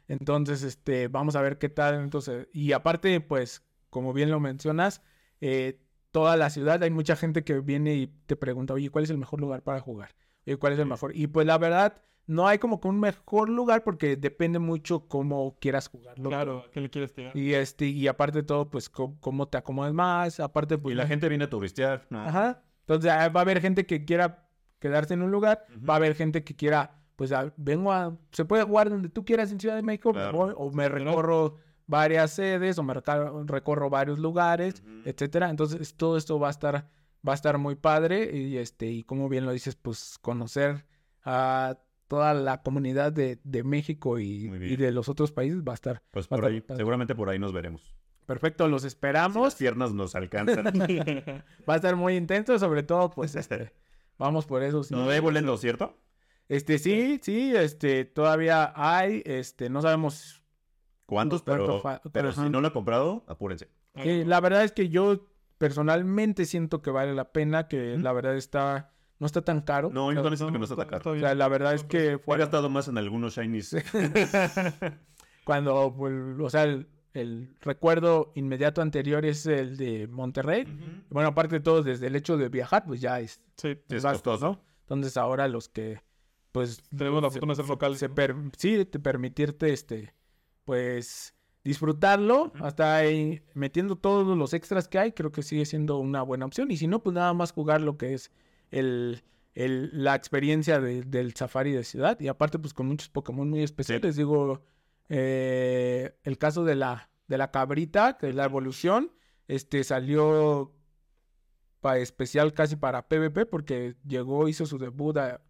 Entonces, este, vamos a ver qué tal. Entonces, y aparte, pues, como bien lo mencionas, eh, toda la ciudad hay mucha gente que viene y te pregunta, oye, ¿cuál es el mejor lugar para jugar? Oye, ¿cuál es el mejor? Y pues la verdad, no hay como que un mejor lugar porque depende mucho cómo quieras jugarlo. Claro, ¿a qué le quieres tirar? Y este, y aparte de todo, pues, cómo, te acomodes más. Aparte, pues. Y la gente viene a turistear. ¿no? Ajá. Entonces ah, va a haber gente que quiera quedarse en un lugar, va a haber gente que quiera, pues a- vengo a, se puede jugar donde tú quieras en Ciudad de México, me Claro. voy, o me recorro varias sedes, o me recorro varios lugares, etcétera. Entonces todo esto va a estar, va a estar muy padre, y este, y como bien lo dices, pues conocer a toda la comunidad de, de México y, de los otros países va a estar Pues por ahí, seguramente por ahí nos veremos. perfecto, los Si las esperamos, piernas nos alcanzan. va a estar muy intenso, sobre todo, pues, este, vamos por eso. no hay volendo, ¿cierto? Este, sí, sí, este, todavía hay, este, no sabemos. ¿Cuántos? ¿Cuánto Pero, pero si no lo he comprado, apúrense. Eh, la verdad es que yo personalmente siento que vale la pena, que la verdad está, no está tan caro. No, yo también siento que no está tan caro. o sea, la verdad es que He fue gastado más en algunos shinies. cuando, pues, o sea, el, el recuerdo inmediato anterior es el de Monterrey. Bueno, aparte de todo, desde el hecho de viajar, pues ya es, Sí, Es costoso. ¿no? Entonces ahora los que, pues, tenemos la fortuna de ser locales. se ¿no? per- sí, te permitirte, este, pues, disfrutarlo, hasta ahí, metiendo todos los extras que hay, creo que sigue siendo una buena opción. Y si no, pues nada más jugar lo que es el, el, la experiencia de- del safari de ciudad. Y aparte, pues con muchos Pokémon muy especiales. Digo, eh, el caso de la, de la cabrita, que es la evolución, este salió pa- especial casi para PvP porque llegó, hizo su debut a-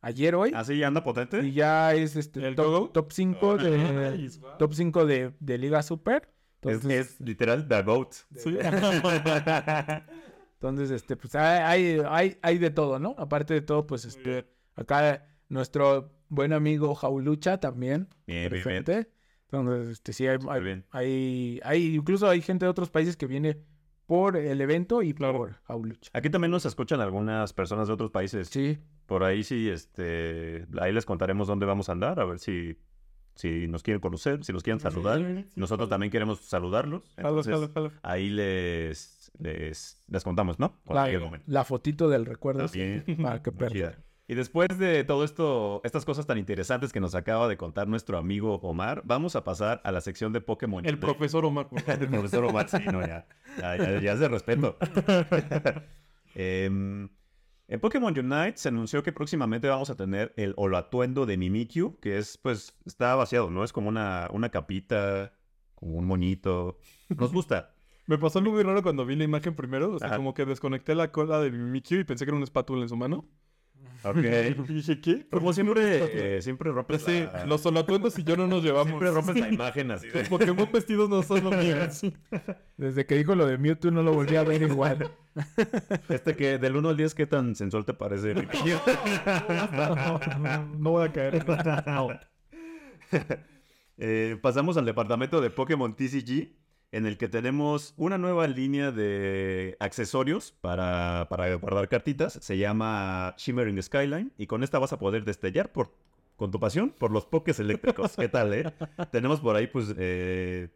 ayer hoy. ¿Así ya anda Y potente? ya es este ¿El top, top 5 de, top 5 de, de Liga Super. Es, Entonces, es literal The Goat. Sí. entonces este, pues hay, hay, hay, de todo, ¿no? Aparte de todo, pues este, acá nuestro buen amigo Jaulucha también. Bien, bien, bien. presente. Entonces, este, sí, hay, hay, bien. hay, hay- incluso hay gente de otros países que viene por el evento y por Jaulucha. Aquí también nos escuchan algunas personas de otros países. Sí, Por ahí sí, este, ahí les contaremos dónde vamos a andar, a ver si, si nos quieren conocer, si nos quieren saludar. Nosotros también queremos saludarlos. Entonces, jalo, jalo. ahí les, les, les contamos, ¿no? la, la fotito del recuerdo para que. Y después de todo esto, estas cosas tan interesantes que nos acaba de contar nuestro amigo Omar, vamos a pasar a la sección de Pokémon. El profesor Omar. El profesor Omar, sí, no, ya, ya, ya- ya es de respeto. Em, en Pokémon Unite se anunció que próximamente vamos a tener el Oloatuendo de Mimikyu, que es, pues, está vaciado, ¿no? Es como una, una capita, como un moñito. Nos gusta. Me pasó algo muy raro cuando vi la imagen primero. O sea, Ajá. como que desconecté la cola de Mimikyu y pensé que era una espátula en su mano. Ok. Y dije, ¿qué? Como siempre, eh, siempre rompes Sí, la, los solatuendos y yo no nos llevamos. siempre rompes la imagen así de... Los Pokémon vestidos no son lo mío. Desde que dijo lo de Mewtwo no lo volví a ver igual. Este que del 1 al 10, ¿qué tan sensual te parece? No voy a caer. Eh, pasamos al departamento de Pokémon TCG, en el que tenemos una nueva línea de accesorios para, para guardar cartitas. Se llama Shimmering Skyline, y con esta vas a poder destellar por, con tu pasión por los Pokés eléctricos. ¿Qué tal, eh? tenemos por ahí, pues, eh,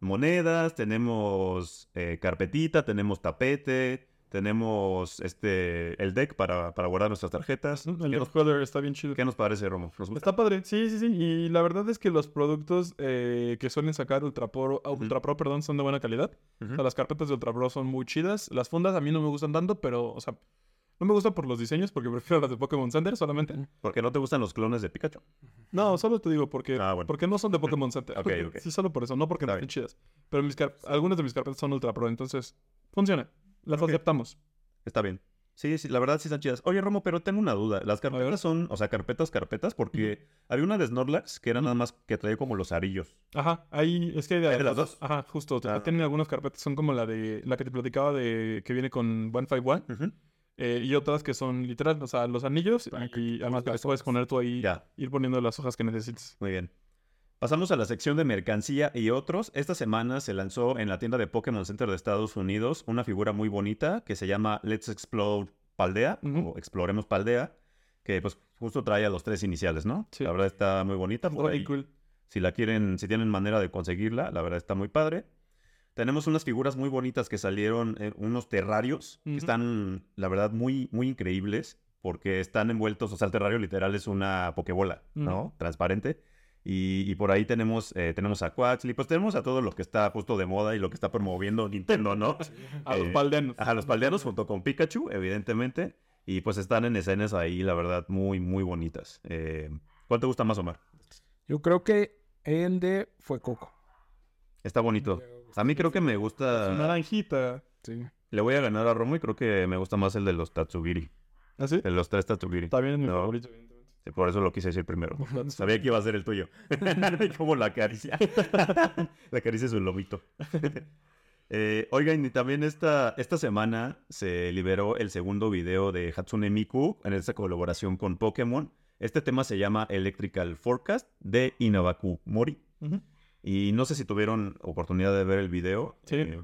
monedas, tenemos eh, carpetita, tenemos tapete, tenemos este el deck para, para guardar nuestras tarjetas. El ¿Qué nos, Color está bien chido. qué nos parece, Romo? Está padre, sí, sí, sí. Y la verdad es que los productos eh, que suelen sacar Ultra Pro, Ultra Pro, perdón, son de buena calidad. O sea, las carpetas de Ultra Pro son muy chidas. Las fundas a mí no me gustan tanto, pero, o sea, no me gustan por los diseños porque prefiero las de Pokémon Center solamente. Porque no te gustan los clones de Pikachu. No, solo te digo porque, Ah, bueno. porque no son de Pokémon Center. Ok, ok. Sí, solo por eso, no porque no estén chidas. Pero mis algunas de mis carpetas son Ultra Pro, entonces funciona. Las Ok. aceptamos. Está bien. Sí, sí, la verdad sí están chidas. Oye, Romo, pero tengo una duda. Las carpetas son, o sea, carpetas, carpetas, porque había una de Snorlax que era nada más que traía como los arillos. Ajá, ahí es que hay ¿Hay de las dos? Ajá, justo. Ah. Tienen algunas carpetas, son como la de la que te platicaba de que viene con 151 Ujú. eh, y otras que son literal, o sea, los anillos Para y además puedes poner tú ahí, Ya, ir poniendo las hojas que necesites. muy bien. Pasamos a la sección de mercancía y otros. Esta semana se lanzó en la tienda de Pokémon Center de Estados Unidos una figura muy bonita que se llama Let's Explore Paldea, o Exploremos Paldea, que pues justo trae a los tres iniciales, ¿no? Sí. La verdad está muy bonita. bien cool. Si la quieren, si tienen manera de conseguirla, la verdad está muy padre. Tenemos unas figuras muy bonitas que salieron, eh, unos terrarios, que están, la verdad, muy, muy increíbles, porque están envueltos, o sea, el terrario literal es una pokebola, ¿no? Transparente. Y, y por ahí tenemos, eh, tenemos a Quaxly, pues tenemos a todo lo que está justo de moda y lo que está promoviendo Nintendo, ¿no? A los Eh, paldeanos. A los paldeanos junto con Pikachu, evidentemente. Y pues están en escenas ahí, la verdad, muy, muy bonitas. Eh, ¿Cuál te gusta más, Omar? Yo creo que el de fue Coco. Está bonito. A mí creo que me gusta. naranjita. Sí. Le voy a ganar a Romo y creo que me gusta más el de los Tatsugiri. ¿Ah, sí? De los tres Tatsugiri. Está bien, mi No. favorito, por eso lo quise decir primero. Sabía que iba a ser el tuyo. Como la acaricia. la acaricia su lomito. Eh, oigan, y también esta, esta semana se liberó el segundo video de Hatsune Miku en esta colaboración con Pokémon. Este tema se llama Electrical Forecast de Inabaku Mori. Y no sé si tuvieron oportunidad de ver el video. Sí. Eh,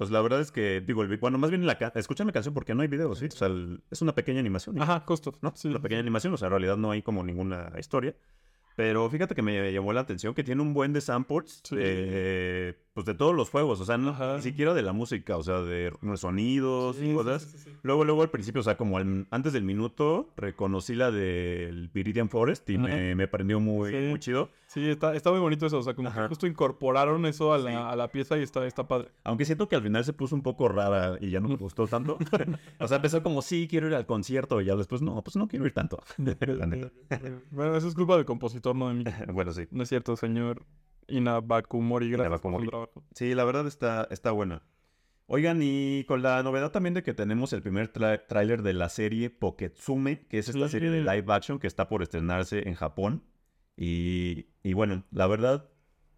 pues la verdad es que, digo, el bueno, más bien la escuchan la canción porque no hay video, ¿sí? O sea, el- es una pequeña animación. Ajá, justo. ¿no? Sí. Una pequeña animación, o sea, en realidad no hay como ninguna historia. Pero fíjate que me llamó la atención que tiene un buen de samples, Sí. eh, pues de todos los juegos, o sea, no, Ajá. ni siquiera de la música, o sea, de sonidos Sí, y cosas. sí, sí, sí. Luego, luego al principio, o sea, como al- antes del minuto, reconocí la del Viridian Forest y me, me prendió muy, muy chido. Sí, está, está muy bonito eso. O sea, como Ajá. que justo incorporaron eso a la, a la pieza y está, está padre. Aunque siento que al final se puso un poco rara y ya no me gustó tanto. o sea, empezó como, sí, quiero ir al concierto y ya después, no, pues no quiero ir tanto. La neta. bueno, eso es culpa del compositor, no de mí. bueno, sí. No es cierto, señor Inabakumori. Gracias por Inabakumori. trabajo. Sí, la verdad está, está buena. Oigan, y con la novedad también de que tenemos el primer tráiler de la serie Poketsume, que es esta Sí. serie de live action que está por estrenarse en Japón. Y, y bueno, la verdad,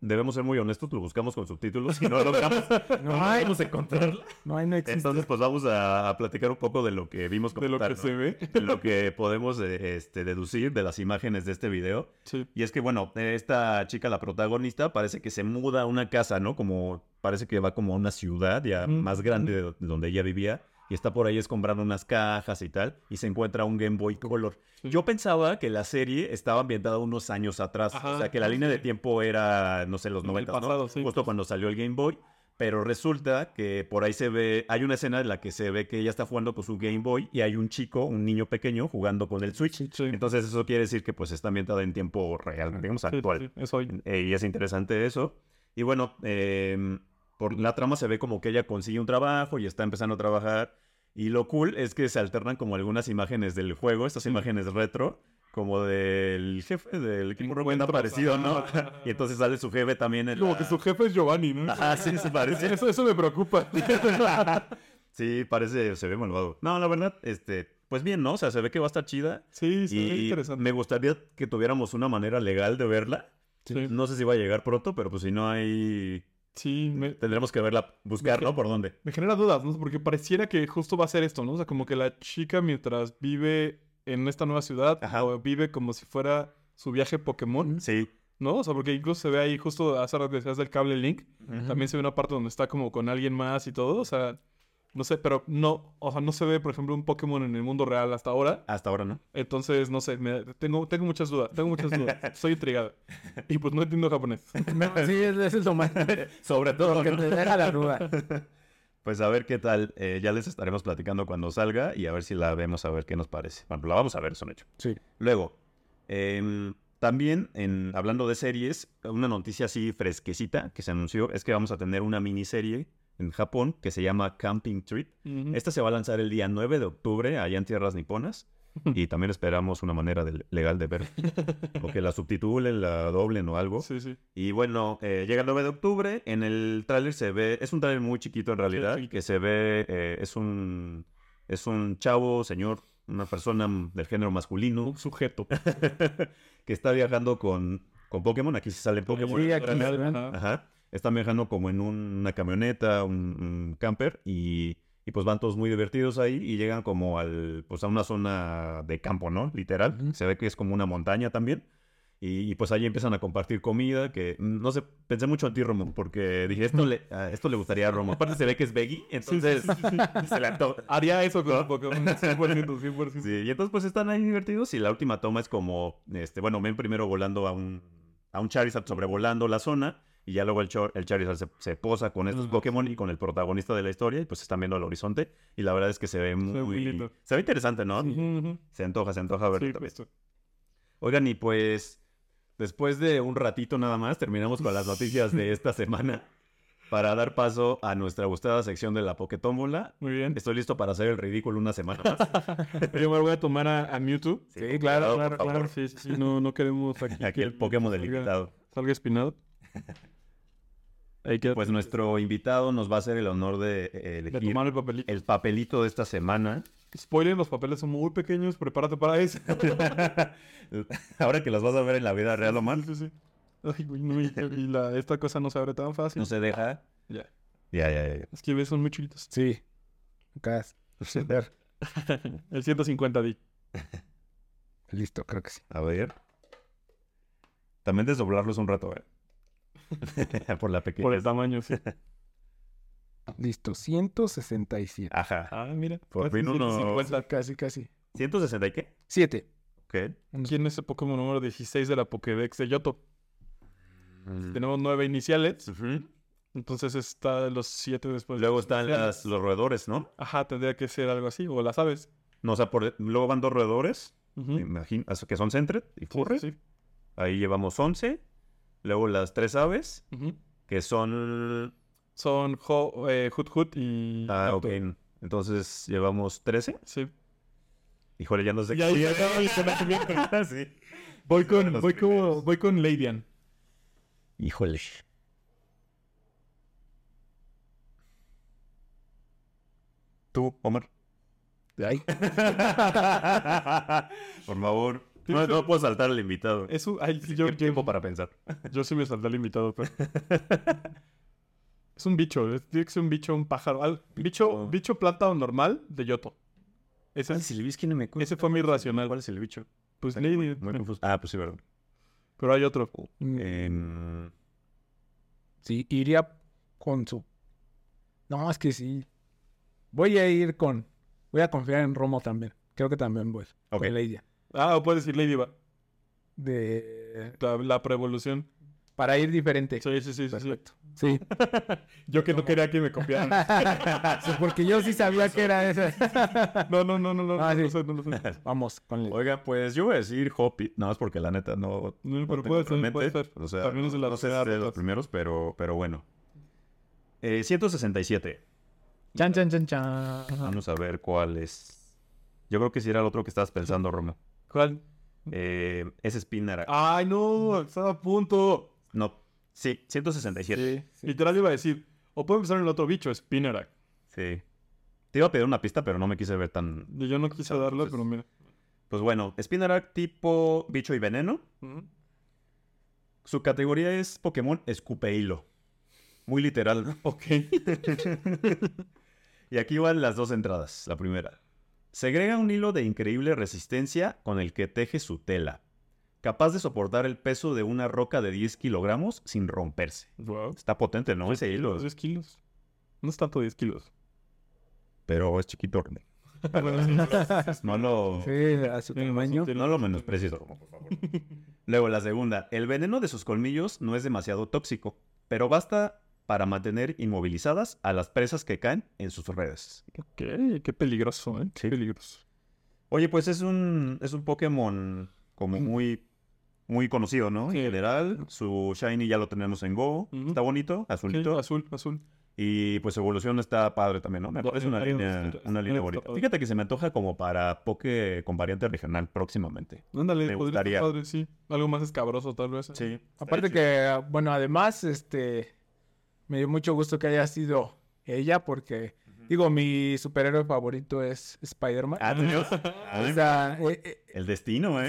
debemos ser muy honestos, lo buscamos con subtítulos y no logramos, No hay, logramos encontrarla. no hay, no existe. Entonces, pues vamos a, a platicar un poco de lo que vimos De lo que se ¿no? ve. De lo que podemos eh, este, deducir de las imágenes de este video. Sí. Y es que, bueno, esta chica, la protagonista, parece que se muda a una casa, ¿no? Como, parece que va como a una ciudad ya más grande de, de donde ella vivía. Y está por ahí escombrando unas cajas y tal. Y se encuentra un Game Boy Color. Yo pensaba que la serie estaba ambientada unos años atrás. Ajá, o sea, que la línea de tiempo era, no sé, los En el 90, pasado, ¿no? sí. Justo cuando salió el Game Boy. Pero resulta que por ahí se ve, hay una escena en la que se ve que ella está jugando con su Game Boy y hay un chico, un niño pequeño, jugando con el Switch. Sí. Entonces eso quiere decir que pues está ambientada en tiempo real, digamos actual. sí, es hoy. Eh, y es interesante eso. Y bueno, em, por la trama se ve como que ella consigue un trabajo y está empezando a trabajar. Y lo cool es que se alternan como algunas imágenes del juego, estas imágenes retro, como del jefe del equipo Rocket Encuentros, parecido, ¿no? y entonces sale su jefe también en Como la- que su jefe es Giovanni, ¿no? Ajá, sí, se parece. Eso, eso me preocupa. Sí, parece, se ve malvado. No, la verdad, este, pues bien, ¿no? O sea, se ve que va a estar chida. Sí, sí, Y interesante. me gustaría que tuviéramos una manera legal de verla. Sí, No sé si va a llegar pronto, pero pues si no hay... sí, me, Tendremos que verla, buscar, Me ¿no? ¿Por dónde? me genera dudas, ¿no? Porque pareciera que justo va a ser esto, ¿no? O sea, como que la chica mientras vive en esta nueva ciudad, Ajá. o vive como si fuera su viaje Pokémon, Sí. ¿no? O sea, porque incluso se ve ahí justo hace rato del cable Link, también se ve una parte donde está como con alguien más y todo, o sea, no sé, pero no, o sea, no se ve, por ejemplo, un Pokémon en el mundo real hasta ahora. Hasta ahora, ¿no? Entonces, no sé, me- tengo, tengo muchas dudas, tengo muchas dudas. Estoy intrigado. Y pues no entiendo japonés. No, sí, eso es lo más. Sobre todo, que te deja la duda. Pues a ver qué tal. eh, ya les estaremos platicando cuando salga y a ver si la vemos, a ver qué nos parece. Bueno, la vamos a ver, son hecho. Sí. Luego, em, también en, hablando de series, una noticia así fresquecita que se anunció es que vamos a tener una miniserie en Japón que se llama Camping Trip. Ujú. Esta se va a lanzar el día 9 de octubre allá en tierras niponas. Y también esperamos una manera de- legal de ver. O que la subtitulen, la doblen o algo. Sí, sí. Y bueno, eh, llega el 9 de octubre. En el tráiler se ve... Es un tráiler muy chiquito en realidad. chiquito. que se ve... eh, es un... Es un chavo, señor, una persona del género masculino Un sujeto. que está viajando con, con Pokémon. Aquí sí sale Pokémon. Sí, aquí se ven. Ajá. Están viajando como en un- una camioneta, un, un camper, y, y pues van todos muy divertidos ahí y llegan como al, pues a una zona de campo, ¿no? Literal. Se ve que es como una montaña también. Y, y, pues ahí empiezan a compartir comida, que mm, no sé, pensé mucho en ti, Romo, porque dije, esto le, a esto le gustaría a Romo. Aparte se ve que es veggie, entonces se le antoja. Haría eso con Pokémon. 100%, 100%. Sí, y entonces pues están ahí divertidos y la última toma es como, este, bueno, ven primero volando a un, a un Charizard sobrevolando la zona y ya luego el, Char- el Charizard se, se posa con estos. Pokémon y con el protagonista de la historia y pues están viendo al horizonte y la verdad es que se ve muy, lindo. se ve interesante, ¿no? Se antoja, se antoja ver. Sí. Oigan, y pues después de un ratito nada más terminamos con las noticias de esta semana para dar paso a nuestra gustada sección de la Poketómbola. Muy bien. Estoy listo para hacer el ridículo una semana más. Yo me voy a tomar a, a Mewtwo. Sí, claro, claro. Claro, sí, sí, sí. No, no queremos aquí. Aquí que el Pokémon salga- delimitado. Salga espinado. Pues nuestro invitado nos va a hacer el honor de eh, de elegir tomar el papelito. el papelito de esta semana. Spoiler, los papeles son muy pequeños. Prepárate para eso. Ahora que los vas a ver en la vida real, Omar, Sí, sí, sí. Ay, güey, no, y, y la, esta cosa no se abre tan fácil. no se deja. Ya. Ya, ya, ya. Es que ves, son muy chiquitos. Sí. Acá. El 150 di. Listo, creo que sí. A ver. También desdoblarlos un rato, ¿eh? Por la pequeña. Por el tamaño, sí. Listo, 167. Ajá. Ah, mira. Por casi fin uno- 150. Casi, casi. ¿160 y qué? 7. Ok. ¿Quién es el Pokémon número 16 de la Pokédex de Yoto? Tenemos nueve iniciales. Ujú. Entonces está los siete después. Luego están las- los roedores, ¿no? Ajá, tendría que ser algo así. O las aves. No, o sea, por- luego van dos roedores, Ujú. me imagino, que son centred y Sí, furry. sí. Ahí llevamos 11. Luego las tres aves, que son... Son Ho, eh, Hut Hut y. Ah, ok. Entonces llevamos 13. Sí. Híjole, ya no sé Ya, qué- ya, ya, sí. Voy con, voy con, voy con Ladian. Híjole. ¿Tú, Omar? Ay, Por favor. No, no puedo saltar al invitado. Eso, ay, sí, yo, Yo tiempo para pensar. yo sí me salté al invitado, pero. es un bicho, es- tiene que ser un bicho, un pájaro. al- bicho, bicho planta o normal de Yoto. Ese, ¿Cuál es el? No me ese fue mi racional. ¿Cuál es el bicho? Pues Muy confuso. Ah, pues sí, verdad. Pero hay otro. mm, Em, sí, iría con su... No, es que sí. Voy a ir con... Voy a confiar en Romo también. Creo que también voy. Ok. Con Lady. Ah, o puedes decir Ladybug. De... La, la preevolución. Para ir diferente. Sí, sí, sí. Perfecto. Sí. Yo que no quería que me copiaran. Sí, Porque yo sí sabía que era esa. No, no, no, no, no. Ah, no, lo sí. sé, no lo sé. Vamos con Lady. Oiga, pues yo voy a decir Hoppy. No, es porque la neta no. No, no pero tengo puede ser, puede ser. O sea, También es de las no sé si de los primeros, pero, pero bueno. Eh, 167. Chan, chan, chan, chan. Vamos a ver cuál es. Yo creo que sí era el otro que estabas pensando, Romo. ¿Cuál? Eh, es Spinner. Ay, no, estaba a punto. No, sí, 167. Sí. Literal iba a decir, o puedo empezar en el otro bicho, Spinnerack. Sí. Te iba a pedir una pista, pero no me quise ver tan. Yo no quise darlo, Pues- pero mira. Pues bueno, Spinnerak tipo bicho y veneno. Su categoría es Pokémon escupe hilo. Muy literal, ¿no? Ok. Y aquí van las dos entradas. La primera. Segrega un hilo de increíble resistencia con el que teje su tela. Capaz de soportar el peso de una roca de 10 kilogramos sin romperse. Wow. Está potente, ¿no? Ese hilo. 10 kilos. No es tanto 10 kilos. Pero es chiquito. René. No lo, Sí, a su tamaño. no lo menosprecies, por favor. Luego, la segunda. El veneno de sus colmillos no es demasiado tóxico, pero basta para mantener inmovilizadas a las presas que caen en sus redes. Ok, qué peligroso, ¿eh? Qué Sí. peligroso. Oye, pues es un, es un Pokémon como muy, muy conocido, ¿no? Sí. En general, su Shiny ya lo tenemos en Go. Está bonito, Sí, azulito. azul, azul. Y pues su evolución está padre también, ¿no? Me parece una línea, una línea bonita. Fíjate que se me antoja como para Poké con variante regional próximamente. Ándale, Me podría gustaría. estar padre, sí. Algo más escabroso, tal vez. Sí. Aparte que, bueno, además, este, me dio mucho gusto que haya sido ella porque, digo, mi superhéroe favorito es Spider-Man. Ah, ¿tenemos? o sea, eh, eh, El destino, ¿eh?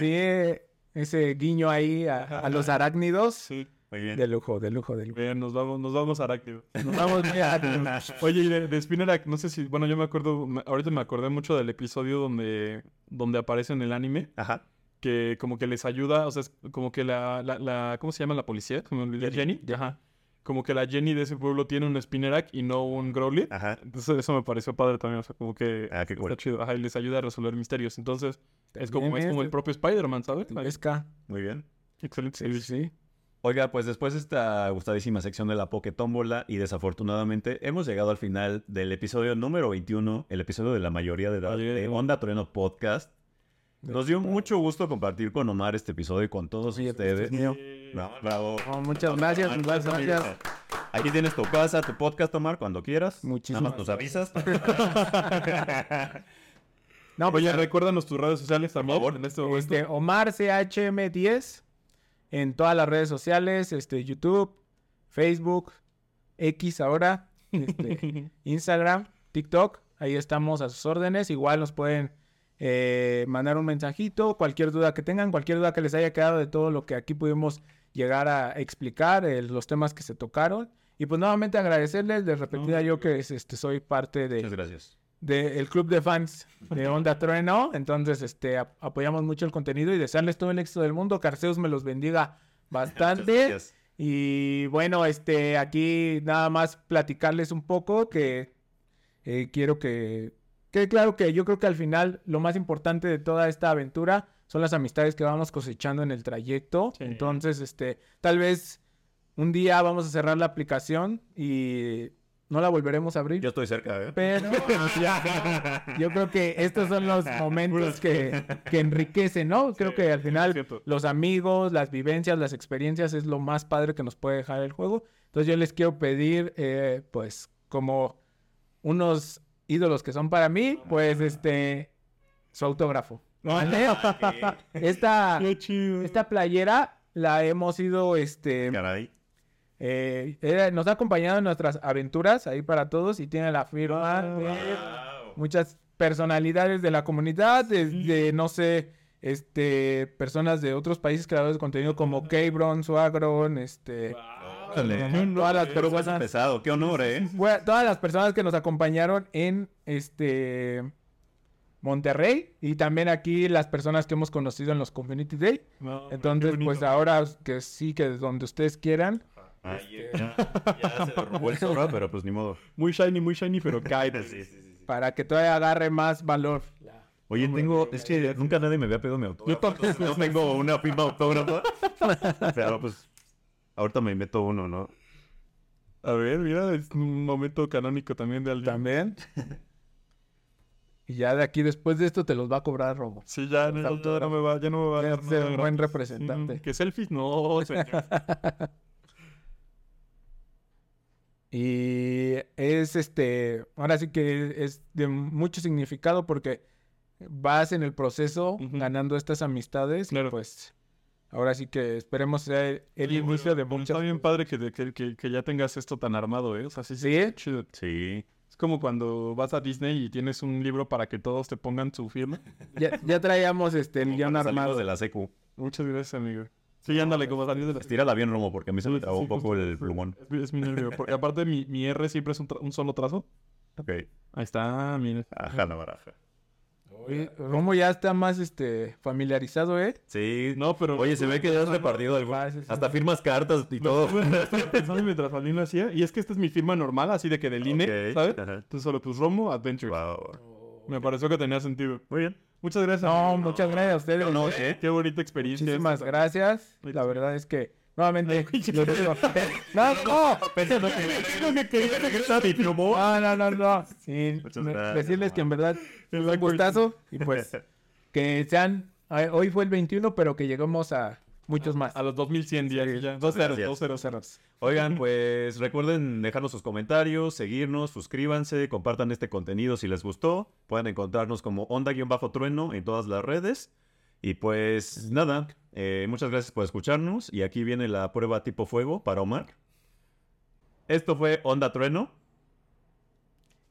sí, ese guiño ahí a, a los arácnidos, Sí. Muy bien. de lujo, de lujo, de lujo. Bien, nos vamos, nos vamos a Arácnido. Nos vamos muy a- Oye, y de, de Spinnerack, no sé si, bueno, yo me acuerdo, me- ahorita me acordé mucho del episodio donde, donde aparece en el anime, Ajá. que como que les ayuda, o sea, es como que la, la, la- ¿cómo se llama la policía? Me olvidó. Jenny. Ajá. Como que la Jenny de ese pueblo tiene un Spinnerack y no un Growlithe. Ajá. Entonces eso me pareció padre también, o sea, como que Ah, qué está cool. chido. Ajá, y les ayuda a resolver misterios. Entonces, es como, Bien, es como el propio Spider-Man, ¿sabes? Pesca. Muy bien. Excelente. Sí, sí. Oiga, pues después de esta gustadísima sección de la Pokétómbola y desafortunadamente hemos llegado al final del episodio número 21, el episodio de la mayoría de edad de. Onda Trueno Podcast. Nos dio mucho gusto compartir con Omar este episodio y con todos Oye, pues, ustedes. es mío. Bravo, bravo. No, muchas gracias, Omar, muchas gracias. Aquí tienes tu casa, tu podcast, Omar, cuando quieras. Muchísimas Nada más nos avisas. No, pues, Oye, recuérdanos tus redes sociales también. favor. En este momento. este, Omar CHM10 en todas las redes sociales, este, YouTube, Facebook, X ahora, este, Instagram, TikTok, ahí estamos a sus órdenes. Igual nos pueden eh, mandar un mensajito, cualquier duda que tengan, cualquier duda que les haya quedado de todo lo que aquí pudimos llegar a explicar, eh, los temas que se tocaron. Y pues nuevamente agradecerles, de repetida yo que este, soy parte de, Muchas gracias. del club de fans de Onda Trueno. Entonces, este, ap- apoyamos mucho el contenido y desearles todo el éxito del mundo. Carseus me los bendiga bastante. gracias. Y bueno, este, aquí nada más platicarles un poco que eh, quiero que, que claro que yo creo que al final lo más importante de toda esta aventura son las amistades que vamos cosechando en el trayecto. Sí. Entonces, este, tal vez un día vamos a cerrar la aplicación y no la volveremos a abrir. Yo estoy cerca, ¿eh? Pero yo creo que estos son los momentos que, que enriquecen, ¿no? Creo que al final los amigos, las vivencias, las experiencias es lo más padre que nos puede dejar el juego. Entonces yo les quiero pedir, eh, pues, como unos ídolos que son para mí, pues, este, su autógrafo. ¿Vale? esta, Qué chido. esta playera la hemos ido, este, Caray. eh, era- nos ha acompañado en nuestras aventuras ahí para todos y tiene la firma de muchas personalidades de la comunidad, desde, no sé, este, personas de otros países creadores de contenido como Kbron, Suagron, este, Órale. todas las Pero personas, pesado, qué honor, ¿eh? bueno, todas las personas que nos acompañaron en este Monterrey y también aquí las personas que hemos conocido en los Community Day. No, Entonces, pues ahora que sí, que donde ustedes quieran, Ay, ya, ya se derrumbó el pero pues ni modo. Muy shiny, muy shiny, pero cae. Sí, sí, sí, sí. para que todavía agarre más valor. Oye, tengo, es que nunca nadie me había pedido mi autógrafo. entonces No tengo una firma autógrafa. Pero pues, ahorita me invento uno, ¿no? A ver, mira, es un momento canónico también de alguien. También. y ya de aquí, después de esto, te los va a cobrar Robo. Sí, ya no, no me va, ya no me va a dar ser buen representante. Mm, ¿Que selfies? No, señor. Y es este, ahora sí que es de mucho significado porque vas en el proceso ganando estas amistades. y Claro. pues ahora sí que esperemos ser el inicio de Pero muchas. Está bien padre que, que, que, que ya tengas esto tan armado, ¿eh? O sea, sí, sí. Sí. chido. Sí. Es como cuando vas a Disney y tienes un libro para que todos te pongan su firma. Ya, ya traíamos este el guion armado. de la secu. Muchas gracias, amigo. Sí, ándale, como salir de la... Estírala bien, Romo, porque a mí se me trabó un Sí, poco justo. el plumón. Es, mi- es mi nervio. Porque aparte mi, mi R siempre es un, tra- un solo trazo. Ok. Ahí está, mira. Ajá, la baraja. Oye, Romo ya está más este familiarizado, ¿eh? Sí. No, pero... Oye, se ve que ya has repartido algo. Ah, sí, sí. Hasta firmas cartas y todo. Estaba pensando mientras Valín lo hacía. Y es que esta es mi firma normal, así de que del INE, Ok, ¿sabes? ajá. Entonces solo pues Romo Adventure. Wow. Me pareció que tenía sentido. Muy bien. Muchas gracias. No, muchas gracias a ustedes. No, ¿eh? Qué bonita experiencia. Muchísimas gracias. La verdad es que nuevamente digo- no, no, no, no, no, no. Sí, decirles que en verdad es un gustazo y pues que sean hoy fue el 21, pero que lleguemos a muchos más. A los 2100 días. ya. Dos ceros, dos ceros. Cerros. Oigan, pues recuerden dejarnos sus comentarios, seguirnos, suscríbanse, compartan este contenido si les gustó. Pueden encontrarnos como onda-trueno en todas las redes. Y pues nada, eh, muchas gracias por escucharnos. Y aquí viene la prueba tipo fuego para Omar. Esto fue Onda Trueno.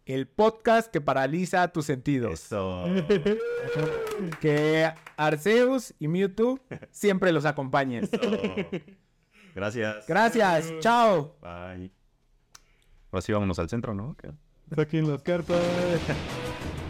El podcast que paraliza tus sentidos. Eso. Que Arceus y Mewtwo siempre los acompañen. Gracias. Gracias, chao. Bye. Ahora sí vámonos al centro, ¿no? Saquen las cartas.